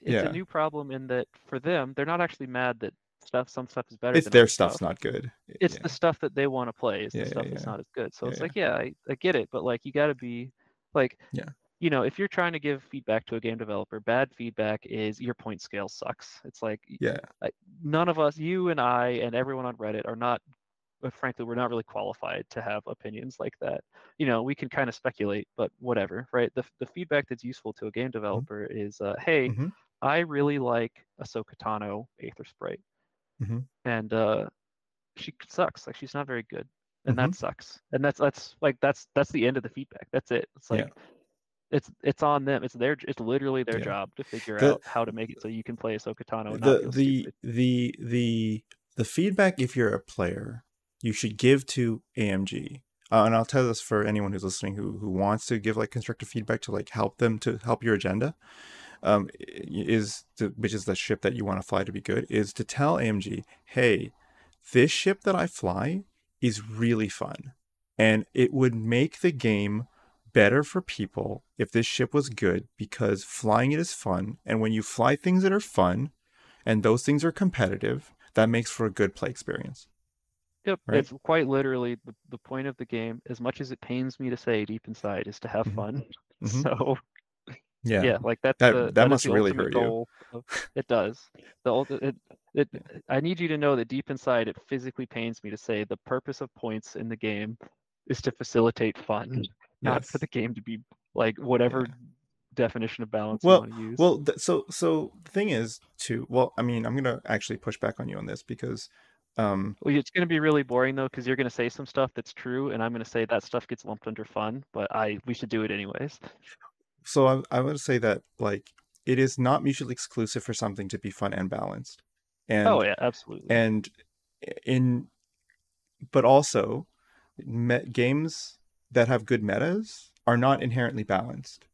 it's Yeah. a new problem in that for them they're not actually mad that stuff some stuff is better it's than their stuff's stuff. not good. it's yeah. the stuff that they want to play is Yeah, the stuff that's not as good so it's like yeah I, I get it but like you got to be like Yeah. you know if you're trying to give feedback to a game developer bad feedback is your point scale sucks it's like yeah, none of us you and i and everyone on reddit are not frankly we're not really qualified to have opinions like that you know we can kind of speculate but whatever right the, the feedback that's useful to a game developer is uh, hey Mhm. i really like ahsoka tano aether sprite Mhm. and uh she sucks like she's not very good and that sucks and that's that's like that's that's the end of the feedback that's it it's Yeah. like it's it's on them it's their it's literally their Yeah. job to figure The- out how to make it so you can play Ahsoka Tano the the stupid. the the the feedback if you're a player you should give to AMG. Uh, and I'll tell this for anyone who's listening who who wants to give like constructive feedback to like help them to help your agenda. Um, is to, which is the ship that you want to fly to be good is to tell AMG, hey, this ship that I fly is really fun, and it would make the game better for people if this ship was good because flying it is fun, and when you fly things that are fun, and those things are competitive, that makes for a good play experience. Yep, right? it's quite literally the, the point of the game. As much as it pains me to say deep inside, is to have Mhm. fun. Mhm. So Yeah. yeah, like that's That- the, that that must really hurt you. Of, it does. The ulti- it, it, I need you to know that deep inside, it physically pains me to say the purpose of points in the game is to facilitate fun, not for the game to be like whatever definition of balance well, you want to use. Well, th- so so the thing is too. Well, I mean, I'm gonna actually push back on you on this because. Um, well, it's going to be really boring though, because you're going to say some stuff that's true, and I'm going to say that stuff gets lumped under fun. But I we should do it anyways. So I, I would say that like it is not mutually exclusive for something to be fun and balanced. And, oh yeah, absolutely. And in, but also, me- games that have good metas are not inherently balanced.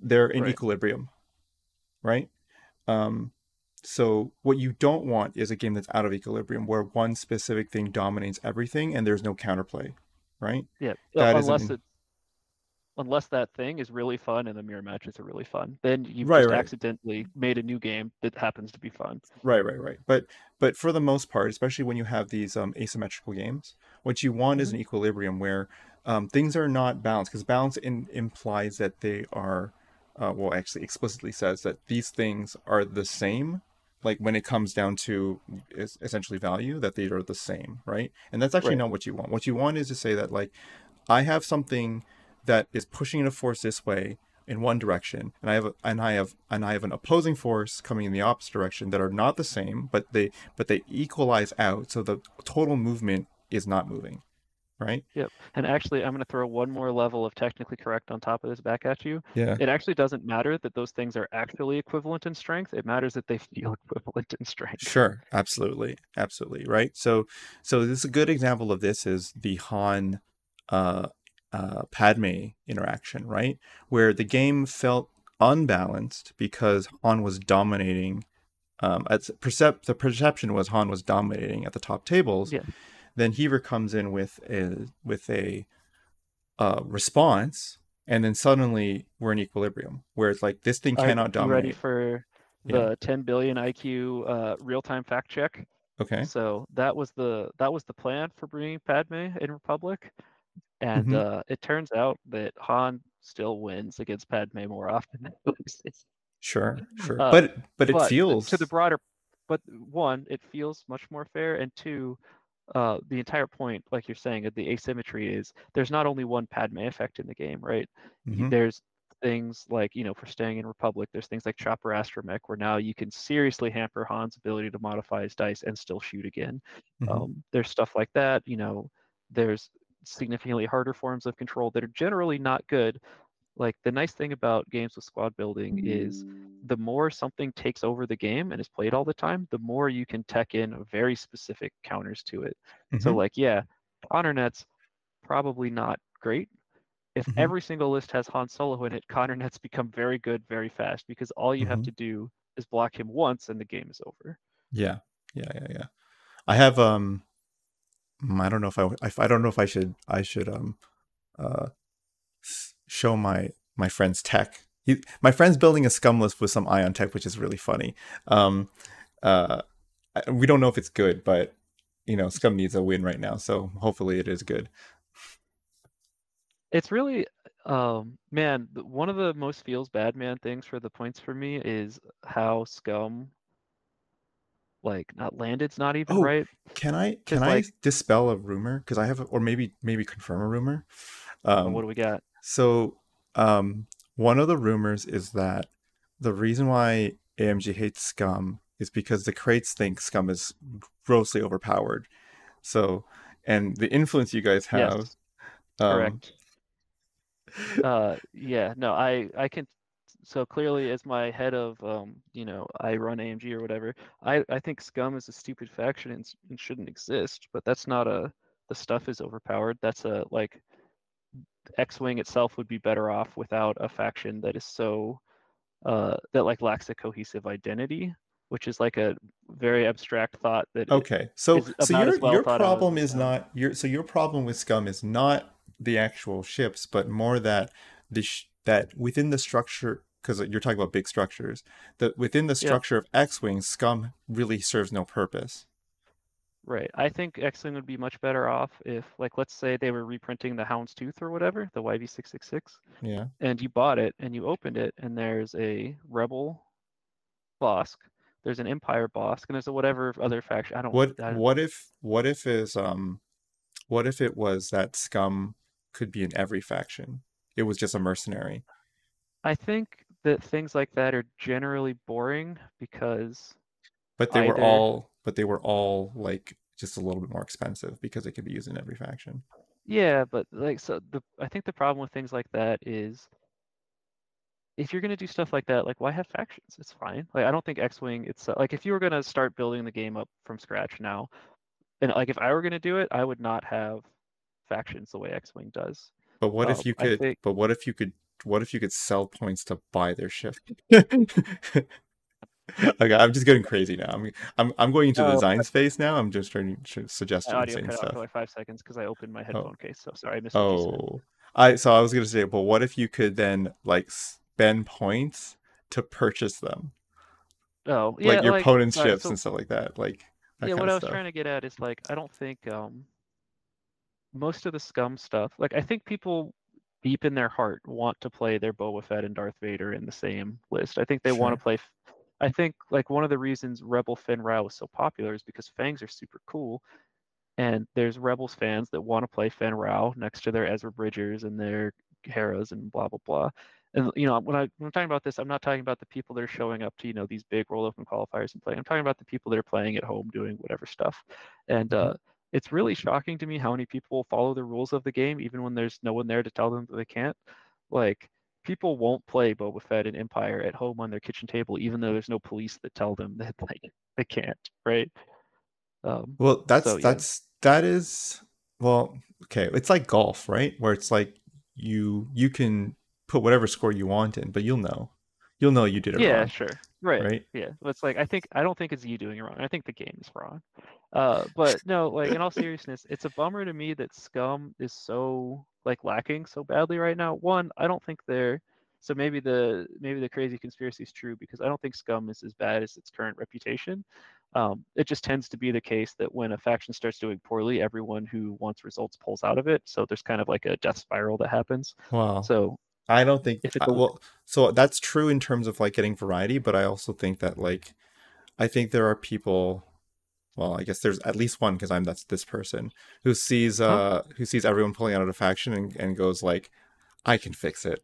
They're in Right. equilibrium, right? Um, so what you don't want is a game that's out of equilibrium, where one specific thing dominates everything and there's no counterplay, right? Yeah, That unless isn't- it, unless that thing is really fun and the mirror matches are really fun, then you've Right, just right. accidentally made a new game that happens to be fun. Right, right, right. But but for the most part, especially when you have these um, asymmetrical games, what you want is an equilibrium where um, things are not balanced because balance in, implies that they are, uh, well, actually explicitly says that these things are the same. Like when it comes down to es- essentially value, that they are the same, right? And that's actually Right. not what you want. What you want is to say that like, I have something that is pushing a force this way in one direction and i have a, and i have and i have an opposing force coming in the opposite direction that are not the same but they but they equalize out so the total movement is not moving right Yep. And actually, I'm going to throw one more level of technically correct on top of this back at you. yeah It actually doesn't matter that those things are actually equivalent in strength. It matters that they feel equivalent in strength. sure absolutely absolutely right so so this is a good example of this is the han uh uh padme interaction right where the game felt unbalanced because han was dominating um at percep- the perception was han was dominating at the top tables Yeah. Then Heaver comes in with a with a uh, response, and then suddenly we're in equilibrium, where it's like this thing Are cannot you ready dominate. for Yeah. the 10 billion IQ uh, real-time fact check? Okay. So that was the that was the plan for bringing Padme in Republic, and Mhm. uh, it turns out that Han still wins against Padme more often than loses. Sure. Sure. Uh, but but it but feels to the broader but one it feels much more fair and two uh the entire point like you're saying of the asymmetry is there's not only one padme effect in the game right Mhm. there's things like you know for staying in republic there's things like chopper astromech where now you can seriously hamper han's ability to modify his dice and still shoot again Mhm. um, there's stuff like that you know there's significantly harder forms of control that are generally not good like the nice thing about games with squad building is the more something takes over the game and is played all the time, the more you can tech in very specific counters to it. So Mhm. like, yeah, Conner nets probably not great. If Mhm. every single list has Han Solo in it, Conner nets become very good very fast because all you have Mhm. to do is block him once and the game is over. yeah. Yeah. Yeah. Yeah. I have um. mm, I don't know if I if I don't know if I should I should um uh show my my friend's tech. He, my friend's building a scum list with some ion tech, which is really funny. Um, uh, we don't know if it's good, but you know, scum needs a win right now, so hopefully it is good. It's really, um, man, one of the most feels bad man things for the points for me is how Scum, like, not landed. landed's not even Oh, right. Can I can I dispel a rumor? Because I have, or maybe maybe confirm a rumor. Um, what do we got? So, um, one of the rumors is that the reason why AMG hates Scum is because the crates think Scum is grossly overpowered. So, and the influence you guys have, Yes, um, correct. Uh, yeah, no, I I can. So clearly, as my head of, um, you know, I run AMG or whatever. I I think Scum is a stupid faction and, and shouldn't exist. But that's not a. The stuff is overpowered. That's a like. X-wing itself would be better off without a faction that is so, uh, that like lacks a cohesive identity, which is like a very abstract thought that. Okay, so so your well your thought out as problem is not your so your problem with Scum is not the actual ships, but more that the sh- that within the structure because you're talking about big structures that within the Yeah. structure of X-wing, Scum really serves no purpose. Right. I think X-Wing would be much better off if, like, let's say they were reprinting the Houndstooth or whatever, the YV666, Yeah. and you bought it and you opened it, and there's a Rebel Bossk, there's an Empire Bossk, and there's a whatever other faction. I don't. What I don't what if what if is um what if it was that Scum could be in every faction? It was just a mercenary. I think that things like that are generally boring because But they were all but they were all like just a little bit more expensive because they could be used in every faction. yeah, but like so the I think the problem with things like that is if you're gonna do stuff like that, like why have factions? It's fine. Like I don't think X-wing. It's like if you were gonna start building the game up from scratch now, and like if I were gonna do it, I would not have factions the way X-wing does. But what Um, if you could think but what if you could what if you could sell points to buy their ship? okay, I'm just getting crazy now. I'm I'm I'm going into the Oh, design space now. I'm just trying to suggest audio cut out stuff. for like five seconds because I opened my Oh. headphone case. So sorry, I missed what you said. Oh, I so I was gonna say, but what if you could then like spend points to purchase them, Oh, yeah, like your like opponent's ships so and stuff like that, like that yeah, what I was stuff. trying to get at is like I don't think um most of the scum stuff. Like I think people deep in their heart want to play their Boba Fett and Darth Vader in the same list. I think they want to play. I think like one of the reasons Rebel Fenn Rau was so popular is because Fangs are super cool, and there's Rebels fans that want to play Fenn Rau next to their Ezra Bridgers and their Heras and blah blah blah. And you know when I when I'm talking about this, I'm not talking about the people that are showing up to you know these big roll open qualifiers and playing. I'm talking about the people that are playing at home doing whatever stuff. And uh, it's really shocking to me how many people follow the rules of the game even when there's no one there to tell them that they can't. Like people won't play Boba Fett and Empire at home on their kitchen table, even though there's no police that tell them that like they can't, right? Um, Well, that's so yeah, that's that is well, okay. It's like golf, right? Where it's like you you can put whatever score you want in, but you'll know. You'll know you did it yeah, wrong, sure, right, right? yeah. It's like I think I don't think it's you doing it wrong. I think the game is wrong. Uh, but no, like in all seriousness, it's a bummer to me that Scum is so like lacking so badly right now. One, I don't think they're so maybe the maybe the crazy conspiracy is true because I don't think Scum is as bad as its current reputation. Um, it just tends to be the case that when a faction starts doing poorly, everyone who wants results pulls out of it. So there's kind of like a death spiral that happens. Wow. So I don't think if it's uh, well, so that's true in terms of like getting variety, but I also think that like I think there are people well, I guess there's at least one because I'm that's this person who sees Huh? uh who sees everyone pulling out of a faction and, and goes like, I can fix it.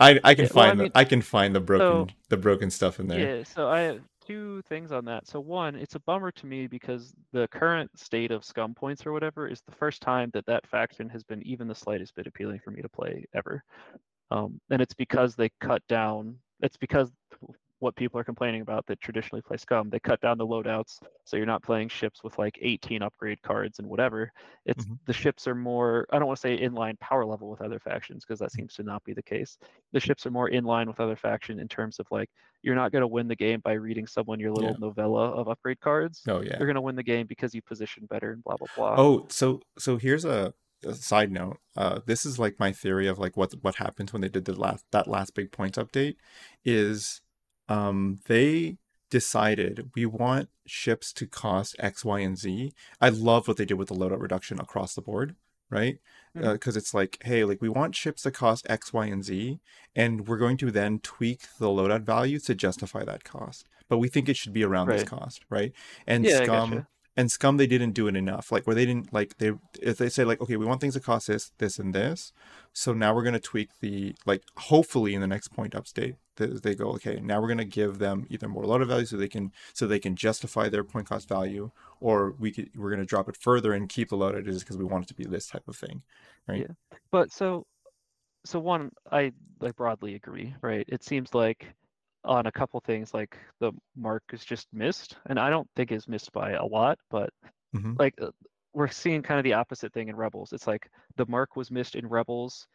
I I can Yeah, well, I find mean, the I can find the broken so the broken stuff in there. Yeah, so I have two things on that. So one, it's a bummer to me because the current state of scum points or whatever is the first time that that faction has been even the slightest bit appealing for me to play ever. Um, and it's because they cut down. It's because what people are complaining about that traditionally play scum. They cut down the loadouts, so you're not playing ships with like 18 upgrade cards and whatever. It's Mhm. the ships are more. I don't want to say in line power level with other factions because that seems to not be the case. The ships are more in line with other faction in terms of like you're not going to win the game by reading someone your little Yeah. novella of upgrade cards. Oh yeah. You're going to win the game because you position better and blah blah blah. Oh, so so here's a, a side note. Uh, this is like my theory of like what what happens when they did the last that last big points update, is um they decided we want ships to cost X, Y, and Z. I love what they did with the loadout reduction across the board, right? Because it's like, hey, like we want ships to cost X, Y, and Z, and we're going to then tweak the loadout value to justify that cost. But we think it should be around this cost, right? And Yeah, Scum. And Scum they didn't do it enough. Like where they didn't like they if they say like okay we want things to cost this this and this, so now we're gonna tweak the like hopefully in the next point up state they, they go okay now we're gonna give them either more loadout value so they can so they can justify their point cost value or we could we're gonna drop it further and keep the loadout as because we want it to be this type of thing, right? Yeah. But so so one, I like broadly agree, right? It seems like on a couple things, like the mark is just missed, and I don't think is missed by a lot, but hmm like uh, we're seeing kind of the opposite thing in Rebels. It's like the mark was missed in Rebels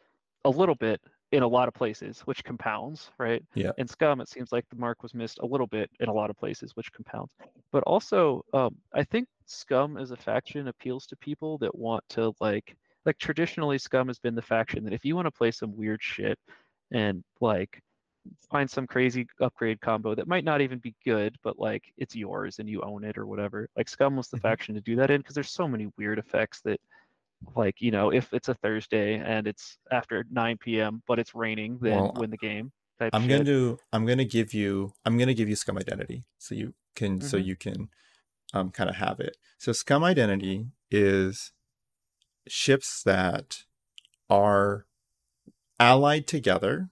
a little bit in a lot of places, which compounds, right? Yeah. In Scum, it seems like the mark was missed a little bit in a lot of places, which compounds. But also, um, I think Scum as a faction appeals to people that want to like like traditionally Scum has been the faction that if you want to play some weird shit and like find some crazy upgrade combo that might not even be good, but like it's yours and you own it or whatever. Like Scum was the Mhm. faction to do that in because there's so many weird effects that like, you know, if it's a Thursday and it's after 9 p.m. but it's raining, then Well, win the game I'm shit. going to I'm going to give you I'm going to give you Scum identity so you can so Mhm. you can um kind of have it. So Scum identity is ships that are allied together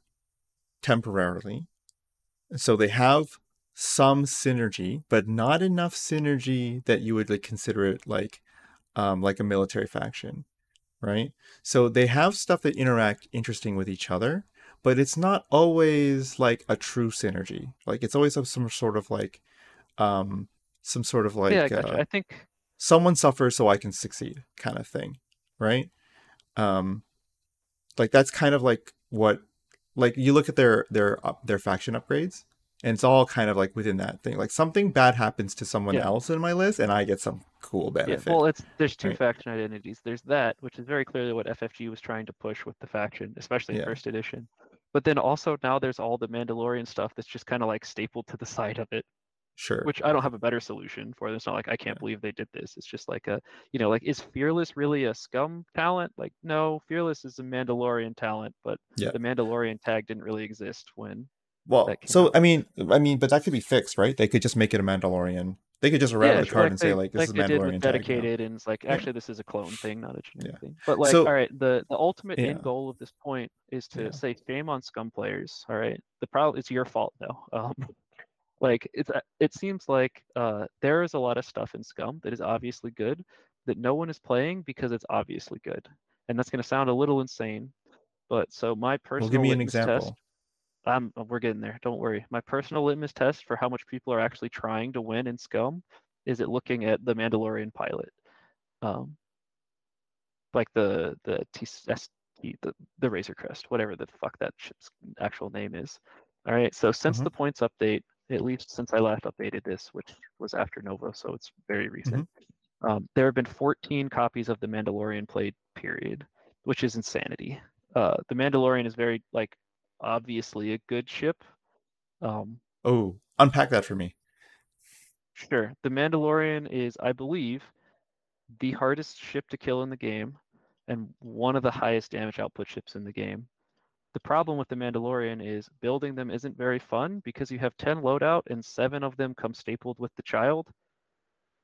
temporarily So they have some synergy, but not enough synergy that you would like consider it like um, like a military faction, right? So they have stuff that interact interesting with each other, but it's not always like a true synergy. Like it's always some sort of like um some sort of like yeah, I, gotcha. uh, I think someone suffers so I can succeed kind of thing, right? Um, like that's kind of like what like you look at their their their faction upgrades and it's all kind of like within that thing like something bad happens to someone Yeah. else in my list and i get some cool yeah, benefit well, it's there's two right. faction identities. There's that, which is very clearly what FFG was trying to push with the faction, especially in Yeah. first edition. But then also now there's all the Mandalorian stuff that's just kind of like stapled to the side of it, sure which I don't have a better solution for. It's not like I can't believe they did this. It's just like a, you know, like is Fearless really a scum talent? Like, no, Fearless is a Mandalorian talent, but Yeah. the Mandalorian tag didn't really exist when. well that came so out. i mean i mean but that could be fixed right they could just make it a mandalorian they could just write on the sure, card like and say like this like is they did mandalorian now. dedicated, and it's like Yeah. actually this is a clone thing, not a generic Yeah. thing. But like, So- all right, the the ultimate Yeah. end goal of this point is to Yeah. say shame on scum players. All right, the problem it's your fault though. Um, like it's uh, it seems like uh there is a lot of stuff in scum that is obviously good that no one is playing because it's obviously good, and that's going to sound a little insane. But so my personal well give me an example test I'm uh, we're getting there. Don't worry. My personal litmus test for how much people are actually trying to win in Scum is it looking at the Mandalorian pilot, um, like the the TST, the the Razor Crest, whatever the fuck that ship's actual name is. All right. So since Mhm. the points update, at least since I last updated this, which was after Nova, so it's very recent. Um, there have been 14 copies of the Mandalorian played. Period, which is insanity. Uh, the Mandalorian is very like obviously a good ship. Um, oh unpack that for me sure, the Mandalorian is, I believe, the hardest ship to kill in the game, and one of the highest damage output ships in the game. The problem with the Mandalorian is building them isn't very fun because you have 10 loadout and seven of them come stapled with the child.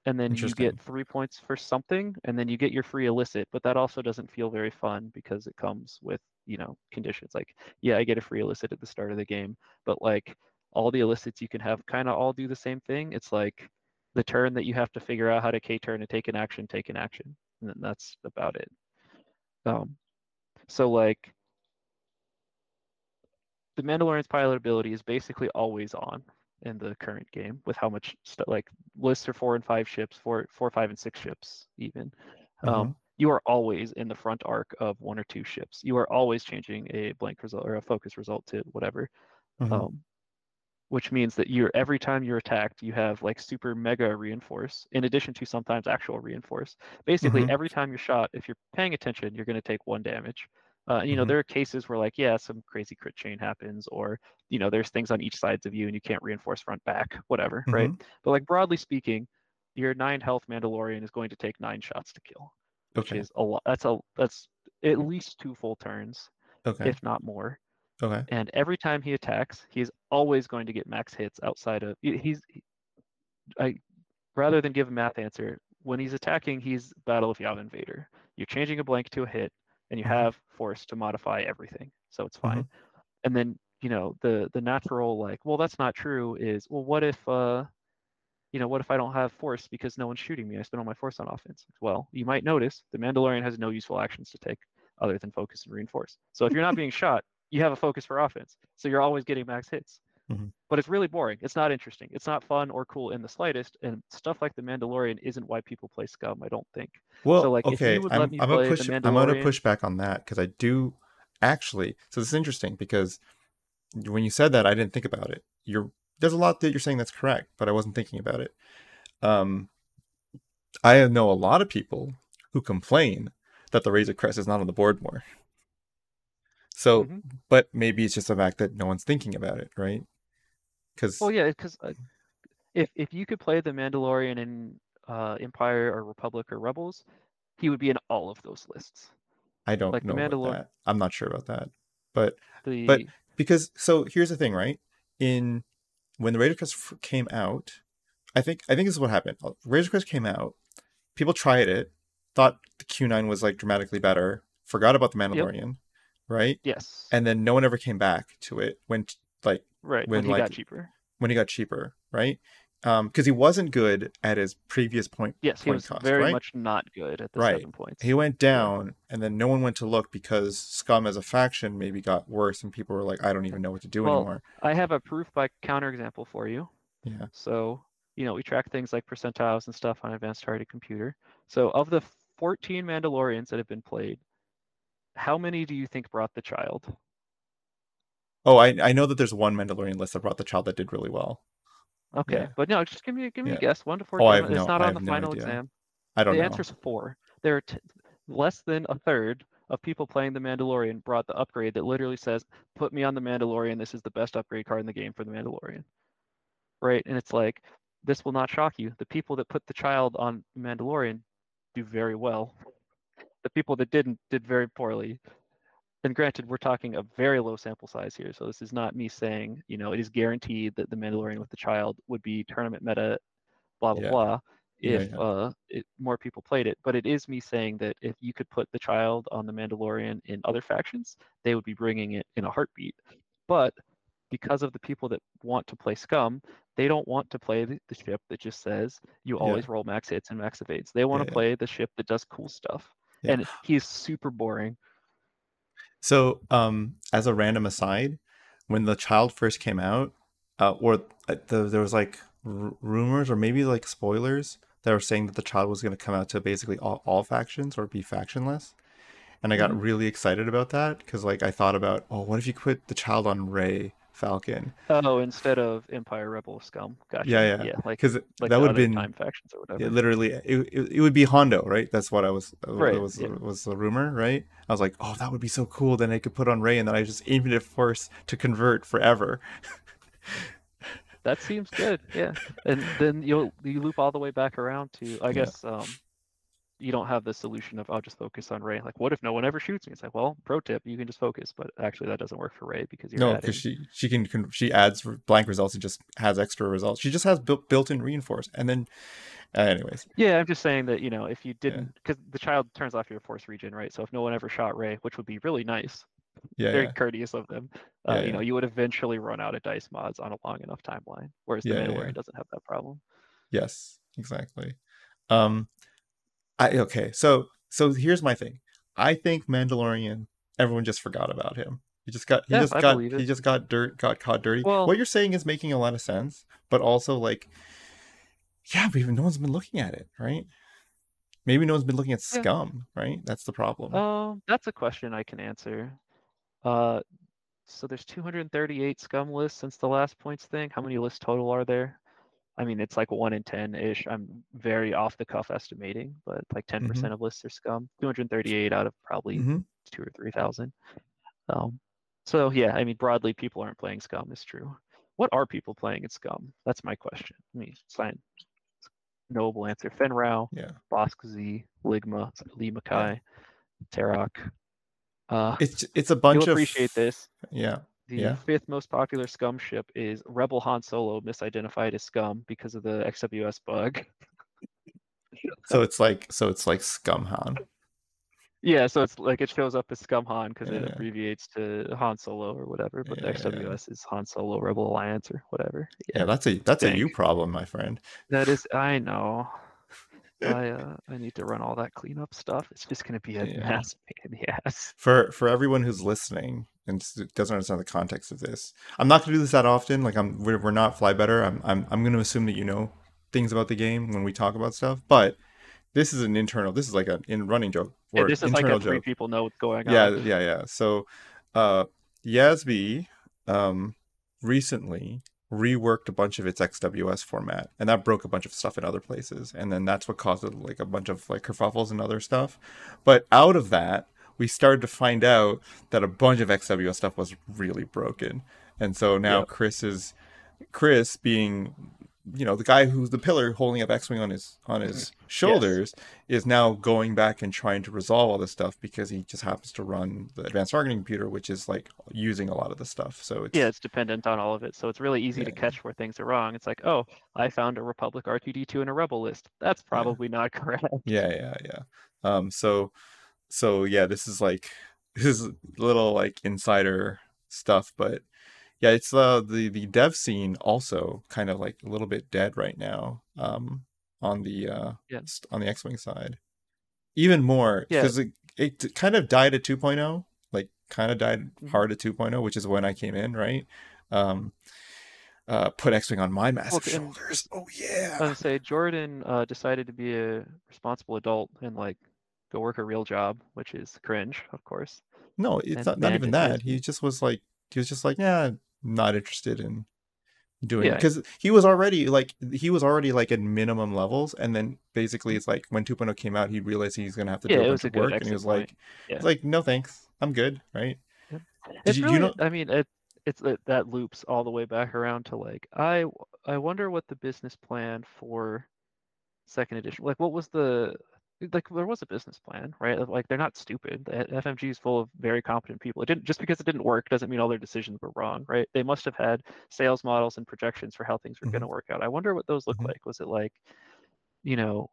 And then you get three points for something, and then you get your free illicit, but that also doesn't feel very fun because it comes with, you know, conditions. Like, yeah, I get a free illicit at the start of the game, but like all the illicits you can have kind of all do the same thing. It's like the turn that you have to figure out how to K turn and take an action, take an action. And then that's about it. Um, so like the Mandalorian's pilot ability is basically always on in the current game with how much stu like lists are four and five ships, four, four, five, and six ships even. Um, you are always in the front arc of one or two ships. You are always changing a blank result or a focus result to whatever. Mhm. Um, which means that you're every time you're attacked, you have like super mega reinforce in addition to sometimes actual reinforce. Basically, Mhm. every time you're shot, if you're paying attention, you're going to take one damage. Uh, you know, Mhm. there are cases where like, yeah, some crazy crit chain happens, or you know, there's things on each sides of you and you can't reinforce front back, whatever, right? Mhm. But like broadly speaking, your nine health Mandalorian is going to take nine shots to kill, which okay is a lot. That's a that's at least two full turns, okay if not more okay and every time he attacks, he's always going to get max hits outside of he- he's I rather than give a math answer, when he's attacking, he's Battle of Yavin Invader. You're changing a blank to a hit, and you Mhm. have force to modify everything, so it's fine. And then you know the the natural like, well, that's not true. Is well, what if uh, you know, what if I don't have force because no one's shooting me? I spend all my force on offense. Well, you might notice the Mandalorian has no useful actions to take other than focus and reinforce. So if you're not being shot, you have a focus for offense. So you're always getting max hits. Mhm. But it's really boring. It's not interesting. It's not fun or cool in the slightest. And stuff like the Mandalorian isn't why people play Scum, I don't think. Well, like, if you okay, would I'm, let I'm gonna push. I'm gonna push back on that because I do actually. So this is interesting because when you said that, I didn't think about it. You're there's a lot that you're saying that's correct, but I wasn't thinking about it. Um, I know a lot of people who complain that the Razor Crest is not on the board more. So, Mhm. but maybe it's just the fact that no one's thinking about it, right? Because Well, yeah, because uh, if if you could play the Mandalorian in uh, Empire or Republic or Rebels, he would be in all of those lists. I don't like the know that. I'm not sure about that, but The because so here's the thing, right? In when the Razor Crest came out, I think I think this is what happened. Uh, Razor Crest came out, people tried it, thought the Q9 was like dramatically better, forgot about the Mandalorian, right? yes, And then no one ever came back to it when like Right. when, When, he like- got cheaper. when he got cheaper, right? Um, because he wasn't good at his previous point. Yes, he was cost, very right? much not good at the Right. seven points. He went down, and then no one went to look because Scum as a faction maybe got worse, and people were like, "I don't even know what to do Well, anymore." I have a proof by counterexample for you. Yeah. So, you know, we track things like percentiles and stuff on Advanced Targeting Computer. So, of the 14 Mandalorians that have been played, how many do you think brought the child? Oh, I I know that there's one Mandalorian list that brought the child that did really well. Okay, Yeah. but no, just give me give me Yeah. a guess. One to four. Oh, I have it's no- not on the no final idea. exam. I don't the know. answer's four. There are t- less than a third of people playing the Mandalorian brought the upgrade that literally says, "Put me on the Mandalorian. This is the best upgrade card in the game for the Mandalorian." Right? And it's like, this will not shock you. The people that put the child on Mandalorian do very well. The people that didn't did very poorly. And granted, we're talking a very low sample size here, so this is not me saying, you know, it is guaranteed that the Mandalorian with the child would be tournament meta, blah blah Yeah. blah if yeah. uh it, more people played it but it is me saying that if you could put the child on the mandalorian in other factions they would be bringing it in a heartbeat but because of the people that want to play scum they don't want to play the, the ship that just says you Yeah. always roll max hits and max evades they want to yeah. play the ship that does cool stuff Yeah. and he's super boring So, um, as a random aside, when the child first came out, uh, or uh, the, there was like r- rumors or maybe like spoilers that were saying that the child was going to come out to basically all, all factions or be factionless. And I got Mhm. really excited about that because like I thought about, oh, what if you put the child on Rey Falcon? oh instead of empire rebel scum gotcha Yeah, yeah. yeah like Because like that would have been time factions or whatever it literally it, it, it would be Hondo, right? That's what I was uh, Right, was yeah. was the rumor, right? I was like, oh, that would be so cool. Then I could put on Rey, and then I just infinite force to convert forever. That seems good, yeah. And then you'll you loop all the way back around to I Yeah. guess um you don't have the solution of I'll just focus on Rey. Like what if no one ever shoots me? It's like, well, pro tip, you can just focus, but actually that doesn't work for Rey because you're no, because she she can, can she adds blank results and just has extra results. She just has built built-in reinforce, and then, uh, anyways, Yeah, I'm just saying that, you know, if you didn't because the child turns off your force regen, right? So if no one ever shot Ray, which would be really nice, yeah, very yeah, courteous of them, uh, Yeah, you yeah. know, you would eventually run out of dice mods on a long enough timeline. Whereas the Yeah, yeah, Mandalorian yeah. doesn't have that problem. yes, exactly. Um, I okay, so so here's my thing. I think Mandalorian, everyone just forgot about him. He just got he Yeah, just I got he it. just got dirt got caught dirty. Well- what you're saying is making a lot of sense, but also like, yeah, but no one's been looking at it, right? Maybe no one's been looking at Yeah. scum, right? That's the problem. Um, that's a question I can answer. Uh, so there's 238 scum lists since the last points thing. How many lists total are there? I mean, it's like one in 10-ish. I'm very off the cuff estimating, but like 10% Mm-hmm. of lists are scum. 238 out of probably Mhm. two or 3,000. Um, so yeah, I mean, broadly, people aren't playing scum. Is true. What are people playing in scum? That's my question. Let me sign. Knowable answer: Fenn Rau, Yeah, Bossk Z, Ligma, Lee Makai, Tarok. Uh, it's it's a bunch of appreciate this. Yeah, The yeah. fifth most popular Scum ship is Rebel Han Solo, misidentified as Scum because of the XWS bug. so it's like so it's like Scumhan. Yeah, so it's like it shows up as Scum Han because it abbreviates to Han Solo or whatever, but Yeah, the yeah. XWS is Han Solo Rebel Alliance or whatever. Yeah, that's a that's a Dang. you problem, my friend. That is, I know. I uh, I need to run all that cleanup stuff. It's just gonna be a Yeah. mass pain in the ass. For for everyone who's listening and doesn't understand the context of this, I'm not going to do this that often. Like I'm, we're, we're not fly better. I'm I'm I'm going to assume that you know things about the game when we talk about stuff. But this is an internal. This is like an in running joke Yeah, or this is like internal a three joke. people know what's going on. yeah yeah yeah so uh yasby um recently reworked a bunch of its xws format and that broke a bunch of stuff in other places and then that's what caused like a bunch of like kerfuffles and other stuff but out of that we started to find out that a bunch of xws stuff was really broken and so now Yep. chris is chris being you know the guy who's the pillar holding up x-wing on his on his shoulders is now going back and trying to resolve all this stuff because he just happens to run the advanced targeting computer which is like using a lot of the stuff so it's Yeah, it's dependent on all of it. So it's really easy to Yeah. catch where things are wrong. It's like, oh, I found a Republic R2D2 in a Rebel list. That's probably not correct. yeah yeah yeah um so so yeah this is like this is little like insider stuff but yeah, it's uh, the the dev scene also kind of like a little bit dead right now. Um, on the uh, Yeah. on the X-wing side, even more Yeah. because it, it kind of died at 2.0, like kind of died Mhm. hard at 2.0, which is when I came in, right? Um, uh, put X-wing on my massive and- shoulders. Oh I was yeah. say Jordan uh, decided to be a responsible adult and like go work a real job, which is cringe, of course. No, it's and not, not even that. He just was like, he was just like, yeah, not interested in doing it Yeah. because he was already like, he was already like at minimum levels, and then basically it's like when 2.0 came out, he realized he's gonna have to Yeah, do a bunch of work, and he was like, Yeah. he's like, no thanks, I'm good, right? It's you- you really, know- I mean, it, it's it, that loops all the way back around to like I I wonder what the business plan for second edition like what was the like there was a business plan right like they're not stupid the FFG is full of very competent people it didn't just because it didn't work doesn't mean all their decisions were wrong right they must have had sales models and projections for how things were going to work out I wonder what those look Mhm. like was it like you know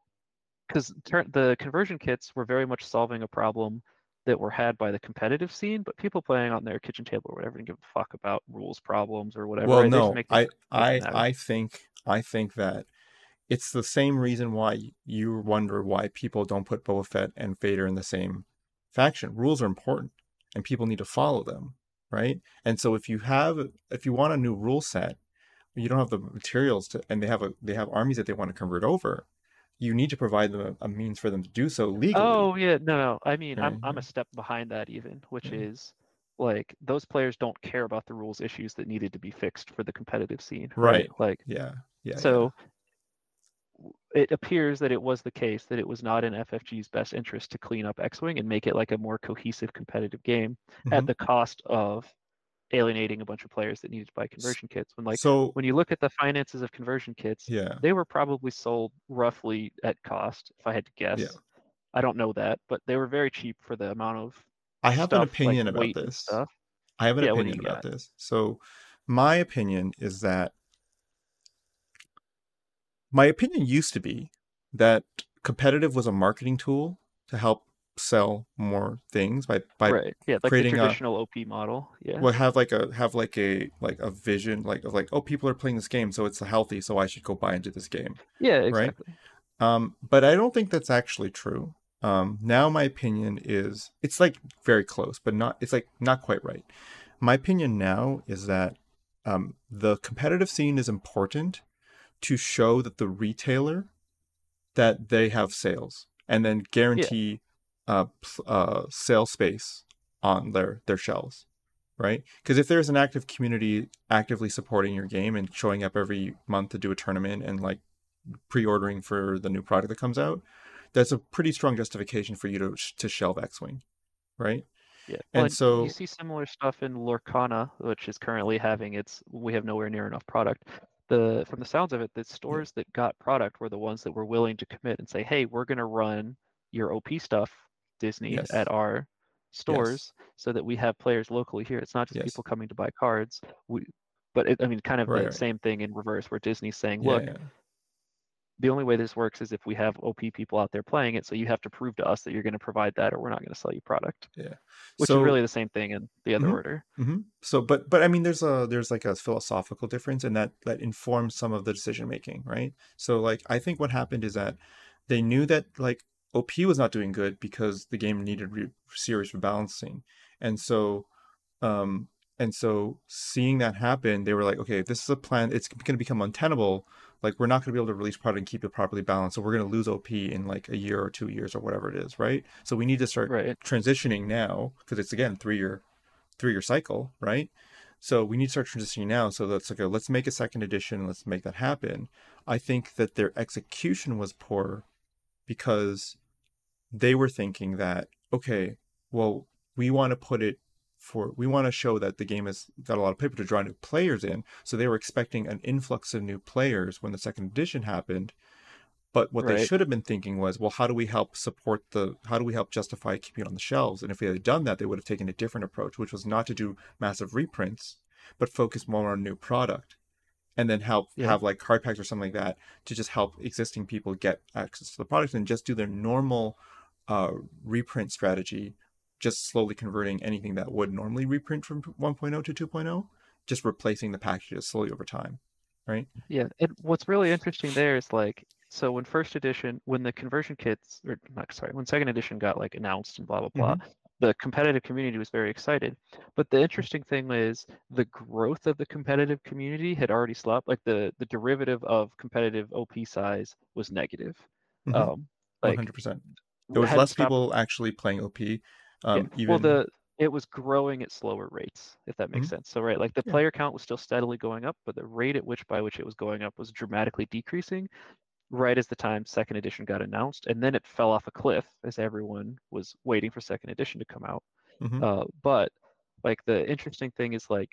because the conversion kits were very much solving a problem that were had by the competitive scene, but people playing on their kitchen table or whatever didn't give a fuck about rules problems or whatever. well, right? No, I, I. I think, I think that it's the same reason why you wonder why people don't put Boba Fett and Vader in the same faction. Rules are important, and people need to follow them, right? And so if you have, if you want a new rule set, you don't have the materials to, and they have a, they have armies that they want to convert over. You need to provide them a, a means for them to do so legally. Oh yeah, no, no. I mean, I'm I'm a step behind that even, which Yeah. is like those players don't care about the rules issues that needed to be fixed for the competitive scene, Right. Like yeah, yeah. yeah. so. w- It appears that it was the case that it was not in FFG's best interest to clean up X-wing and make it like a more cohesive competitive game at Mhm. the cost of alienating a bunch of players that needed to buy conversion kits. When like so when you look at the finances of conversion kits, yeah, they were probably sold roughly at cost, if I had to guess. yeah. I don't know that, but they were very cheap for the amount of I have an stuff, like opinion about this. I have an Yeah, opinion about got? this. So, my opinion is that my opinion used to be that competitive was a marketing tool to help sell more things by by right. Yeah, like the creating a- traditional OP model. Yeah. well have like a have like a like a vision like of like oh people are playing this game so it's healthy so I should go buy into this game. yeah, exactly. Um, but I don't think that's actually true. Um, now my opinion is it's like very close, but not it's like not quite right. My opinion now is that um, the competitive scene is important to show that the retailer that they have sales and then guarantee uh, uh, sale space on their their shelves, right? Because if there's an active community actively supporting your game and showing up every month to do a tournament and like pre-ordering for the new product that comes out, that's a pretty strong justification for you to to shelve X-wing, right? Yeah. And Well, so- you see similar stuff in Lorcana, which is currently having its we have nowhere near enough product. The from the sounds of it, the stores that got product were the ones that were willing to commit and say, "Hey, we're going to run your OP stuff, Disney, Yes. at our stores, so that we have players locally here. It's not just Yes. people coming to buy cards. We, but it, I mean, kind of Right, the right. same thing in reverse, where Disney's saying, Yeah, "Look, yeah. The only way this works is if we have OP people out there playing it. So you have to prove to us that you're going to provide that, or we're not going to sell you product." Yeah. Which So- is really the same thing in the other Mhm. order. hmm So, but but I mean, there's a there's like a philosophical difference, and that that informs some of the decision making, right? So, like, I think what happened is that they knew that like OP was not doing good because the game needed re- serious rebalancing, and so, um, and so seeing that happen, they were like, okay, this is a plan. It's going to become untenable. Like, we're not going to be able to release product and keep it properly balanced, so we're going to lose OP in like a year or two years or whatever it is, right? So we need to start Right. transitioning now because it's again three year three year cycle, right? So we need to start transitioning now. So that's okay. Let's make a second edition. Let's make that happen. I think that their execution was poor because they were thinking that okay, well, we want to put it for we want to show that the game has got a lot of people to draw new players in. So they were expecting an influx of new players when the second edition happened. But what they should have been thinking was, well, how do we help support the how do we help justify keeping it on the shelves? And if they had done that, they would have taken a different approach, which was not to do massive reprints, but focus more on new product. And then help Yeah. have like card packs or something like that to just help existing people get access to the product and just do their normal uh, reprint strategy, just slowly converting anything that would normally reprint from 1.0 to 2.0 just replacing the packages slowly over time, right? Yeah, and what's really interesting there is like so when first edition, when the conversion kits or not sorry, when second edition got like announced and blah blah blah, the competitive community was very excited. But the interesting thing is the growth of the competitive community had already stopped. Like the the derivative of competitive OP size was negative. Mhm. Um, like 100%. There was less stopped- people actually playing OP. yeah. Um, even Well, the it was growing at slower rates, if that makes Mhm. sense. So right, like the Yeah. player count was still steadily going up, but the rate at which by which it was going up was dramatically decreasing. Right as the time second edition got announced, and then it fell off a cliff as everyone was waiting for second edition to come out. Mhm. Uh, but like the interesting thing is like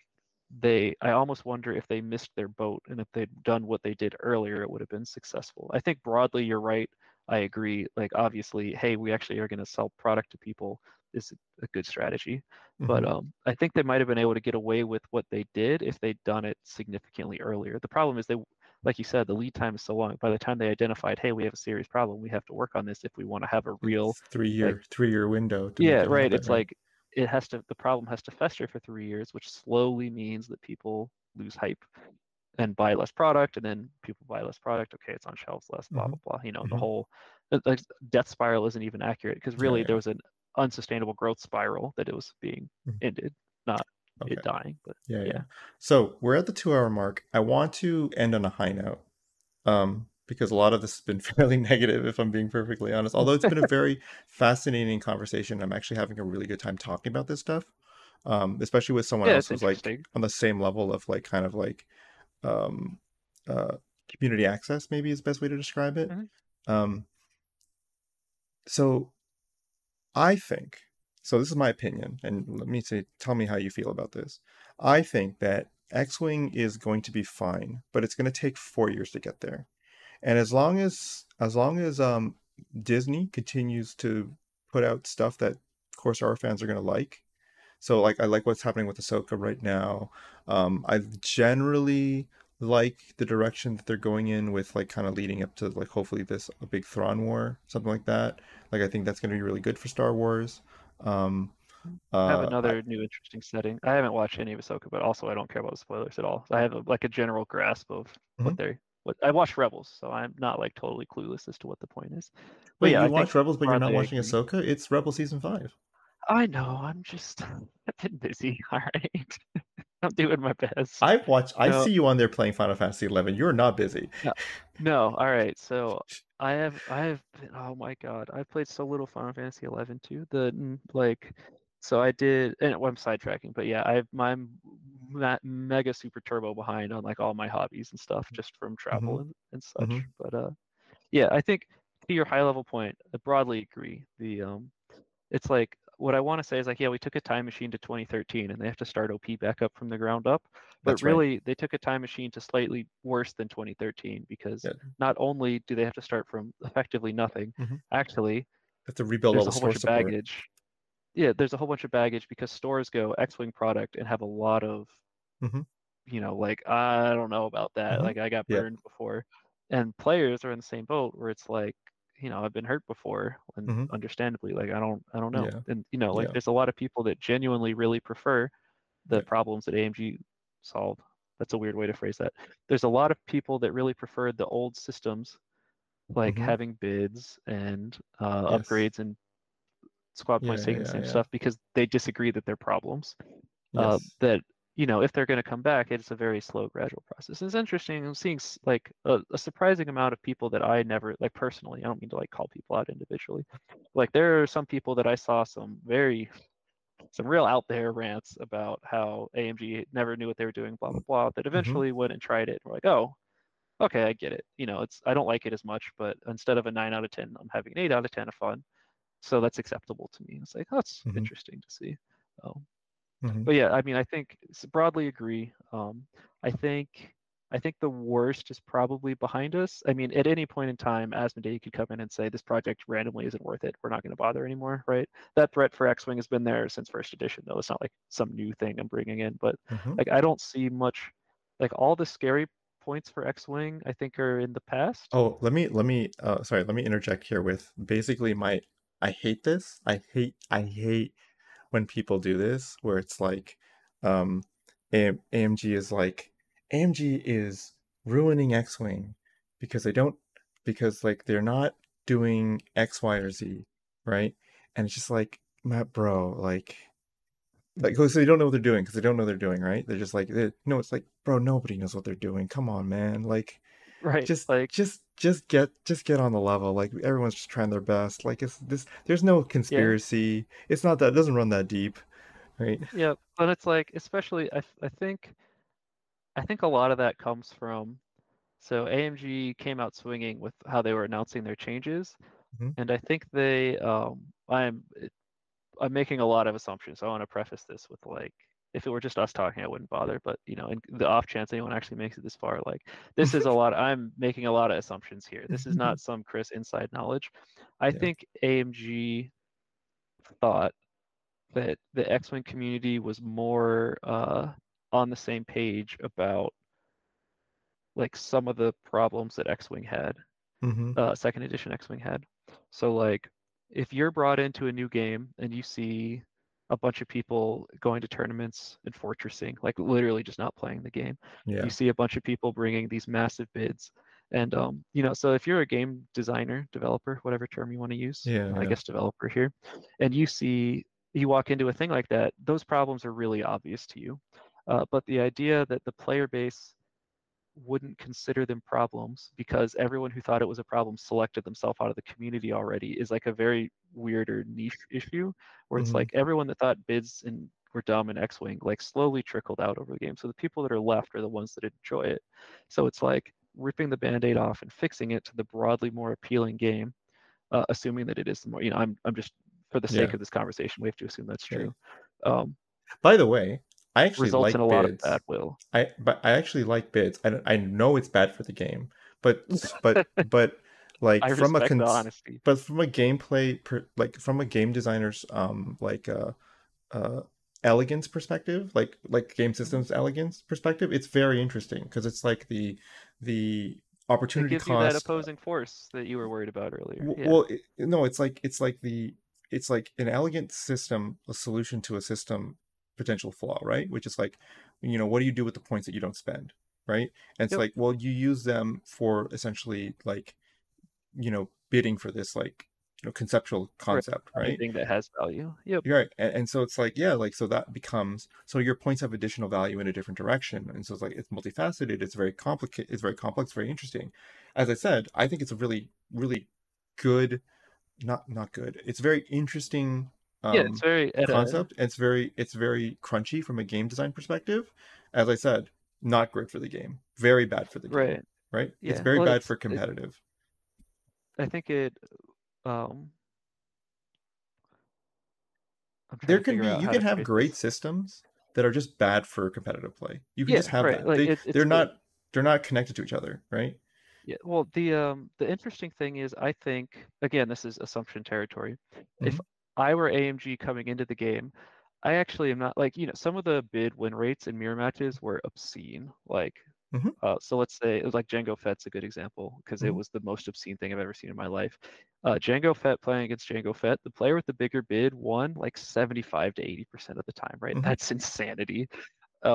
they I almost wonder if they missed their boat and if they'd done what they did earlier, it would have been successful. I think broadly you're right. I agree. Like obviously, hey, we actually are going to sell product to people is a good strategy. But Mhm. um, I think they might have been able to get away with what they did if they'd done it significantly earlier. The problem is they, like you said, the lead time is so long. By the time they identified, hey, we have a serious problem, we have to work on this if we want to have a real three year three year window. to yeah right it's like it has to the problem has to fester for three years which slowly means that people lose hype and buy less product and then people buy less product okay it's on shelves less blah Mhm. blah blah you know Mhm. the whole the, the death spiral isn't even accurate because really yeah. there was an unsustainable growth spiral that it was being Mhm. ended not Okay. it dying but Yeah, yeah. Yeah. So we're at the two hour mark. I want to end on a high note. Um, because a lot of this has been fairly negative, if I'm being perfectly honest. Although it's been a very fascinating conversation. I'm actually having a really good time talking about this stuff. Um, especially with someone yeah else who's like on the same level of like kind of like um uh community access, maybe is the best way to describe it. Mhm. Um so I think so this is my opinion, and let me say tell me how you feel about this. I think that X-Wing is going to be fine, but it's going to take four years to get there. And as long as as long as um Disney continues to put out stuff that Corsair fans are going to like, so like I like what's happening with Ahsoka right now. Um, I generally like the direction that they're going in with like kind of leading up to like hopefully this a big Thrawn war, something like that. Like I think that's going to be really good for Star Wars. Um, I have uh, another new interesting setting. I haven't watched any of Ahsoka, but also I don't care about spoilers at all. I have a, like a general grasp of what Mhm. they're. What I watched Rebels, so I'm not like totally clueless as to what the point is. But Wait, yeah, you I watch Rebels, but you're not watching agree. Ahsoka? It's Rebel season five. I know. I'm just I've been busy. All right, I'm doing my best. I've watched. I No. see you on there playing Final Fantasy Eleven. You're not busy. No, all right. So I have I have been, oh my god, I played so little Final Fantasy 11 too. The like so I did and well, I'm sidetracking, but yeah, I I'm ma- mega super turbo behind on like all my hobbies and stuff just from travel and, and such. Mhm. But uh yeah, I think to your high level point, I broadly agree. The um it's like what I want to say is like, yeah, we took a time machine to 2013 and they have to start OP back up from the ground up. But That's right. really, they took a time machine to slightly worse than 2013 because Yeah. not only do they have to start from effectively nothing, Mhm. actually, Have to rebuild there's all a the whole bunch of support. baggage. Yeah, there's a whole bunch of baggage because stores go X-Wing product and have a lot of, Mhm. you know, like, I don't know about that. Mhm. Like, I got Yeah. burned before. And players are in the same boat where it's like, you know, I've been hurt before, and Mhm. understandably, like I don't, I don't know, Yeah. and you know, like Yeah. there's a lot of people that genuinely really prefer the Yeah. problems that AMG solved. That's a weird way to phrase that. There's a lot of people that really preferred the old systems, like Mhm. having bids and uh, Yes. upgrades and squad points Yeah, taking the same stuff because they disagree that they're problems. Uh, that you know, if they're going to come back, it's a very slow, gradual process. It's interesting. I'm seeing like a, a surprising amount of people that I never like personally. I don't mean to like call people out individually. Like there are some people that I saw some very some real out there rants about how AMG never knew what they were doing, blah blah blah. That eventually went and tried it. And were like, oh, okay, I get it. You know, it's I don't like it as much, but instead of a nine out of ten, I'm having an eight out of ten of fun. So that's acceptable to me. It's like oh, that's Mhm. interesting to see. Um, Mhm. but yeah, I mean, I think broadly agree. Um, I think I think the worst is probably behind us. I mean, at any point in time, Asmodee could come in and say this project randomly isn't worth it. We're not going to bother anymore, right? That threat for X-wing has been there since first edition, though. It's not like some new thing I'm bringing in, but Mhm. like I don't see much. Like all the scary points for X-wing, I think, are in the past. Oh, let me let me uh sorry, let me interject here with basically my I hate this. I hate I hate when people do this where it's like um AM- AMG is like AMG is ruining X-wing because they don't because like they're not doing X, Y, or Z, right? And it's just like, Matt, bro, like, like, so they don't know what they're doing because they don't know what they're doing, right? They're just like, they, no, it's like, bro, nobody knows what they're doing. Come on, man, like, Right. just, Like, just, just get, just get on the level. Like, everyone's just trying their best. Like, it's this. There's no yeah, conspiracy. It's not that. It doesn't run that deep, right? yeah. But it's like, especially, I, I think, I think a lot of that comes from, so AMG came out swinging with how they were announcing their changes, hmm and I think they, um, I'm, I'm making a lot of assumptions. So I want to preface this with like, if it were just us talking, I wouldn't bother. But you know, in the off chance anyone actually makes it this far, like this is a lot. I'm making a lot of assumptions here. This is not some Chris inside knowledge. I Yeah. think AMG thought that the X-Wing community was more uh, on the same page about like some of the problems that X-Wing had hmm uh, second edition X-Wing had. So like, if you're brought into a new game and you see a bunch of people going to tournaments and fortressing, like literally just not playing the game, Yeah. you see a bunch of people bringing these massive bids, and um, you know, so if you're a game designer, developer, whatever term you want to use, Yeah. I Yeah. guess developer here, and you see you walk into a thing like that, those problems are really obvious to you. Uh, but the idea that the player base wouldn't consider them problems because everyone who thought it was a problem selected themselves out of the community already is like a very weird or niche issue where it's hmm like everyone that thought bids and were dumb in X-Wing like slowly trickled out over the game. So the people that are left are the ones that enjoy it. So it's like ripping the band-aid off and fixing it to the broadly more appealing game, uh, assuming that it is the more, you know, I'm I'm just for the sake Yeah. of this conversation, we have to assume that's Yeah. true. Um, By the way, I actually results like in a lot of bids. bad will. I but I actually like bids. I I know it's bad for the game, but but but like I from a respect cons- honesty. but from a gameplay per, like from a game designer's um like uh uh elegance perspective, like like game Mhm. systems elegance perspective, it's very interesting because it's like the the It opportunity gives you that cost. opposing force that you were worried about earlier. w- Yeah. Well, it, no, it's like it's like the it's like an elegant system, a solution to a system potential flaw, right? Which is like, you know, what do you do with the points that you don't spend, right? And it's Yep. like, well, you use them for essentially like, you know, bidding for this like, you know, conceptual concept, right? Anything that has value. Yep. You're right. And, and so it's like, yeah, like, so that becomes, so your points have additional value in a different direction. And so it's like, it's multifaceted. It's very complicated. It's very complex, very interesting. As I said, I think it's a really, really good, not, not good. It's very interesting Yeah, um, it's very at a concept. It's very, it's very crunchy from a game design perspective. As I said, not great for the game. Very bad for the game, right. right? Yeah. It's very Well, bad it's for it, competitive. I think it um There can be, you can have phrase great this. systems that are just bad for competitive play. You can Yeah, just have right. that. Like They, it, they're it's the not, they're not connected to each other, right? yeah, well the um the interesting thing is I think again this is assumption territory. If hmm I were AMG coming into the game, I actually am not like, you know, some of the bid win rates in mirror matches were obscene. Like hmm Uh, so let's say it was like Django Fett's a good example because it hmm was the most obscene thing I've ever seen in my life. Uh, Django Fett playing against Django Fett, the player with the bigger bid won like 75 to 80% of the time, right? hmm That's insanity.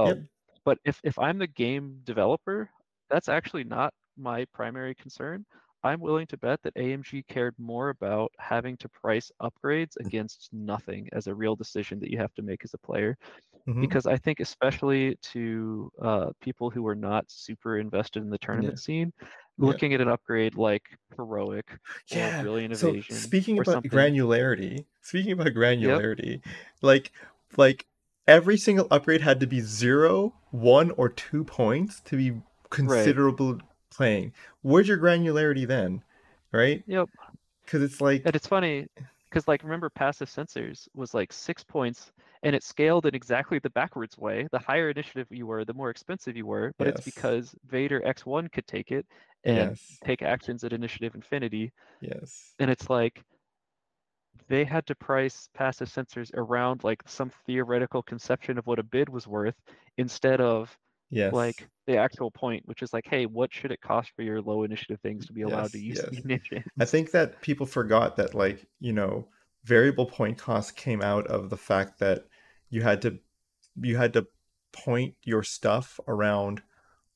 Yep. Um, but if, if I'm the game developer, that's actually not my primary concern. I'm willing to bet that AMG cared more about having to price upgrades against nothing as a real decision that you have to make as a player hmm because I think especially to uh, people who are not super invested in the Yeah. tournament scene, Yeah. looking at an upgrade like heroic Yeah. brilliant So evasion speaking or about something. granularity, speaking about Yep. granularity, like like every single upgrade had to be zero, one, or two points to be Right. Playing. Where's your granularity then? Right? Yep. Because it's like. And it's funny because like remember passive sensors was like six points and it scaled in exactly the backwards way. The higher initiative you were, the more expensive you were, but it's because Vader X1 could take it and Yes. take actions at initiative infinity. Yes. And it's like they had to price passive sensors around like some theoretical conception of what a bid was worth instead of Yes. like the actual point, which is like, hey, what should it cost for your low initiative things to be allowed to use Yes. munitions? I think that people forgot that like, you know, variable point cost came out of the fact that you had to you had to point your stuff around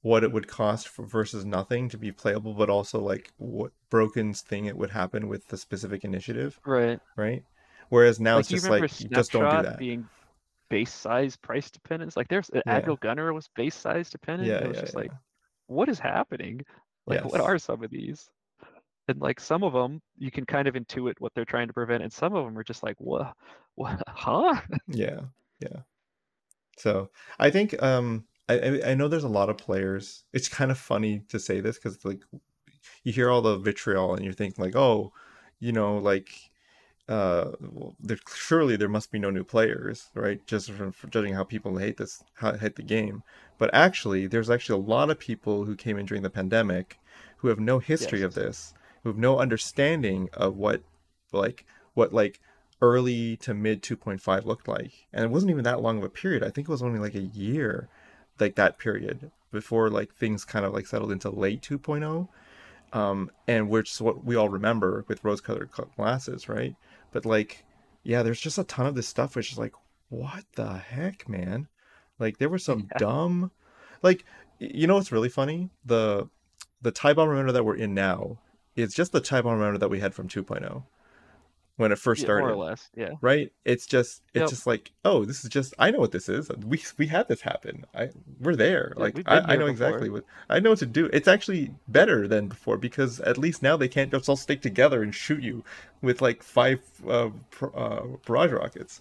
what it would cost for versus nothing to be playable, but also like what broken thing it would happen with the specific initiative, Right. right? Whereas now Like it's just like you just don't do that. being base size price dependent? Like there's Yeah. Admiral Gunner was base size dependent. Yeah, It was yeah, just yeah. like, what is happening? Like what are some of these? And like some of them you can kind of intuit what they're trying to prevent, and some of them are just like, what, what, huh? Yeah, yeah. So I think um I I I know there's a lot of players. It's kind of funny to say this because like you hear all the vitriol and you think like, oh, you know, like uh there surely there must be no new players, right? Just from, from judging how people hate this how, hate the game. But actually, there's actually a lot of people who came in during the pandemic who have no history of this, who have no understanding of what like what like early to mid 2.5 looked like. And it wasn't even that long of a period. I think it was only like a year like that period before like things kind of like settled into late 2.0 um and which is what we all remember with rose colored glasses right but like yeah there's just a ton of this stuff which is like what the heck man? Like there were some Yeah. dumb like you know what's really funny? The the tie bomb remender that we're in now is just the tie bomb remender that we had from 2.0 when it first Yeah, started more or less. Yeah. right it's just it's Yep. just like oh this is just i know what this is we we had this happen i we're there Yeah, like I, I know before. exactly what i know what to do it's actually better than before because at least now they can't just all stick together and shoot you with like five uh, pr- uh barrage rockets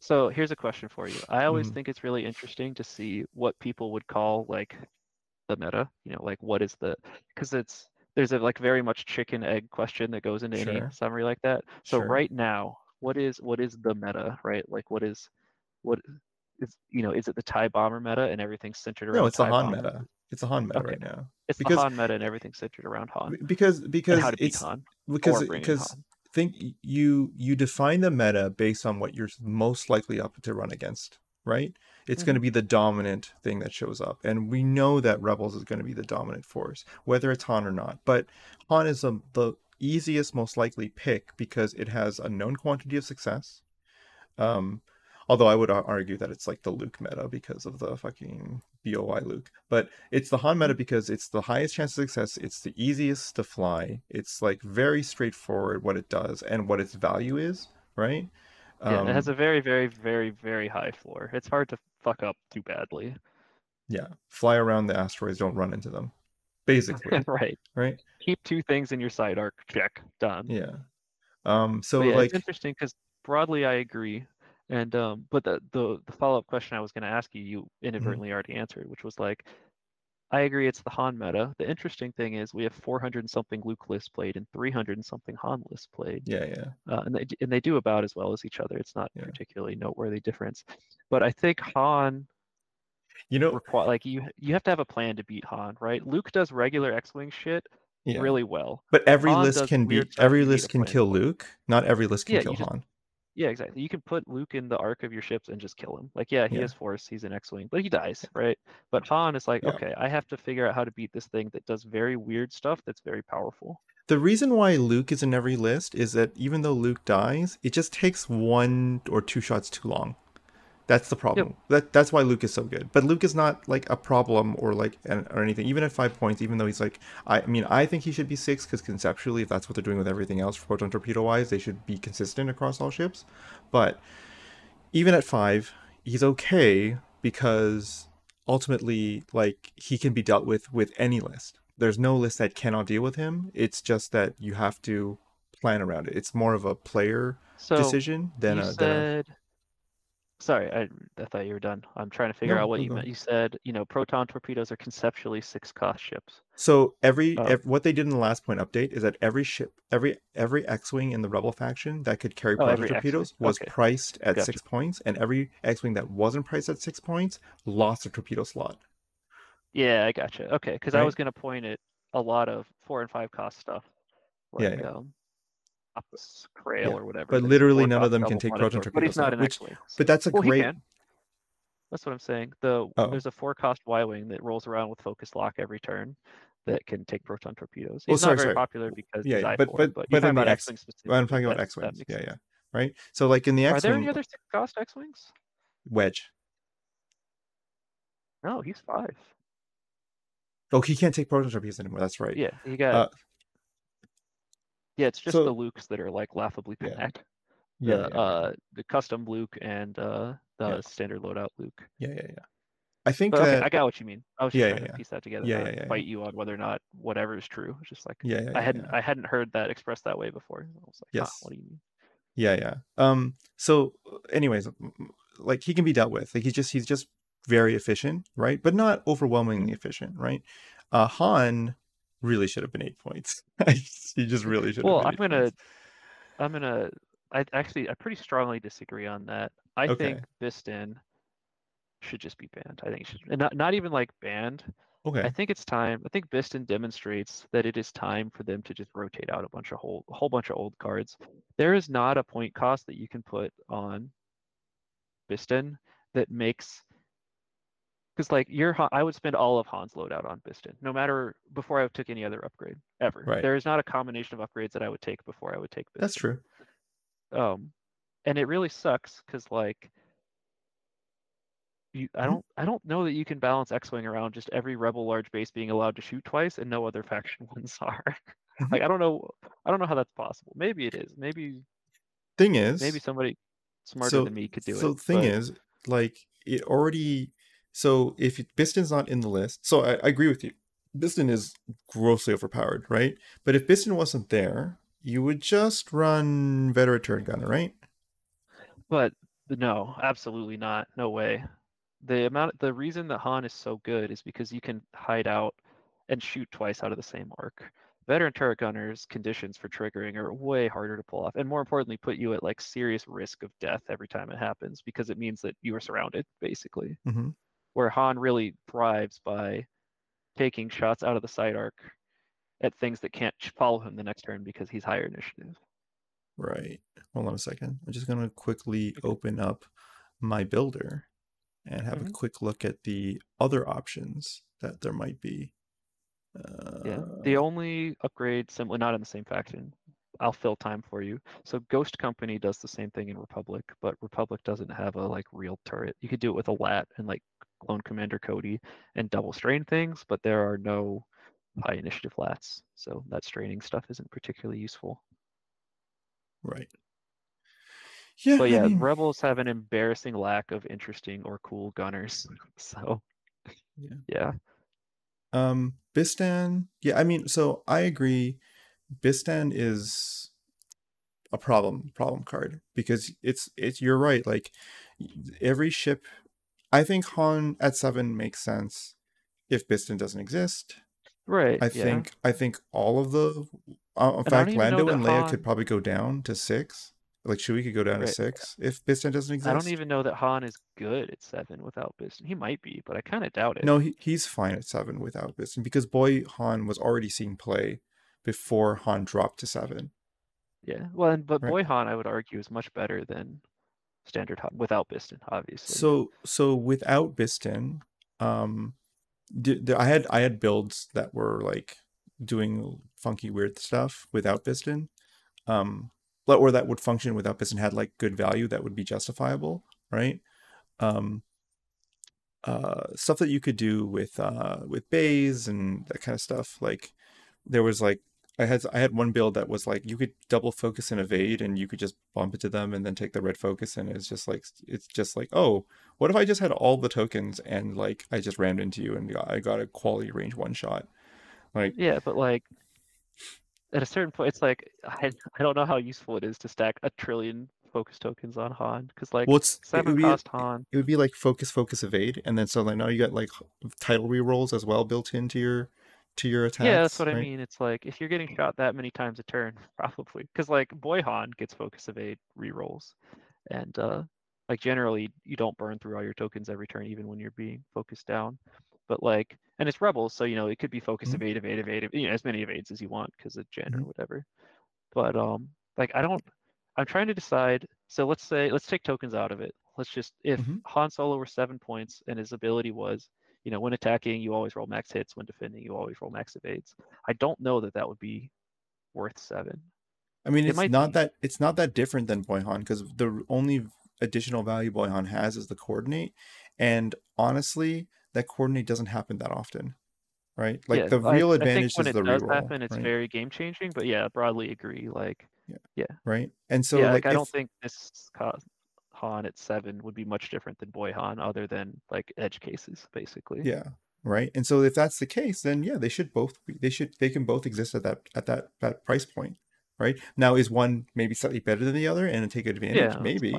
So here's a question for you. I always Mhm. think it's really interesting to see what people would call like the meta. You know, like what is the because it's there's a like very much chicken egg question that goes into any summary like that. So Sure. right now, what is what is the meta, right? Like what is what is you know, is it the TIE bomber meta and everything's centered around no it's the han bomber? meta it's a han meta Okay. right now It's because- the Han meta and everything's centered around Han. because because it's Han. because or bring in because Han. think you you define the meta based on what you're most likely up to run against right it's Mm-hmm. going to be the dominant thing that shows up. And we know that rebels is going to be the dominant force whether it's han or not. But han is a, the easiest most likely pick because it has a known quantity of success. Um although i would argue that it's like the luke meta because of the fucking boi luke. But it's the han meta because it's the highest chance of success. It's the easiest to fly. It's like very straightforward what it does and what its value is right? Yeah, it has Um, a very, very, very, very high floor. It's hard to fuck up too badly. yeah fly around the asteroids don't run into them basically right. right Keep two things in your side arc. Check. Done. yeah um so yeah, like it's interesting because broadly I agree. And um, but the the, the follow up question I was going to ask you, you Mm-hmm. inadvertently already answered, which was like, I agree it's the Han meta. The interesting thing is we have 400 and something Luke lists played and 300 and something Han lists played, yeah yeah uh, and they and they do about as well as each other. It's not Yeah. particularly noteworthy difference, but I think Han you know require like you you have to have a plan to beat Han, right? Luke does regular X-wing shit yeah really well. but every Han list can beat every list can plan kill luke not every list can Yeah, kill just- han Yeah, exactly. You can put Luke in the arc of your ships and just kill him. Like, yeah, he Yeah. has force, he's an X-wing, but he dies, right? But Han is like, Yeah. okay, I have to figure out how to beat this thing that does very weird stuff that's very powerful. The reason why Luke is in every list is that even though Luke dies, it just takes one or two shots too long. That's the problem. That that's why Luke is so good. But Luke is not like a problem or like an, or anything. Even at five points, even though he's like, I, I mean, I think he should be six because conceptually, if that's what they're doing with everything else, proton torpedo wise, they should be consistent across all ships. But even at five, he's okay because ultimately, like he can be dealt with with any list. There's no list that cannot deal with him. It's just that you have to plan around it. It's more of a player So decision than a, than a said, sorry, I, I thought you were done. I'm trying to figure No, out what no, you go meant. You said, you know, proton torpedoes are conceptually six cost ships. So every, Oh. ev- what they did in the last point update is that every ship, every every X-wing in the Rebel faction that could carry Oh, proton torpedoes X-wing. was Okay. priced at Gotcha. six points, and every X-wing that wasn't priced at six points lost a torpedo slot. Yeah, I gotcha. Okay, because I was going to point at a lot of four and five cost stuff, Yeah, like yeah. um, Ops Krail Yeah, or whatever. but literally none of them can take bonded proton tor- But he's torpedoes not an which- X-wing. But that's a well, great. he can. That's what I'm saying. The Oh. there's a four cost Y-wing that rolls around with focus lock every turn that can take proton torpedoes. He's sorry, not very sorry. popular because Yeah, yeah, but- but- but, but in the about X- X-wing I'm specifically. talking about X-wings. Yeah, yeah. Right. So like in the X, Are there any other six cost X-wings? wedge. No, he's five. Oh, he can't take proton torpedoes anymore. That's right. Yeah, he got. Uh, yeah, it's just so- the Lukes that are like laughably bad. Yeah, the yeah, yeah. uh the custom Luke and uh the Yeah. standard loadout Luke. yeah, yeah, yeah. I think But okay. I got what you mean. I was just Yeah, trying yeah, to piece that together. Yeah, yeah, Fight you on whether or not whatever is true. It's just like yeah, yeah, I hadn't. I hadn't heard that expressed that way before. I was like, Yes. what do you mean? Yeah, yeah. Um. So, anyways, like he can be dealt with. Like he's just he's just very efficient, right? But not overwhelmingly efficient, right? Uh, Han really should have been eight points. he just really should. Well, have I'm gonna points. I'm gonna I actually I pretty strongly disagree on that. I Okay. think Bistan should just be banned. I think it should and not not even like banned. Okay. I think it's time. I think Bistan demonstrates that it is time for them to just rotate out a bunch of whole a whole bunch of old cards. There is not a point cost that you can put on Bistan that makes because like your I would spend all of Han's loadout on Bistan, no matter before I took any other upgrade ever. Right. There is not a combination of upgrades that I would take before I would take Bistan. That's true. Um, and it really sucks because like you, I Mhm. don't, I don't know that you can balance X-wing around just every rebel large base being allowed to shoot twice and no other faction ones are. Mhm. Like I don't know, I don't know how that's possible. Maybe it is. Maybe Thing is, maybe somebody smarter so, than me could do it. so it. the thing but- is, like it already. So if Bistan's not in the list, so I, I agree with you. Bistan is grossly overpowered, right? But if Bistan wasn't there, you would just run veteran turret gunner, right? But no, absolutely not. No way. The amount, the reason that Han is so good is because you can hide out and shoot twice out of the same arc. Veteran turret gunners conditions for triggering are way harder to pull off, and more importantly, put you at like serious risk of death every time it happens because it means that you are surrounded, basically. Mm-hmm. Where Han really thrives by taking shots out of the side arc at things that can't follow him the next turn because he's higher initiative. Right. Hold on a second. I'm just gonna quickly open up my builder and have a Mhm. quick look at the other options that there might be. Yeah, Uh, the only upgrade simply not in the same faction. I'll fill time for you. So Ghost Company does the same thing in Republic, but Republic doesn't have a like real turret. You could do it with a lat and like Clone Commander Cody and double strain things, but there are no high initiative lats. So that straining stuff isn't particularly useful. right. Yeah. But I yeah, mean, Rebels have an embarrassing lack of interesting or cool gunners. So Yeah. yeah. Um, Bistan, yeah, I mean, so I agree. Bistan is a problem problem card because it's it's you're right. Like every ship, I think Han at seven makes sense if Bistan doesn't exist. Right. I yeah. think I think all of the, uh, in don't fact, Lando and Leia Han- could probably go down to six. Like Chewie could go down to six if Bistan doesn't exist. I don't even know that Han is good at seven without Bistan. He might be, but I kind of doubt it. No, he, he's fine at seven without Bistan because boy Han was already seeing play before Han dropped to seven. Yeah. Well, and, but Right. Boy Han, I would argue, is much better than standard without Bistan, obviously. So so without Bistan, um, d- d- I had I had builds that were like doing funky weird stuff without Bistan, um, but- or that would function without Bistan had like good value that would be justifiable, right? Um, uh, stuff that you could do with uh with bays and that kind of stuff. Like there was like I had I had one build that was like you could double focus and evade and you could just bump into them and then take the red focus and it's just like it's just like oh what if I just had all the tokens and like I just rammed into you and got, I got a quality range one shot like yeah, but like at a certain point, it's like I, I don't know how useful it is to stack a trillion focus tokens on Han because like well it's it seven would be Han. it would be like focus focus evade and then so like now you got like title rerolls as well built into your to your attacks Yeah, that's what I mean. It's like if you're getting shot that many times a turn, probably because like Boy Han gets focus evade rerolls, and uh, like generally you don't burn through all your tokens every turn, even when you're being focused down. But like, and it's rebels, so you know it could be focus Mhm. evade, evade, evade, you know, as many evades as you want because of Jyn or Mhm. whatever. But um, like I don't. I'm trying to decide. So let's say let's take tokens out of it. Let's just if Mhm. Han Solo were seven points and his ability was you know, when attacking, you always roll max hits. When defending, you always roll max evades. I don't know that that would be worth seven. I mean, It it's not be. that it's not that different than Boyhan because the only additional value Boyhan has is the coordinate, and honestly, that coordinate doesn't happen that often, right? Like Yeah, the I, real I advantage when is it the does reroll, happen, it's right? very game changing. But yeah, broadly agree. Like, Yeah. yeah, Right. And so yeah. like Like I if don't think this ca- Han at seven would be much different than Boy Han, other than like edge cases, basically. yeah, right. And so if that's the case, then yeah, they should both be, they should they can both exist at that at that that price point, right? Now is one maybe slightly better than the other and take advantage? Yeah, maybe.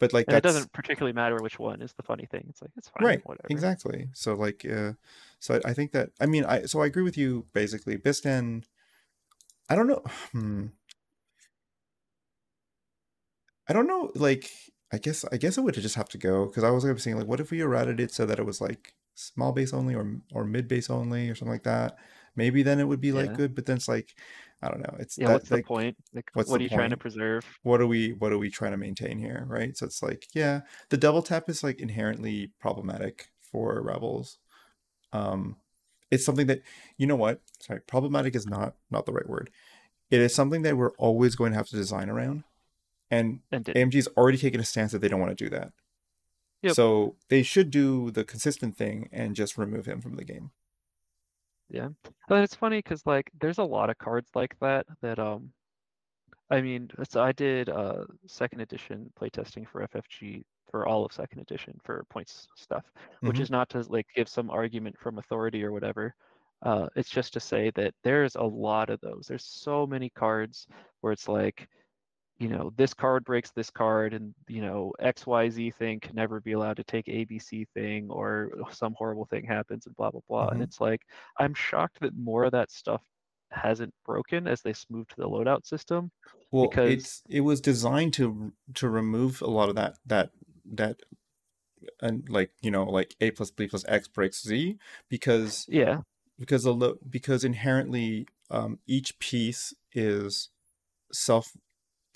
But like that doesn't particularly matter which one is the funny thing. It's like it's fine, right. whatever. Exactly. So like uh so I, I think that I mean I so I agree with you basically. Bistan I don't know. Hmm. I don't know. Like, I guess I guess it would just have to go because I was gonna be saying like, what if we errated it so that it was like small base only or or mid base only or something like that? Maybe then it would be like Yeah. good. But then it's like, I don't know. It's Yeah, that what's the point? Like, what's what are you trying to preserve? what are we what are we trying to maintain here, right? So it's like, yeah, the double tap is like inherently problematic for rebels. Um, it's something that you know what? Sorry, problematic is not not the right word. It is something that we're always going to have to design around, and And AMG's already taken a stance that they don't want to do that. Yep. So they should do the consistent thing and just remove him from the game. Yeah, but it's funny because like there's a lot of cards like that that um, I mean, so I did uh second edition playtesting for FFG for all of second edition for points stuff, which Mhm. is not to like give some argument from authority or whatever. Uh, it's just to say that there's a lot of those. There's so many cards where it's like, you know, this card breaks this card, and you know, XYZ thing can never be allowed to take ABC thing, or some horrible thing happens, and blah blah blah. And Mhm. it's like, I'm shocked that more of that stuff hasn't broken as they moved to the loadout system. Well, Because- it's it was designed to to remove a lot of that that that and like you know like a plus b plus x breaks z because Yeah, because a lo- because inherently um, each piece is self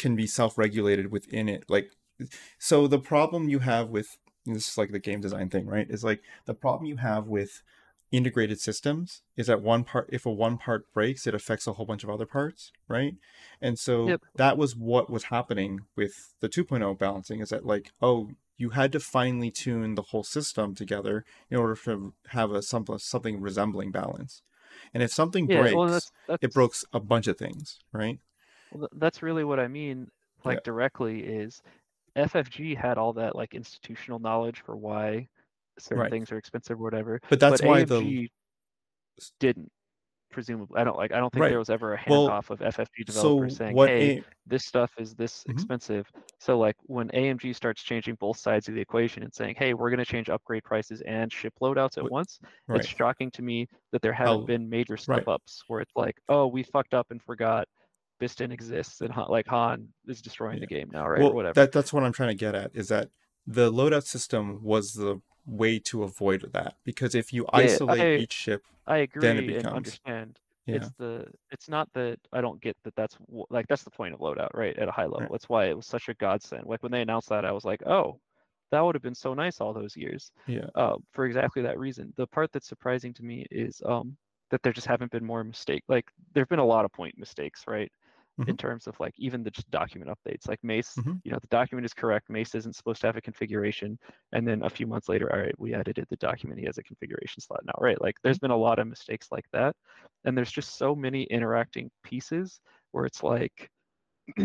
can be self-regulated within it like so the problem you have with this is like the game design thing right is like the problem you have with integrated systems is that one part if a one part breaks it affects a whole bunch of other parts right and so Yep. that was what was happening with the 2.0 balancing is that like oh you had to finely tune the whole system together in order to have a something something resembling balance and if something yeah. breaks well, that's, that's it broke a bunch of things right Well, that's really what I mean, like Yeah. directly is FFG had all that like institutional knowledge for why certain Right. things are expensive or whatever. but that's but why AMG the didn't. Presumably, I don't like. I don't think Right. there was ever a Well, handoff of FFG so developers saying, "Hey, A- this stuff is this Mhm. expensive." So like when AMG starts changing both sides of the equation and saying, "Hey, we're going to change upgrade prices and ship loadouts at once," right it's shocking to me that there haven't been major step ups where it's like, "Oh, we fucked up and forgot." Bistan exists and Han, like Han is destroying the game now, right? well or whatever. that that's what i'm trying to get at is that the loadout system was the way to avoid that because if you Yeah, isolate I- each ship I agree then it and becomes- understand. yeah It's the it's not that I don't get that that's like that's the point of loadout, right? At a high level. Right. That's why it was such a godsend. Like when they announced that, I was like, oh, that would have been so nice all those years. yeah Uh, for exactly that reason. The part that's surprising to me is um that there just haven't been more mistake. Like there've been a lot of point mistakes, right? In Mhm. terms of like even the just document updates. Like Mace, Mhm. you know, the document is correct. Mace isn't supposed to have a configuration. And then a few months later, all right, we edited the document. He has a configuration slot now, right? Like there's been a lot of mistakes like that. And there's just so many interacting pieces where it's like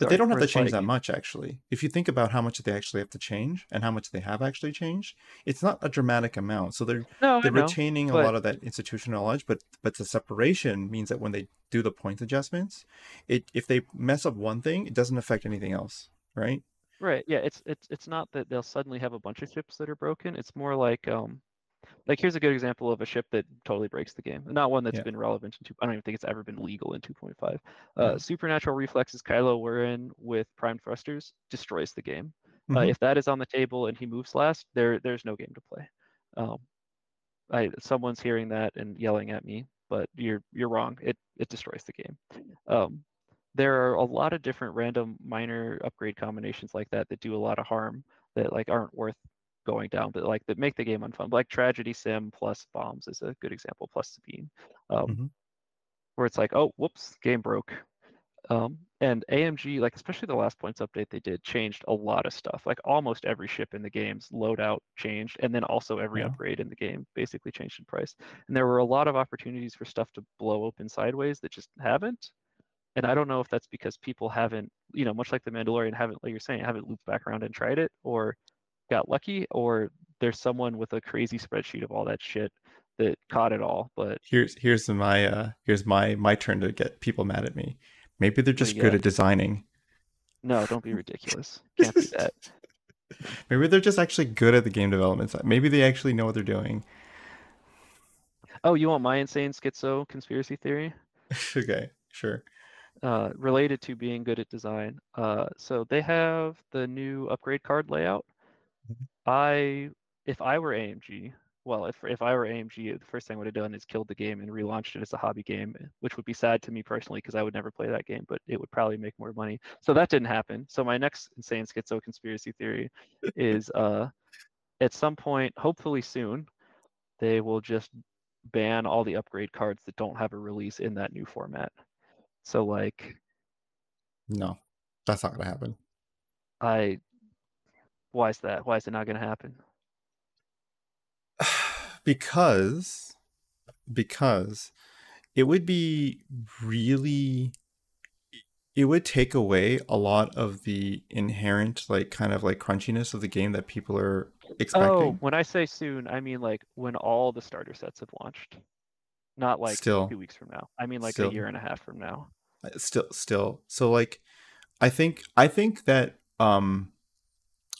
but they don't have to change like- that much actually if you think about how much they actually have to change and how much they have actually changed it's not a dramatic amount so they're No, they're know. retaining a lot of that institutional knowledge but but the separation means that when they do the point adjustments it if they mess up one thing it doesn't affect anything else right Right. Yeah. It's it's it's not that they'll suddenly have a bunch of ships that are broken. It's more like um, like here's a good example of a ship that totally breaks the game. Not one that's Yeah. been relevant in two. I don't even think it's ever been legal in 2.5. Yeah. Uh, supernatural reflexes Kylo Ren with prime thrusters destroys the game. Uh, Mhm. if that is on the table and he moves last, there there's no game to play. Um, I someone's hearing that and yelling at me, but you're you're wrong. It it destroys the game. Um, there are a lot of different random minor upgrade combinations like that that do a lot of harm that like aren't worth going down, but like that make the game unfun. Like Trajectory Sim plus bombs is a good example, plus Sabine, um, Mhm. where it's like, oh, whoops, game broke. Um, and AMG, like especially the last points update they did, changed a lot of stuff. Like almost every ship in the game's loadout changed, and then also every Yeah. upgrade in the game basically changed in price. And there were a lot of opportunities for stuff to blow open sideways that just haven't. And I don't know if that's because people haven't, you know, much like the Mandalorian, haven't, like you're saying, haven't looped back around and tried it, or got lucky, or there's someone with a crazy spreadsheet of all that shit that caught it all. But Here's here's my uh here's my my turn to get people mad at me. Maybe they're just good at designing. no, don't be ridiculous. Can't do that. Maybe they're just actually good at the game development side. Maybe they actually know what they're doing. Oh, you want my insane schizo conspiracy theory? okay, sure. Uh, related to being good at design. Uh, so they have the new upgrade card layout. I, if I were AMG, well, if if I were AMG, the first thing I would have done is killed the game and relaunched it as a hobby game, which would be sad to me personally because I would never play that game, but it would probably make more money. So that didn't happen. So my next insane schizo conspiracy theory is uh, at some point, hopefully soon, they will just ban all the upgrade cards that don't have a release in that new format. So like No, that's not gonna happen. I why is that? Why is it not gonna happen? because because it would be really it would take away a lot of the inherent like kind of like crunchiness of the game that people are expecting. Oh, when I say soon, I mean like when all the starter sets have launched. Not like Still. two weeks from now. I mean like Still. a year and a half from now. Uh, still still so like i think i think that um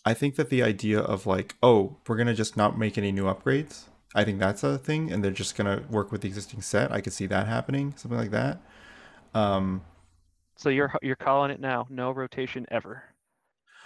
i think that the idea of like oh we're gonna just not make any new upgrades i think that's a thing and they're just gonna work with the existing set i could see that happening something like that um So you're you're calling it now. No rotation ever.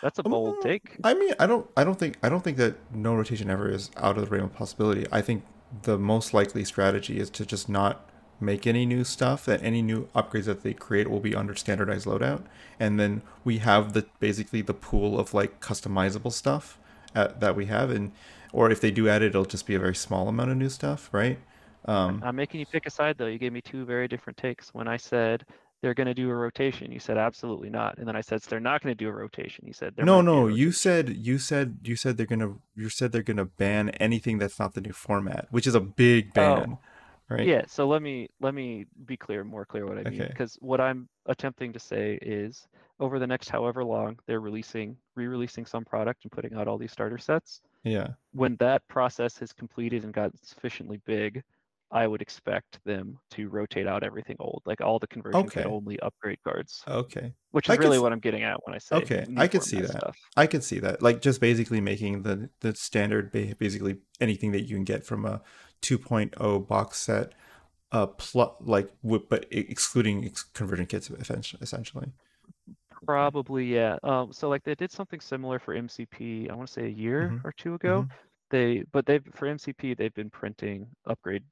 That's a bold Mm, take. i mean i don't i don't think i don't think that no rotation ever is out of the realm of possibility i think the most likely strategy is to just not make any new stuff that any new upgrades that they create will be under standardized loadout and then we have the basically the pool of like customizable stuff at, that we have and or if they do add it it'll just be a very small amount of new stuff right um I'm making you pick a side though. You gave me two very different takes. When I said they're gonna do a rotation, you said absolutely not. And then I said they're not gonna do a rotation. You said no might be a no you said you said you said they're gonna you said they're gonna ban anything that's not the new format which is a big ban right Yeah, so let me let me be clear, more clear what I mean. Okay. Because what I'm attempting to say is over the next however long they're releasing re-releasing some product and putting out all these starter sets. yeah When that process has completed and got sufficiently big, I would expect them to rotate out everything old, like all the conversion Okay. only upgrade cards, okay which is really what I'm getting at when I say Okay, I could see that. stuff. I could see that. Like just basically making the the standard basically anything that you can get from a 2.0 box set uh plus like but excluding ex- conversion kits essentially. Probably, yeah. Um, so like they did something similar for MCP, I want to say a year Mhm, or two ago. They, but they've for MCP they've been printing upgrade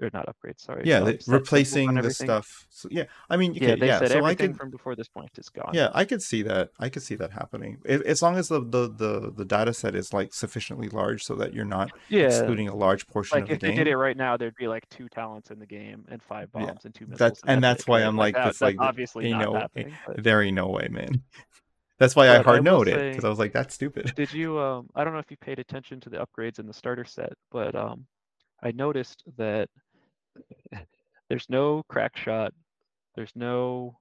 or not upgrades. sorry. Yeah, um, they, replacing the stuff. So, yeah, I mean, okay, Yeah, they yeah. said So I everything could, from before this point is gone. yeah, I could see that. I could see that happening if, as long as the, the the the data set is like sufficiently large so that you're not Yeah, excluding a large portion like of the if they game. did it right now, there'd be like two talents in the game and five Yeah, bombs and two missiles. That's and that's that's why? I'm like, that's that's like, obviously ain't not no, happening. But there ain't no way, man. That's why I But I hard noted it because I was like, that's stupid. did you? Um, I don't know if you paid attention to the upgrades in the starter set, but um, I noticed that there's no crack shot. There's no.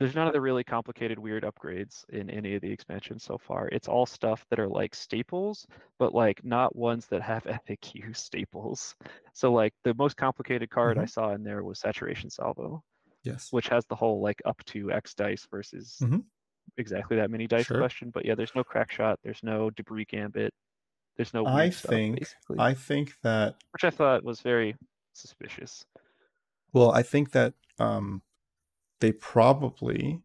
There's none of the really complicated, weird upgrades in any of the expansions so far. It's all stuff that are like staples, but like not ones that have FAQ staples. So like the most complicated card I Mhm. saw in there was Saturation Salvo, Yes. which has the whole like up to X dice versus Mhm. exactly that many dice Sure. question. But yeah, there's no crack shot. There's no debris gambit. There's no I think I think that which I thought was very suspicious. well, I think that um they probably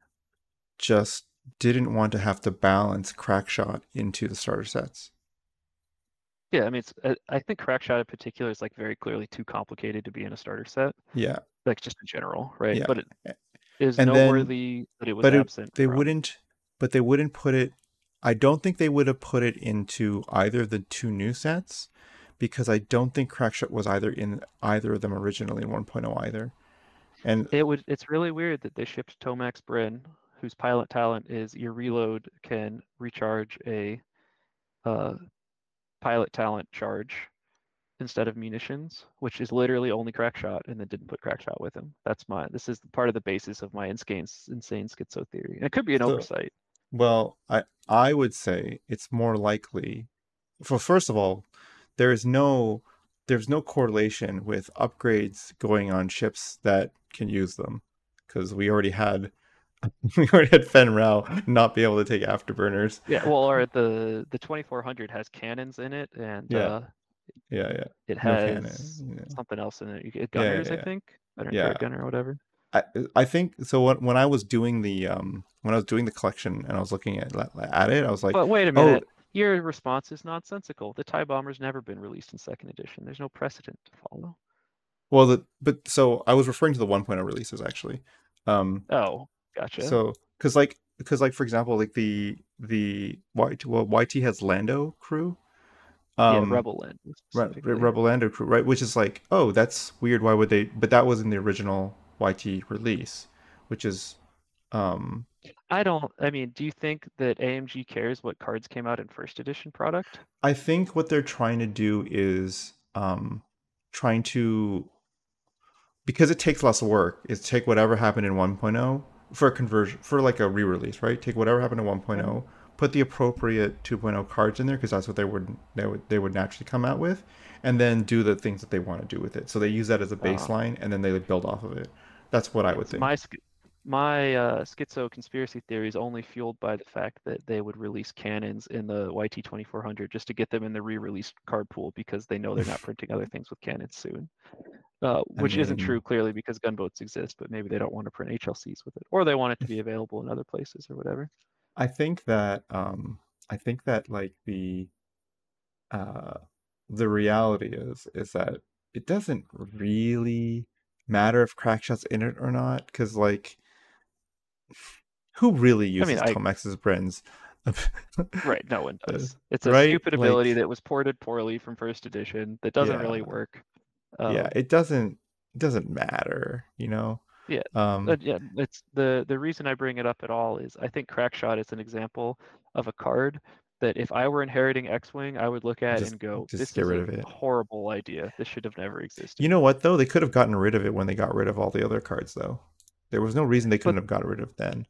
just didn't want to have to balance crackshot into the starter sets. Yeah, I mean, it's, uh, I think crack shot in particular is like very clearly too complicated to be in a starter set, Yeah. like just in general, right? Yeah. But it is and then- noteworthy that it was but it, they from- wouldn't but they wouldn't put it I don't think they would have put it into either of the two new sets because I don't think crackshot was either in either of them originally in 1.0 either. And It would. It's really weird that they shipped Tomax Bren, whose pilot talent is your reload can recharge a uh, pilot talent charge instead of munitions, which is literally only Crackshot, and then didn't put Crackshot with him. That's my. This is part of the basis of my insane insane schizo theory. And it could be an So- oversight. Well, I I would say it's more likely. For first of all, there is no there's no correlation with upgrades going on ships that can use them, because we already had we already had Fenn Rau not be able to take afterburners. Yeah. Well, or the the 2400 has cannons in it, and Yeah. uh, Yeah, yeah. it has cannon, yeah. something else in it. Get Yeah, gunners, yeah, I think. I don't Yeah. know, gunner or whatever. I I think so. When when I was doing the um when I was doing the collection and I was looking at at it, I was like, But wait a oh, minute. Your response is nonsensical. The TIE bomber's never been released in second edition. There's no precedent to follow. well, the but so I was referring to the 1.0 releases actually. Um, Oh, gotcha. So, because like, because like, for example, like the the YT, well, YT has Lando crew. yeah, Um, Rebel Land. Re- Rebel Lando crew, right? Which is like, oh, that's weird. Why would they? But that was in the original YT release, which is, um, I don't. I mean, do you think that AMG cares what cards came out in first edition product? I think what they're trying to do is, um, trying to, because it takes less work, is take whatever happened in 1.0 for a conversion for like a re-release, right? Take whatever happened in 1.0, put the appropriate 2.0 cards in there because that's what they would they would they would naturally come out with, and then do the things that they want to do with it. So they use that as a baseline, and then they build off of it. That's what I would think. My my uh, schizo conspiracy theory is only fueled by the fact that they would release cannons in the YT 2400 just to get them in the re-released card pool because they know they're not printing other things with cannons soon. Uh, I which isn't true clearly because gunboats exist, but maybe they don't want to print HLCs with it, or they want it to be available in other places or whatever. I think that um I think that like the uh the reality is is that it doesn't really matter if crackshot's in it or not because like who really uses mean, I- Tomax Bren's? Right, no one Uh, does. It's a right, stupid ability like- that was ported poorly from first edition that doesn't really Yeah. work. yeah, Um, it doesn't it doesn't matter, you know. Yeah, Um Uh, yeah, it's the the reason I bring it up at all is I think Crackshot is an example of a card that if I were inheriting X-wing, I would look at Just- and go, just "This get is rid a of it." horrible idea. This should have never existed." you know what though? They could have gotten rid of it when they got rid of all the other cards though. There was no reason they couldn't have got rid of then.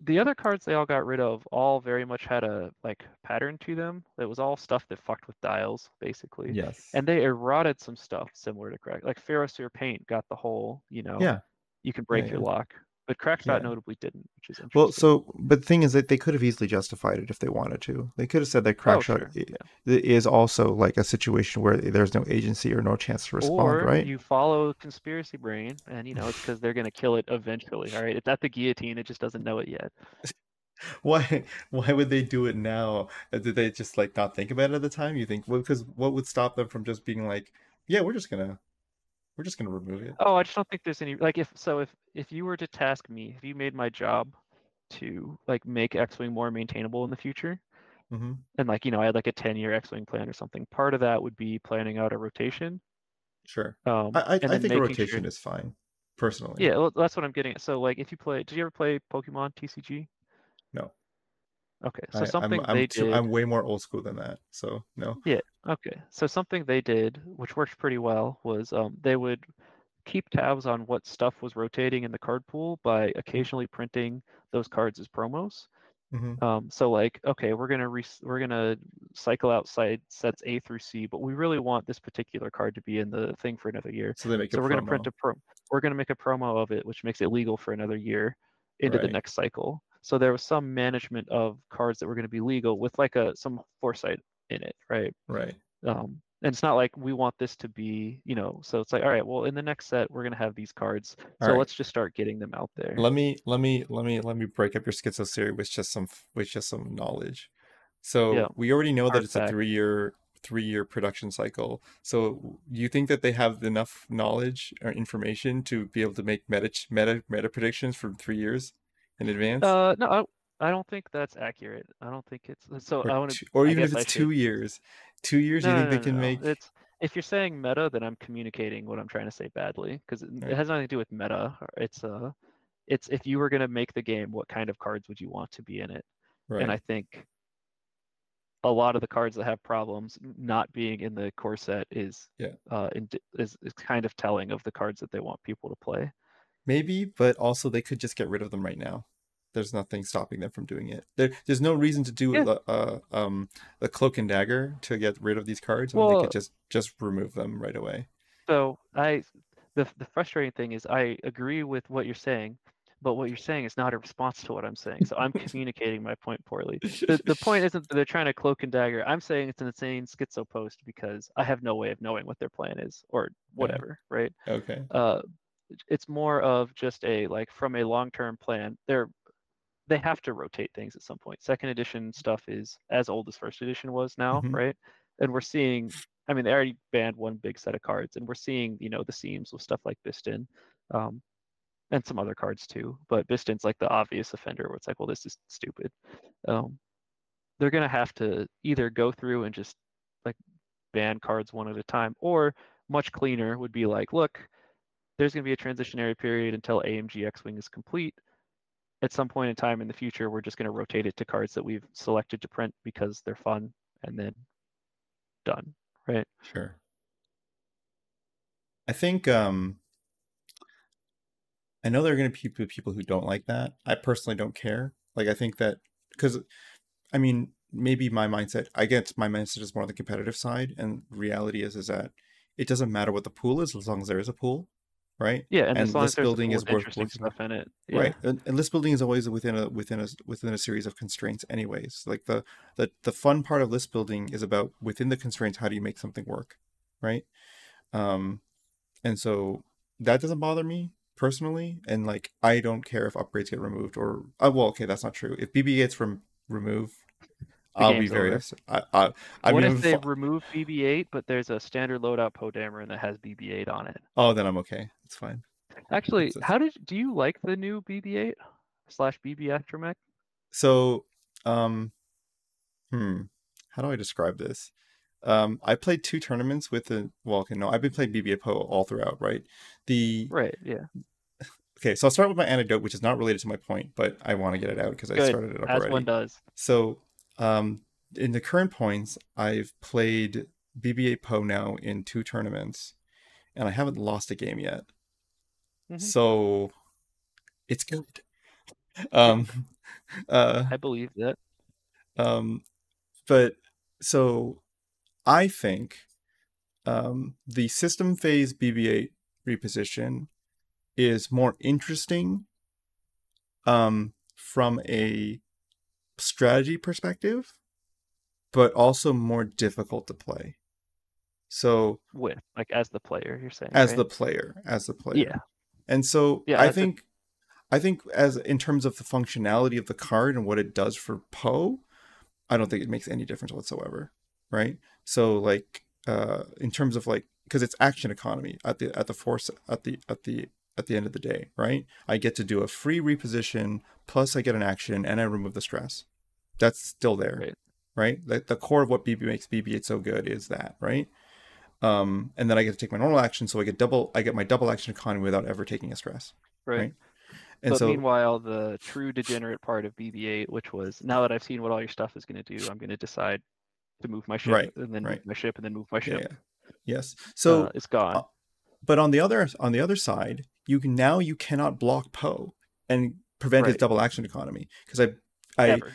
the other cards they all got rid of all very much had a like pattern to them. It was all stuff that fucked with dials, basically. Yes. And they eroded some stuff similar to Crack. Like Ferrosphere Paint got the whole, you know, yeah. you can break Yeah, your yeah. lock. But Crackshot Yeah. notably didn't, which is interesting. Well, so but the thing is that they could have easily justified it if they wanted to. They could have said that Oh, Crackshot sure, yeah. is also like a situation where there's no agency or no chance to respond, or right? you follow conspiracy brain, and you know it's because they're gonna kill it eventually. All right, it's at the guillotine. It just doesn't know it yet. Why why would they do it now? Uh, Did they just like not think about it at the time? You think well because what would stop them from just being like, yeah, we're just gonna we're just gonna remove it. Oh, I just don't think there's any like if so if if you were to task me, if you made my job to like make X-wing more maintainable in the future, hmm and like you know I had like a 10 year X-wing plan or something, part of that would be planning out a rotation. Sure. Um, I I, I think a making sure- rotation is fine, personally. Yeah, well, that's what I'm getting at. So like if you play, did you ever play Pokemon TCG? No. Okay, so I, I'm something I'm, they too, did. I'm way more old school than that. So no. Okay, so something they did, which worked pretty well, was um, they would keep tabs on what stuff was rotating in the card pool by occasionally printing those cards as promos. hmm Um, so like, okay, we're gonna re- we're gonna cycle outside sets A through C, but we really want this particular card to be in the thing for another year. So they make So we're gonna print a pro. We're gonna make a promo of it, which makes it legal for another year into the next cycle. So there was some management of cards that were gonna be legal with like a some foresight in it, right? right. um, and it's not like we want this to be, you know, so it's like, all right, well, in the next set, we're gonna have these cards, so All right. let's just start getting them out there. Let me let me let me let me break up your schizo theory with just some with just some knowledge. So Yeah. we already know that Hard it's a three year three year production cycle. So you think that they have enough knowledge or information to be able to make meta meta meta predictions for three years in advance? Uh, no, I, don't think that's accurate. I don't think it's so. or, I want to, or I even if it's two years, two years, No, you think no, they can no, no. make? It's if you're saying meta, then I'm communicating what I'm trying to say badly because it, Right. it has nothing to do with meta. It's uh, it's if you were gonna make the game, what kind of cards would you want to be in it? Right. And I think a lot of the cards that have problems not being in the core set is Yeah. uh is, is kind of telling of the cards that they want people to play. Maybe, but also they could just get rid of them right now. There's nothing stopping them from doing it. There, there's no reason to do Yeah. the uh, um the cloak and dagger to get rid of these cards, and they Well- could just just remove them right away. So I the the frustrating thing is I agree with what you're saying, but what you're saying is not a response to what I'm saying. So I'm communicating my point poorly. The the point isn't that they're trying to cloak and dagger. I'm saying it's an insane schizo post because I have no way of knowing what their plan is or whatever, right? Okay. uh it's more of just a like from a long-term plan they're they have to rotate things at some point. second edition stuff is as old as first edition was now Mhm. right and we're seeing i mean they already banned one big set of cards and we're seeing you know the seams with stuff like bistan um and some other cards too but bistan's like the obvious offender where it's like well this is stupid um they're going to have to either go through and just like ban cards one at a time or much cleaner would be like look there's going to be a transitionary period until AMG X-Wing is complete. At some point in time in the future, we're just going to rotate it to cards that we've selected to print because they're fun, and then done. Right? Sure. I think um I know there are going to be people who don't like that. I personally don't care. Like I think that because I mean maybe my mindset I get my mindset is more on the competitive side and reality is is that it doesn't matter what the pool is as long as there is a pool, right? Yeah, and, And list building is worth stuff in it. Yeah. Right. And, and list building is always within a within a within a series of constraints anyways. Like the the the fun part of list building is about within the constraints how do you make something work, right? Um and so that doesn't bother me personally and like I don't care if upgrades get removed or uh, well okay, that's not true. If BB gets rem- removed I'll be game's very over. I, I, I what mean, if they fu- remove BB-8, but there's a standard loadout Poe Dameron that has BB-8 on it? oh, then I'm okay. It's fine. Actually, That's- how did do you like the new BB-8 slash BB Astromech? So, um, hmm, how do I describe this? Um, I played two tournaments with the well, okay, no, I've been playing BB Poe all throughout, right? The Right. Yeah. okay, so I'll start with my anecdote, which is not related to my point, but I want to get it out because I started it up As already. one does. So, um, in the current points, I've played BB-8 Poe now in two tournaments, and I haven't lost a game yet. Mhm. So, it's good. Um, uh, I believe that. um, but so I think um, the system phase BB-8 reposition is more interesting um, from a strategy perspective, but also more difficult to play. So With like as the player, you're saying. as right? the player, as the player, yeah. and so Yeah, I think I think as in terms of the functionality of the card and what it does for Poe, I don't think it makes any difference whatsoever, right? So like uh in terms of like because it's action economy at the at the force at the at the at the end of the day, right? I get to do a free reposition plus I get an action and I remove the stress. That's still there, Right. right? The, the core of what BB makes BB-8 so good is that, right? Um, and then I get to take my normal action, so I get double. I get my double action economy without ever taking a stress. Right. right. And but so, meanwhile, the true degenerate part of BB-8, which was now that I've seen what all your stuff is going to do, I'm going to decide to move my ship, Right, and then right. move my ship, and then move my yeah, ship. yeah. yes. So, uh, it's gone. uh, but on the other on the other side, you can now you cannot block Poe and prevent his double action economy because I I Ever.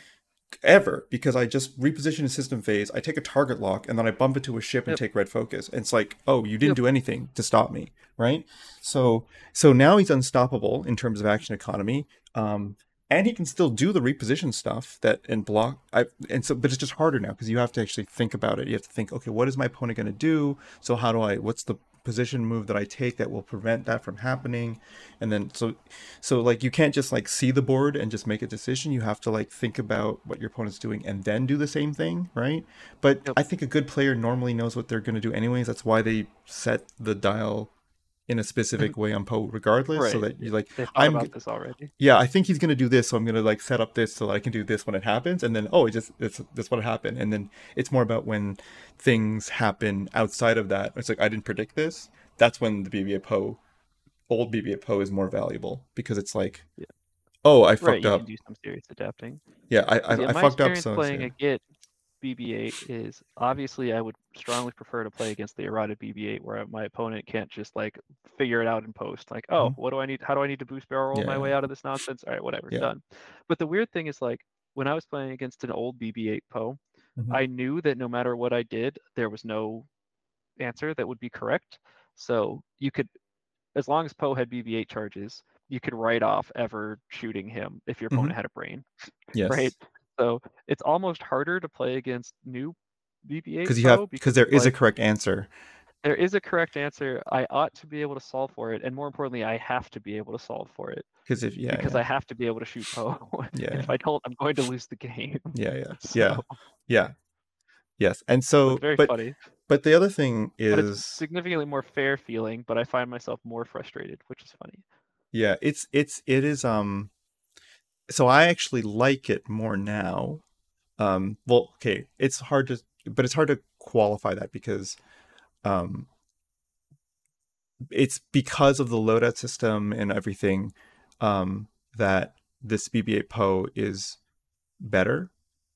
ever because I just reposition a system phase, I take a target lock, and then I bump into a ship and Yep. take red focus. And it's like, oh, you didn't Yep. do anything to stop me, right? So so now he's unstoppable in terms of action economy. Um and he can still do the reposition stuff that and block I and so but it's just harder now because you have to actually think about it. You have to think, okay, what is my opponent gonna do? So how do I what's the position move that I take that will prevent that from happening? And then so so like you can't just like see the board and just make a decision. You have to like think about what your opponent's doing and then do the same thing, right? But Yep. I think a good player normally knows what they're going to do anyways. That's why they set the dial in a specific way on Poe regardless, so that you're like I'm about this already. yeah, I think he's gonna do this, so I'm gonna like set up this so that I can do this when it happens, and then oh, it just it's that's what happened, and then it's more about when things happen outside of that. It's like I didn't predict this. That's when the BB-8 Poe, old BB-8 Poe, is more valuable because it's like, Yeah. oh, I fucked Right, up. can do some serious adapting. Yeah, I I, Yeah, I fucked up. So playing yeah. a Git BB-8 is obviously I would strongly prefer to play against the errata BB-8 where my opponent can't just like figure it out in post. Like, oh, Mhm. what do I need? How do I need to boost barrel roll Yeah, my way out of this nonsense? All right, whatever, Yeah. done. But the weird thing is like when I was playing against an old BB-8 Poe, Mhm. I knew that no matter what I did, there was no answer that would be correct. So you could, as long as Poe had BB-8 charges, you could write off ever shooting him if your opponent had a brain Yes. right? So it's almost harder to play against new BB-8 Because you have because there is a correct answer. there is a correct answer. I ought to be able to solve for it, and more importantly, I have to be able to solve for it Because if yeah because yeah, I have to be able to shoot Poe. Yeah, if I don't, I'm going to lose the game. yeah yeah So, yeah yeah yes, and so very but funny. but the other thing But it's is significantly more fair feeling, but I find myself more frustrated, which is funny. Yeah, it's it's it is um so I actually like it more now. Um well, okay, it's hard to but it's hard to qualify that because um it's because of the loadout system and everything um that this BB-8 Poe is better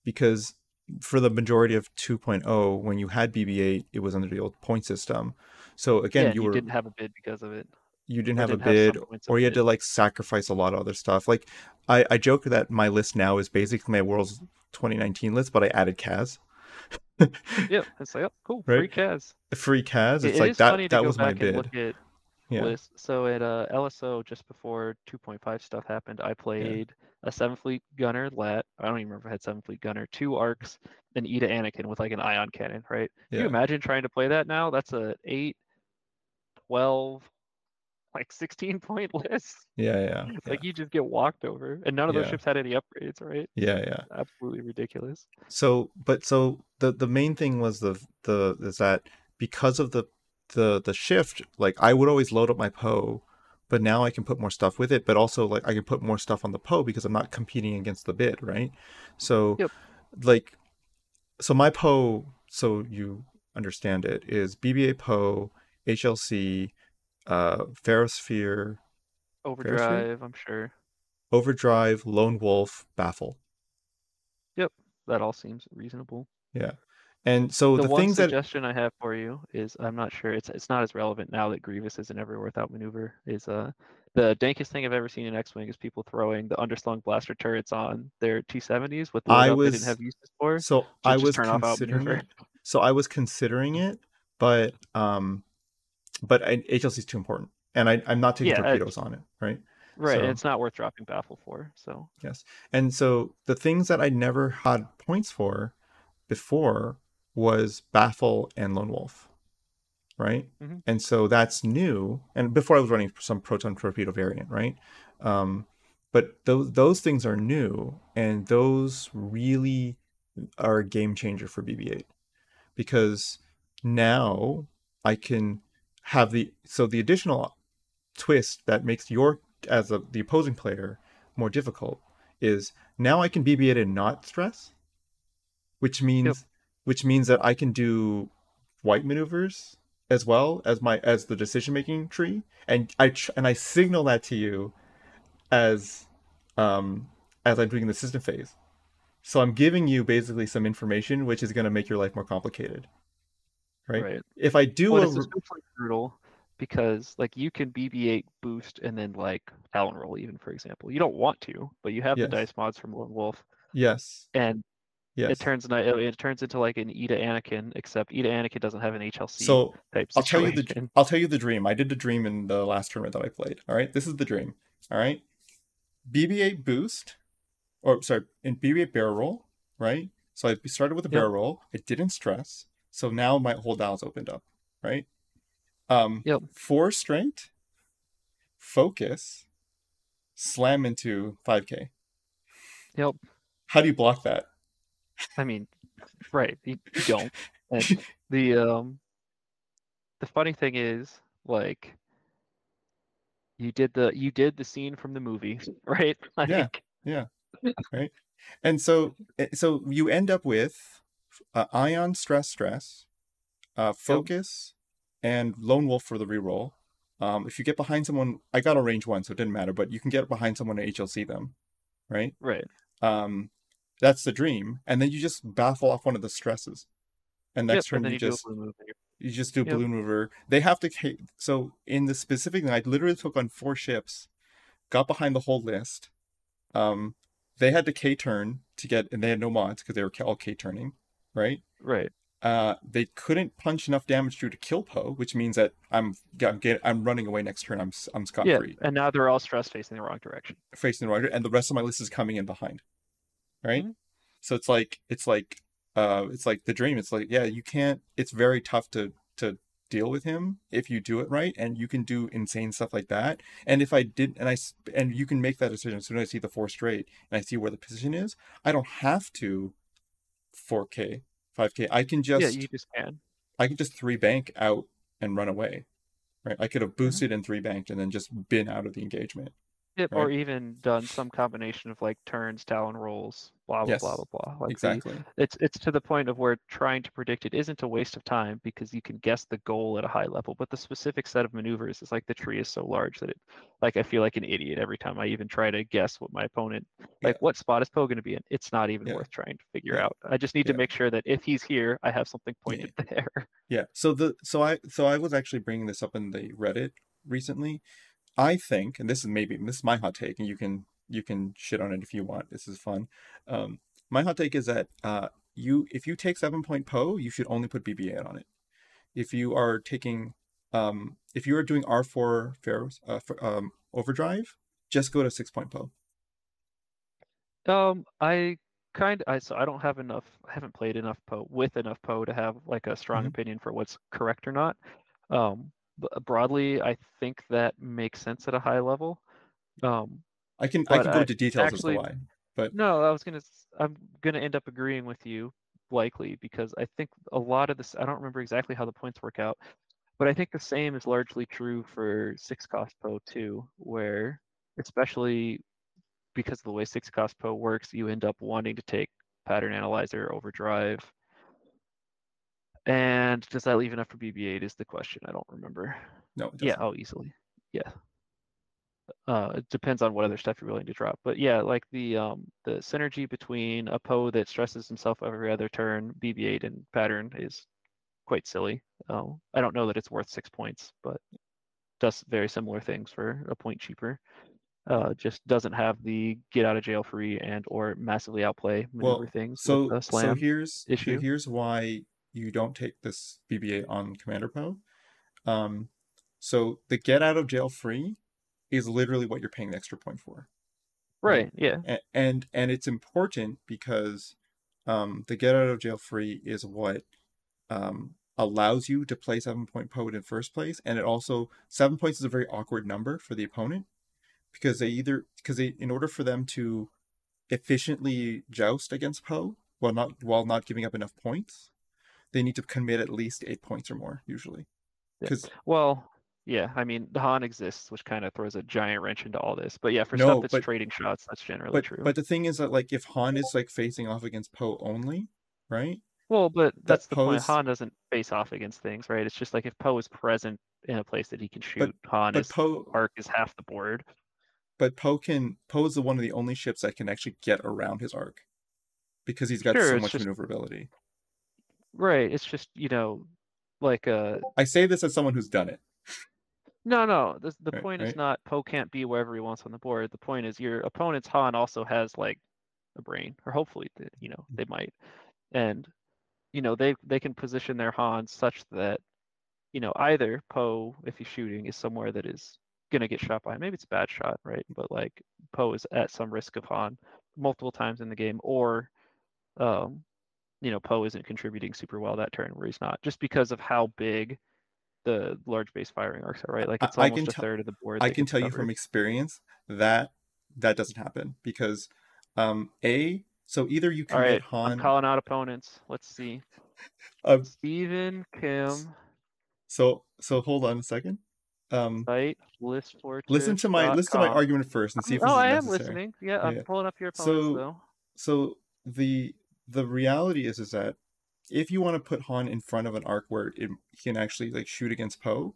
because for the majority of 2.0 when you had BB-8 it was under the old point system. So again, yeah, you you were didn't have a bid because of it. You didn't have a didn't have bid points or you had bid. to like sacrifice a lot of other stuff like i i joke that my list now is basically my world's 2019 list but i added kaz Yeah, it's like, oh, cool, Right? free Kaz. free kaz it's it like that that was my bid look at yeah list. So at uh, LSO, just before 2.5 stuff happened, I played a seven fleet gunner lat. I don't even remember if I had seven fleet gunner, two arcs, and Eta Anakin with like an ion cannon, right? Can yeah you imagine trying to play that now? That's a 8, 12, like 16 point list. yeah yeah yeah Like you just get walked over, and none of those ships had any upgrades, right? yeah yeah Absolutely ridiculous. so but so the the main thing was the the is that because of the the the shift like i would always load up my poe but now i can put more stuff with it but also like i can put more stuff on the poe because i'm not competing against the bid right so Yep. like so my poe so you understand it is bb8 poe hlc uh ferrosphere Overdrive, I'm sure. overdrive lone wolf baffle Yep, That all seems reasonable. yeah and so the, the, one things that suggestion I have for you is I'm not sure it's it's not as relevant now that Grievous isn't everywhere without maneuver. Is uh the dankest thing I've ever seen in X-wing is people throwing the underslung blaster turrets on their T70s with the I loadout they was- didn't have uses for. so i was turn off considering it so i was considering it but um but I, hlc is too important and I, i'm not taking Yeah, I- torpedoes on it right Right, So- it's not worth dropping baffle for. So yes and so the things that i never had points for before was baffle and lone wolf right Mhm. and so that's new and before i was running some proton torpedo variant right um but those those things are new and those really are a game changer for bb8 because now i can have the so the additional twist that makes your as a, the opposing player more difficult is now I can BB-8 and not stress, which means which means that I can do white maneuvers as well as my as the decision making tree, and I and I signal that to you as um as I'm doing the system phase. So I'm giving you basically some information which is going to make your life more complicated. Right? right. If I do Well, a it's brutal because like you can BB-8 boost and then like Talon roll even for example. You don't want to, but you have Yes. the dice mods from Lone Wolf, yes, and yes. it turns ni- it, turns into like an Eta Anakin, except Eta Anakin doesn't have an HLC so type I'll tell you the. I'll tell you the dream. I did the dream in the last tournament that I played. All right, this is the dream. All right, BB-8 boost, or sorry, in BB-8 barrel roll. Right. So I started with a Yep. barrel roll. I didn't stress. So now my whole dial's opened up. Right. Um. Yep. Four straight. Focus. Slam into 5K. Yep. How do you block that? I mean, right? You, you don't. And the um, the funny thing is, like, You did the you did the scene from the movie, right? Yeah. Like, Yeah. Right. And so eh, so you end up with uh, ion stress stress, uh, focus, and lone wolf for the reroll. Um, if you get behind someone, I got a range one, so it didn't matter. But you can get behind someone and HLC them, right? right. Um, that's the dream, and then you just baffle off one of the stresses, and Yep, next turn and you you just you're- just do Yep. balloon mover. They have to so in the specific thing, I literally took on four ships, got behind the whole list. Um, they had to K turn to get, and they had no mods because they were all K turning, right? Right. Uh, they couldn't punch enough damage through to kill Poe, which means that I'm I'm, get, I'm running away next turn. I'm I'm scot Yeah, free, and now they're all stress facing the wrong direction. facing the right, and the rest of my list is coming in behind, right? Mhm. So it's like it's like uh it's like the dream. It's like yeah, you can't. It's very tough to to deal with him if you do it right, and you can do insane stuff like that. And if I did, and I and you can make that decision as soon as I see the four straight and I see where the position is. I don't have to 4K, 5K. I can just yeah, you just can. I can just three bank out and run away. Right? I could have mm-hmm. boosted and three banked and then just been out of the engagement. Yep, or even done some combination of like turns, talon rolls, blah blah blah Yes, blah blah. Like the- exactly. it's it's to the point of where trying to predict it isn't a waste of time because you can guess the goal at a high level, but the specific set of maneuvers is like the tree is so large that it like I feel like an idiot every time I even try to guess what my opponent like Yeah. what spot is Poe going to be in. It's not even Yeah. worth trying to figure Yeah. out. I just need to make sure that if he's here, I have something pointed there. Yeah. So the so I so I was actually bringing this up in the Reddit recently. I think, and this is maybe this is my hot take, and you can you can shit on it if you want. This is fun. Um, my hot take is that uh, you if you take seven point Poe, you should only put BB-8 on it. If you are taking um, if you are doing R four Pharaohs uh, um, overdrive, just go to six point Poe. Um, I kind of, I so I don't have enough. I haven't played enough Poe with enough Poe to have like a strong Mhm. opinion for what's correct or not. Um, broadly, I think that makes sense at a high level. Um, I can I can go into details actually- as to why. But no, I was gonna I'm gonna end up agreeing with you likely because I think a lot of this I don't remember exactly how the points work out, but I think the same is largely true for six cost Poe too, where especially because of the way six cost Poe works, you end up wanting to take pattern analyzer overdrive. And does that leave enough for BB-8 is the question. I don't remember. no, it Yeah, oh, easily. Yeah. Uh, it depends on what other stuff you're willing to drop. But yeah, like the um the synergy between a Poe that stresses himself every other turn, BB-8 and pattern is quite silly. Um, I don't know that it's worth six points, but does very similar things for a point cheaper. Uh, just doesn't have the get out of jail free and or massively outplay maneuver Well, things So so here's here- issue. here's why you don't take this BB-8 on Commander Poe. Um, so the get out of jail free is literally what you're paying the extra point for. right, yeah. A- and and it's important because um, the get out of jail free is what um, allows you to play seven point Poe in first place, and it also seven points is a very awkward number for the opponent because they either because they in order for them to efficiently joust against Poe while not while not giving up enough points, they need to commit at least eight points or more usually. Yeah. Because Well, yeah, I mean, the Han exists, which kind of throws a giant wrench into all this. But yeah, for No, stuff that's but- trading shots, that's generally but true. but the thing is that like if Han is like facing off against Poe only, right? well, but that's the point. Poe's- Han doesn't face off against things, right? It's just like if Poe is present in a place that he can shoot, Han But is Poe arc is half the board. but Poe can Poe is the one of the only ships that can actually get around his arc because he's got Sure, so much just- maneuverability. Right. It's just, you know, like uh I say this as someone who's done it. no, no. The the Right, point right. is not Poe can't be wherever he wants on the board. The point is your opponent's Han also has like a brain, or hopefully, th- you know, they might, and you know they they can position their Han such that you know either Poe, if he's shooting, is somewhere that is gonna get shot by. Maybe it's a bad shot, right? But like Poe is at some risk of Han multiple times in the game, or um, you know, Poe isn't contributing super well that turn where he's not, just because of how big the large base firing arcs are, right? Like it's almost a tell- third of the board. I can tell you from experience that that doesn't happen because um a so either you All commit right, Han I'm calling out opponents. Let's see. um, Stephen Kim. so so hold on a second. Um, Site list fortress. listen to my listen to my argument first and see if oh, I am necessary. listening. Yeah, Yeah, I'm yeah. pulling up your opponents So- though. So the the reality is is that if you want to put Han in front of an arc where it, he can actually like shoot against Poe,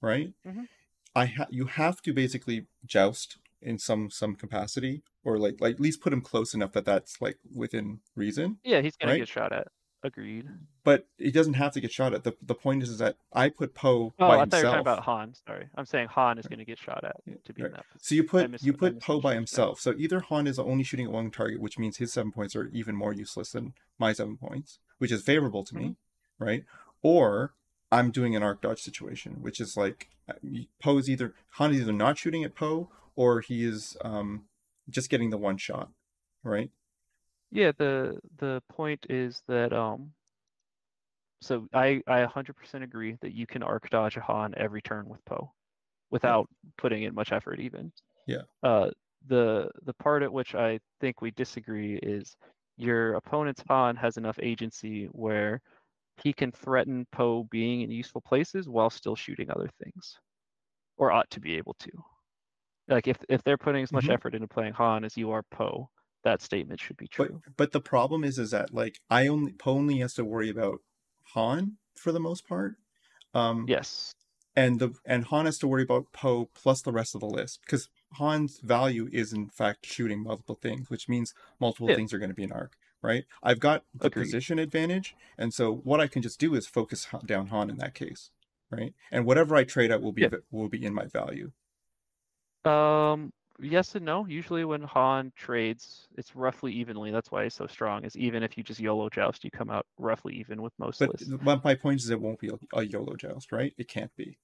right? Mhm. I ha- you have to basically joust in some some capacity or like like at least put him close enough that that's like within reason. Yeah, he's gonna right? get shot at. Agreed. But he doesn't have to get shot at. The the point is, is that I put Poe Oh, by I thought you were talking about Han. Sorry, I'm saying Han is Right. gonna get shot at to be in right. that position. So you put you put Poe by himself. So either Han is only shooting at one target, which means his seven points are even more useless than my seven points, which is favorable to me, Mm-hmm. right? Or I'm doing an arc dodge situation, which is like uh, Poe is either Han is either not shooting at Poe or he is um, just getting the one shot, right? Yeah, the the point is that um so I I 100% agree that you can arc dodge a Han every turn with Poe without putting in much effort even. Yeah. Uh the the part at which I think we disagree is your opponent's Han has enough agency where he can threaten Poe being in useful places while still shooting other things. Or ought to be able to. Like if if they're putting as much Mhm. effort into playing Han as you are Poe, that statement should be true. but but the problem is is that like I only Poe only has to worry about Han for the most part. Um, Yes. and the and Han has to worry about Poe plus the rest of the list because Han's value is in fact shooting multiple things, which means multiple Yeah. things are going to be an arc, right? I've got the Agreed. position advantage, and so what I can just do is focus down Han in that case, right? And whatever I trade out will be Yeah. will be in my value. Um, yes and no. Usually when Han trades, it's roughly evenly. That's why he's so strong. Is even if you just YOLO joust, you come out roughly even with most But, lists. but my point is, it won't be a, YOLO joust, right? It can't be,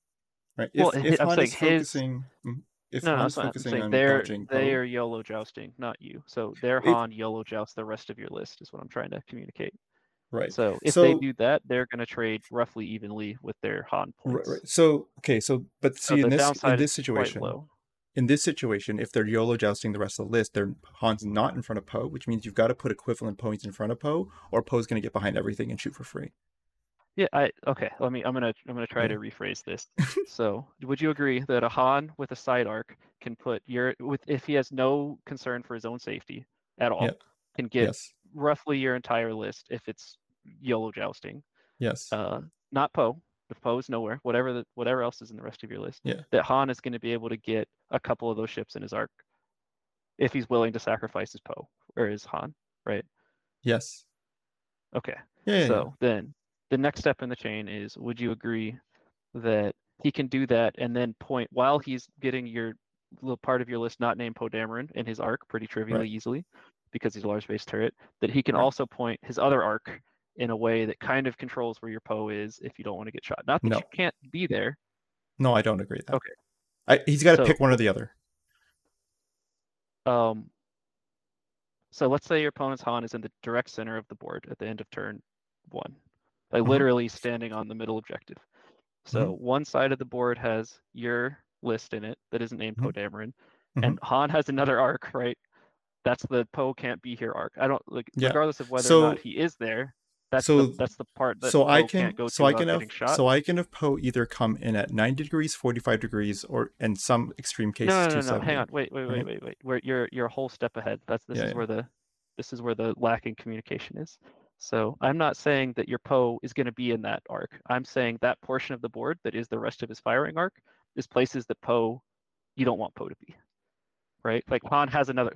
right? If, Well, if I'm Han saying is focusing, Mhm. if No, no, Han's. I'm focusing saying on they're dodging they are YOLO jousting, not you. So their If- Han YOLO joust the rest of your list is what I'm trying to communicate. right? So if they do that, they're going to trade roughly evenly with their Han Right, points. right. So okay, so but see the in this in this situation. In this situation, if they're YOLO jousting the rest of the list, their Han's not in front of Poe, which means you've got to put equivalent points in front of Poe, or Poe's going to get behind everything and shoot for free. Yeah, I okay. Let me. I'm gonna. I'm gonna try to rephrase this. so, would you agree that a Han with a side arc can put your with if he has no concern for his own safety at all, can get yes, roughly your entire list if it's YOLO jousting. yes, Uh, not Poe. If Poe's nowhere, whatever the whatever else is in the rest of your list, Yeah. that Han is going to be able to get a couple of those ships in his arc, if he's willing to sacrifice his Poe or his Han, right? yes. Okay. Yeah, yeah, yeah. So then the next step in the chain is would you agree that he can do that and then point while he's getting your little part of your list not named Poe Dameron in his arc pretty trivially Right. easily because he's a large base turret, that he can Right. also point his other arc in a way that kind of controls where your Poe is if you don't want to get shot. Not that No. you can't be there. No, I don't agree with that. Okay. I, he's got to So- pick one or the other. Um so let's say your opponent's Han is in the direct center of the board at the end of turn one. Like Mhm. literally standing on the middle objective. So Mm-hmm. one side of the board has your list in it that isn't named Mhm. Poe Dameron, Mhm. and Han has another arc, right? That's the Poe can't be here arc. I don't like Yeah. regardless of whether So- or not he is there. That's so- the that's the part that so I can can't go so I can have shot. so I can have Poe either come in at 90 degrees, 45 degrees, or in some extreme cases no, no, no, no. Hang on. Wait, wait, wait, right? wait, wait. Where you're you're a whole step ahead. That's this Yeah, is yeah. where the this is where the lacking communication is. So I'm not saying that your Poe is going to be in that arc. I'm saying that portion of the board that is the rest of his firing arc is places that Poe you don't want Poe to be. Right? Like Han has another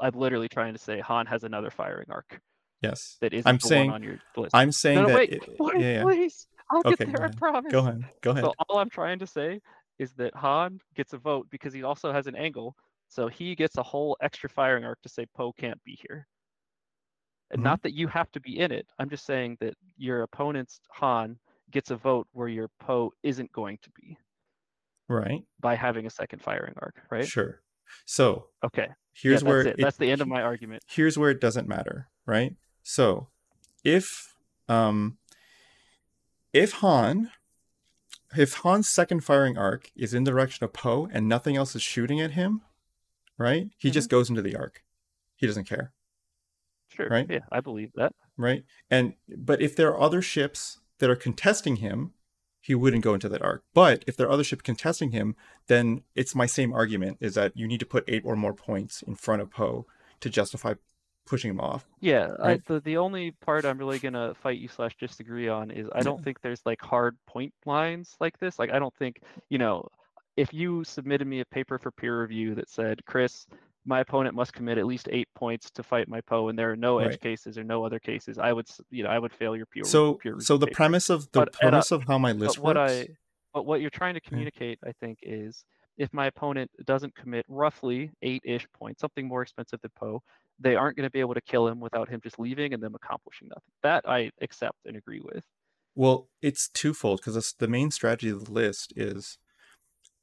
I'm literally trying to say Han has another firing arc Yes. that isn't I'm saying on your list. I'm saying no, no, that wait, it- wait, yeah, yeah. please. I'll Okay, get there, I promise. Go ahead. Go ahead. So all I'm trying to say is that Han gets a vote because he also has an angle, so he gets a whole extra firing arc to say Poe can't be here. And Mhm. Not that you have to be in it. I'm just saying that your opponent's Han gets a vote where your Poe isn't going to be right. by having a second firing arc, right? Sure. So Okay. here's yeah, where that's it. That's the end of my argument. here's where it doesn't matter, right? So, if um if Han if Han's second firing arc is in the direction of Poe and nothing else is shooting at him, right? He just Mm-hmm. goes into the arc. He doesn't care, Sure. Right? Yeah, I believe that. right? And but if there are other ships that are contesting him, he wouldn't go into that arc. But if there are other ships contesting him, then it's my same argument: is that you need to put eight or more points in front of Poe to justify pushing him off. Yeah, I, the the only part I'm really gonna fight you slash disagree on is I don't think there's like hard point lines like this. Like I don't think you know if you submitted me a paper for peer review that said Chris, my opponent must commit at least eight points to fight my Poe, and there are no edge Right. cases or no other cases, I would you know I would fail your peer So, peer so the paper. premise of the But- I- uh, premise of how my But list what works. I but what you're trying to communicate, I think, is if my opponent doesn't commit roughly eight-ish points, something more expensive than Poe, they aren't going to be able to kill him without him just leaving and them accomplishing nothing. That I accept and agree with. Well, it's twofold because the main strategy of the list is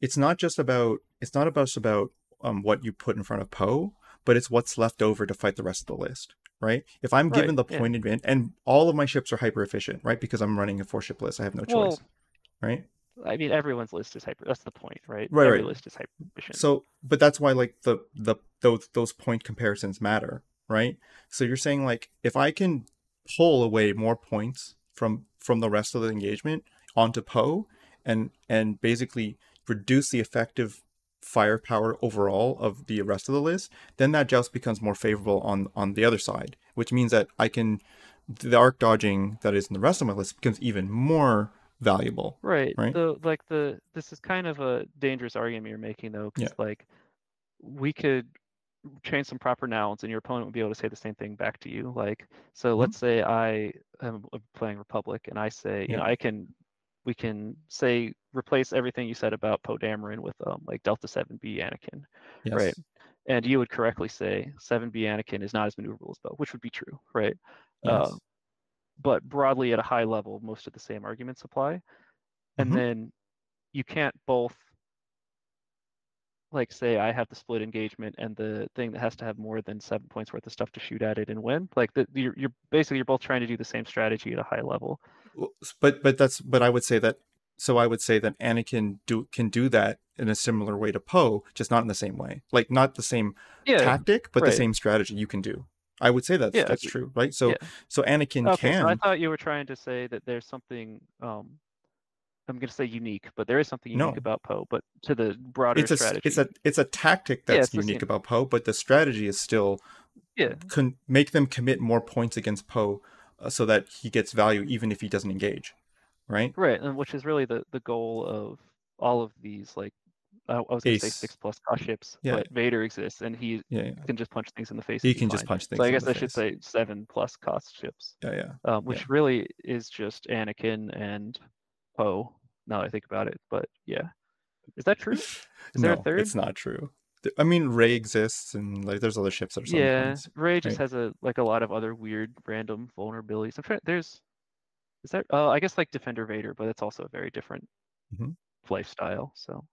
it's not just about it's not about just about um, what you put in front of Poe, but it's what's left over to fight the rest of the list, right? If I'm given the Right, yeah. point advantage, and all of my ships are hyper efficient, right? Because I'm running a four ship list, I have no Well, choice, right? I mean, everyone's list is hyper. That's the point, right? Right, Every right. list is hyper efficient. So, but that's why like the the those those point comparisons matter, right? So you're saying like if I can pull away more points from from the rest of the engagement onto Poe and and basically reduce the effective firepower overall of the rest of the list, then that joust becomes more favorable on on the other side, which means that I can the arc dodging that is in the rest of my list becomes even more valuable. Right. Right? The like the this is kind of a dangerous argument you're making though, because Yeah. like we could change some proper nouns and your opponent would be able to say the same thing back to you. Like so Mhm. let's say I am uh, playing Republic and I say, you know, I can we can say replace everything you said about Poe Dameron with um like Delta 7B Anakin. Yes. Right. And you would correctly say 7B Anakin is not as maneuverable as Poe, which would be true, right? Yes. Uh, but broadly at a high level, most of the same arguments apply. And Mhm. then you can't both like say I have the split engagement and the thing that has to have more than seven points worth of stuff to shoot at it and win. Like the, you're, you're basically you're both trying to do the same strategy at a high level. But but that's but I would say that so I would say that Anakin do can do that in a similar way to Poe, just not in the same way. Like not the same Yeah. tactic, but right. the same strategy you can do. I would say that's Yeah, that's true, right? So yeah. so Anakin Okay, so I thought you were trying to say that there's something um I'm gonna say unique, but there is something unique No. about Poe, but to the broader it's a strategy. it's a it's a tactic that's the unique about Poe, but the strategy is still yeah. con- make them commit more points against Poe uh, so that he gets value even if he doesn't engage, right? Right, and which is really the the goal of all of these like I was gonna say six plus cost ships, Yeah. but Vader exists and he Yeah, yeah, can just punch things in the face. He can just punch things So I guess I should say seven plus cost ships, yeah, yeah. um, which really is just Anakin and Poe. Now that I think about it, but yeah, is that true? Is there a no, third? it's not true. I mean, Rey exists, and like there's other ships that are yeah. Rey just right? has a like a lot of other weird random vulnerabilities. I'm trying. There's is there? Uh, I guess like Defender Vader, but it's also a very different Mhm. lifestyle. So.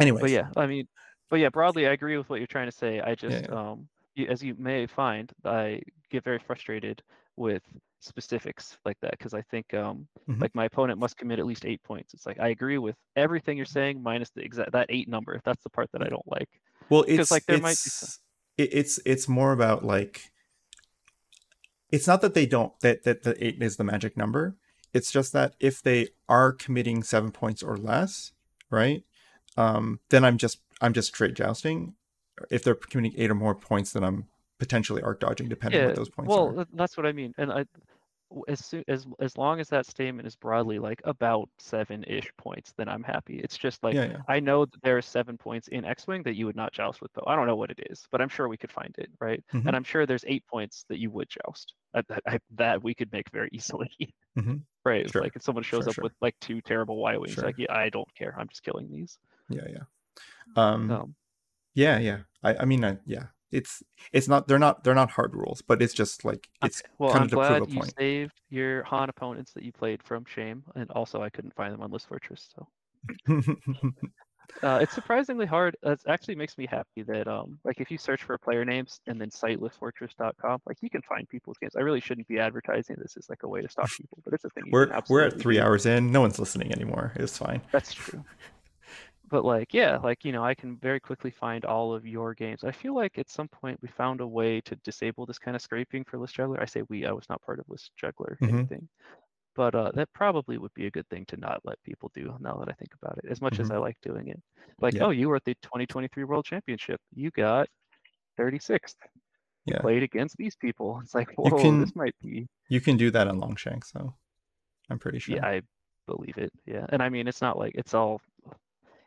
Anyways, but yeah, I mean, but yeah, broadly, I agree with what you're trying to say. I just, yeah. um, you, as you may find, I get very frustrated with specifics like that because I think, um, Mhm. like my opponent must commit at least eight points. It's like I agree with everything you're saying minus the exact that eight number. That's the part that I don't like. Well, it's like, there it's, might be some- it's it's more about like it's not that they don't that that the eight is the magic number. It's just that if they are committing seven points or less, right? Um, then I'm just I'm just straight jousting. If they're committing eight or more points, then I'm potentially arc dodging, depending on what those points well, are. th- that's what I mean. And I, as soon as as long as that statement is broadly like about seven-ish points, then I'm happy. It's just like yeah, yeah. I know that there are seven points in X-Wing that you would not joust with, though. I don't know what it is, but I'm sure we could find it, right? Mhm. And I'm sure there's eight points that you would joust. I, I, I- that we could make very easily, Mhm. right? Sure. like if someone shows Sure, up sure. with like two terrible Y-wings, like yeah, I don't care. I'm just killing these. Yeah, yeah. Um, Um, yeah, yeah. I, I mean, I, yeah. It's it's not they're not they're not hard rules, but it's just like it's okay. Well, kind I'm of to prove glad a you point. saved your Han opponents that you played from shame, and also I couldn't find them on List Fortress, so. Uh, it's surprisingly hard. It actually makes me happy that um like if you search for player names and then cite listfortress.com, like you can find people's games. I really shouldn't be advertising this as like a way to stalk people, but it's a thing. we're we're at three do. hours in. No one's listening anymore. It's fine. That's true. But like yeah, like you know, I can very quickly find all of your games. I feel like at some point we found a way to disable this kind of scraping for List Juggler. I say we. I was not part of List Juggler Mhm. anything. but uh, that probably would be a good thing to not let people do now that I think about it, as much as Mhm. I like doing it. Like, Yeah. oh, you were at the 2023 World Championship. You got 36th. You Yeah. played against these people. It's like, whoa, can- this might be. You can do that on Longshanks, so I'm pretty sure. Yeah, I believe it. Yeah. And I mean, it's not like it's all.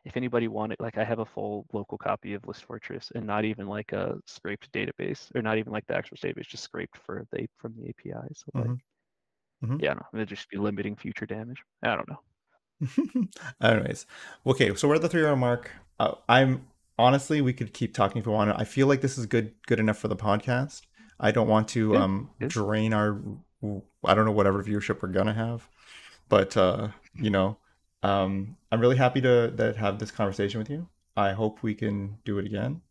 If anybody wanted, like, I have a full local copy of List Fortress and not even like a scraped database or not even like the actual database, just scraped for the from the API. So, like, Mhm. Mhm. yeah, no, it'd just be limiting future damage. I don't know. Anyways, okay, so we're at the three hour mark. Uh, I'm honestly, we could keep talking if we want. I feel like this is good, good enough for the podcast. I don't want to Good, um drain our, I don't know whatever viewership we're gonna have, but uh, you know, um, I'm really happy to that have this conversation with you. I hope we can do it again.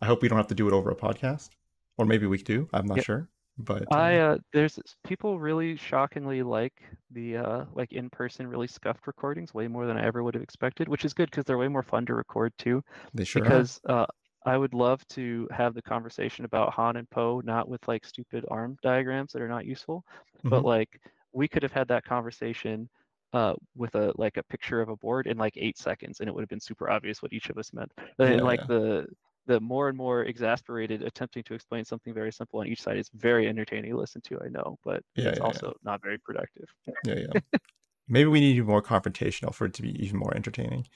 I hope we don't have to do it over a podcast, or maybe we do. I'm not Yep. sure, but I uh, uh there's people really shockingly like the uh like in person really scuffed recordings way more than I ever would have expected, which is good because they're way more fun to record too. they sure are. Because uh I would love to have the conversation about Han and Poe, not with like stupid arm diagrams that are not useful, but Mhm. like we could have had that conversation uh with a like a picture of a board in like eight seconds and it would have been super obvious what each of us meant. And like yeah. the the more and more exasperated attempting to explain something very simple on each side is very entertaining to listen to, I know, but Yeah, it's yeah, yeah. also not very productive. Yeah, yeah. Maybe we need more confrontational for it to be even more entertaining.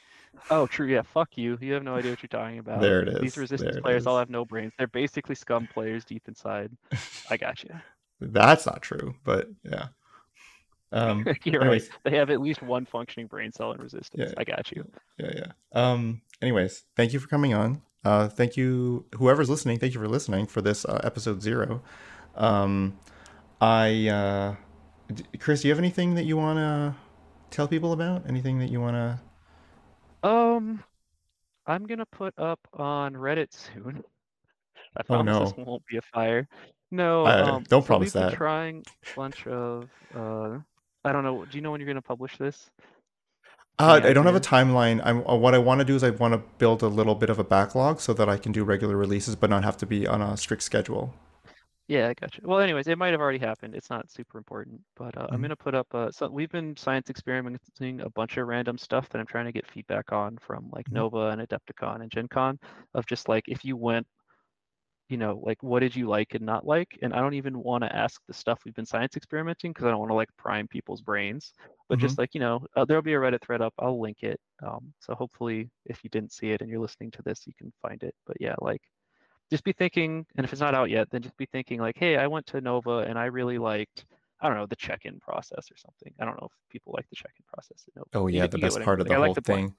Oh, true. Yeah, fuck you. You have no idea what you're talking about. There it is. These resistance it players all have no brains. They're basically scum players deep inside. I got you. That's not true, but yeah. Um, You're anyways, right. They have at least one functioning brain cell in resistance. Yeah. I got you. yeah, yeah. Um, anyways, thank you for coming on. Uh, thank you, whoever's listening. Thank you for listening for this uh, episode zero. Um, I, uh, d- Chris, do you have anything that you want to tell people about? Anything that you want to? Um, I'm gonna put up on Reddit soon. I Oh, promise this no. won't be a fire. No, um, don't so promise we've been that. trying a bunch of uh, I don't know. Do you know when you're gonna publish this? Uh, I don't have a timeline. I'm uh, what I want to do is I want to build a little bit of a backlog so that I can do regular releases, but not have to be on a strict schedule. Yeah, I gotcha. Well, anyways, it might have already happened. It's not super important, but uh, I'm Mhm. gonna put up. Uh, so we've been science experimenting a bunch of random stuff that I'm trying to get feedback on from like Mhm. Nova and Adepticon and Gen Con of just like if you went, you know, like what did you like and not like? And I don't even want to ask the stuff we've been science experimenting because I don't want to like prime people's brains. But Mhm. just like you know, uh, there'll be a Reddit thread up. I'll link it. Um, so hopefully, if you didn't see it and you're listening to this, you can find it. But yeah, like just be thinking, and if it's not out yet, then just be thinking like, hey, I went to Nova and I really liked, I don't know, the check-in process or something. I don't know if people like the check-in process Nova. Oh yeah, get- the you best what I part mean. of the Like, I like whole the thing.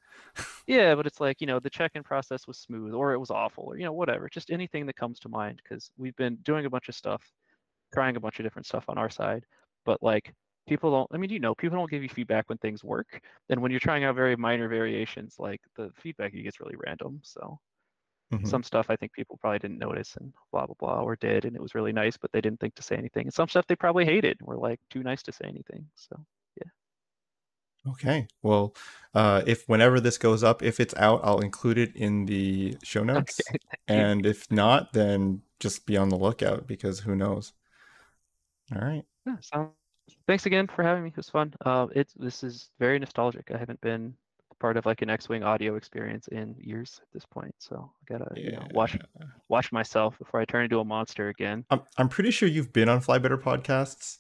Yeah, but it's like, you know, the check-in process was smooth or it was awful or, you know, whatever. Just anything that comes to mind because we've been doing a bunch of stuff, trying a bunch of different stuff on our side. But like people don't, I mean, you know, people don't give you feedback when things work. And when you're trying out very minor variations, like the feedback you get is really random. So Mhm. some stuff I think people probably didn't notice and blah blah blah or did and it was really nice, but they didn't think to say anything. And some stuff they probably hated were like too nice to say anything. So yeah. Okay. Well, uh, if whenever this goes up, if it's out, I'll include it in the show notes. okay. And if not, then just be on the lookout because who knows. All right. Yeah, so thanks again for having me. It was fun. Uh, it's this is very nostalgic. I haven't been part of like an X-wing audio experience in years at this point, so I gotta you know watch watch myself before I turn into a monster again. I'm I'm pretty sure you've been on Fly Better podcasts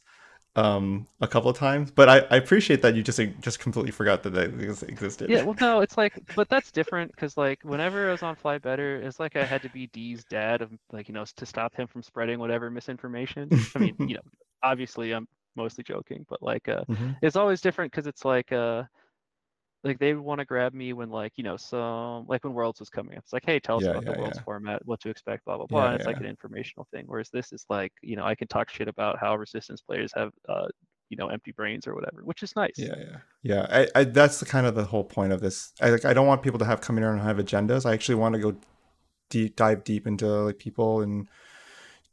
um a couple of times, but I, I appreciate that you just just completely forgot that that existed. Yeah, well, no, it's like, but that's different because like whenever I was on Fly Better, it's like I had to be D's dad of like you know to stop him from spreading whatever misinformation. I mean, you know, obviously I'm mostly joking, but like uh, Mhm. it's always different because it's like uh like they want to grab me when like you know some like when Worlds was coming up. It's like, hey, tell us Yeah, about the Worlds yeah. format, what to expect, blah blah blah. Yeah, and it's like an informational thing. Whereas this is like you know I can talk shit about how Resistance players have uh you know empty brains or whatever, which is nice. Yeah, yeah, yeah. I, I that's the kind of the whole point of this. I like I don't want people to have come in here and have agendas. I actually want to go deep, dive deep into like people and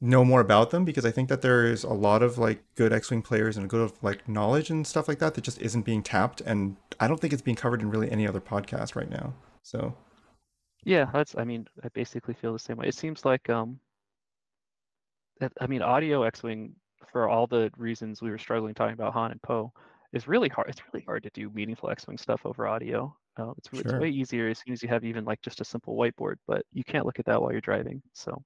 know more about them because I think that there is a lot of like good X-wing players and a good of like knowledge and stuff like that that just isn't being tapped, and I don't think it's being covered in really any other podcast right now. So Yeah, that's. I mean, I basically feel the same way. It seems like um, that- I mean, audio X-wing for all the reasons we were struggling talking about Han and Poe. is really hard. It's really hard to do meaningful X-wing stuff over audio. Uh, it's it's way easier as soon as you have even like just a simple whiteboard, but you can't look at that while you're driving. So,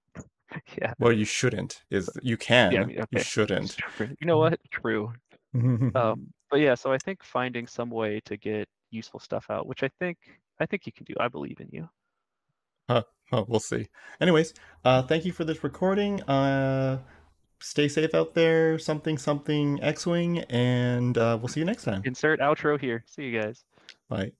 yeah, Well, you shouldn't. Is you can. yeah, mean, You shouldn't. You know what? True. Um, but yeah, so I think finding some way to get useful stuff out, which I think I think you can do. I believe in you. oh, we'll see. Anyways, uh, thank you for this recording. Uh, stay safe out there. Something, something, X Wing, and uh, we'll see you next time. Insert outro here. See you guys. Bye.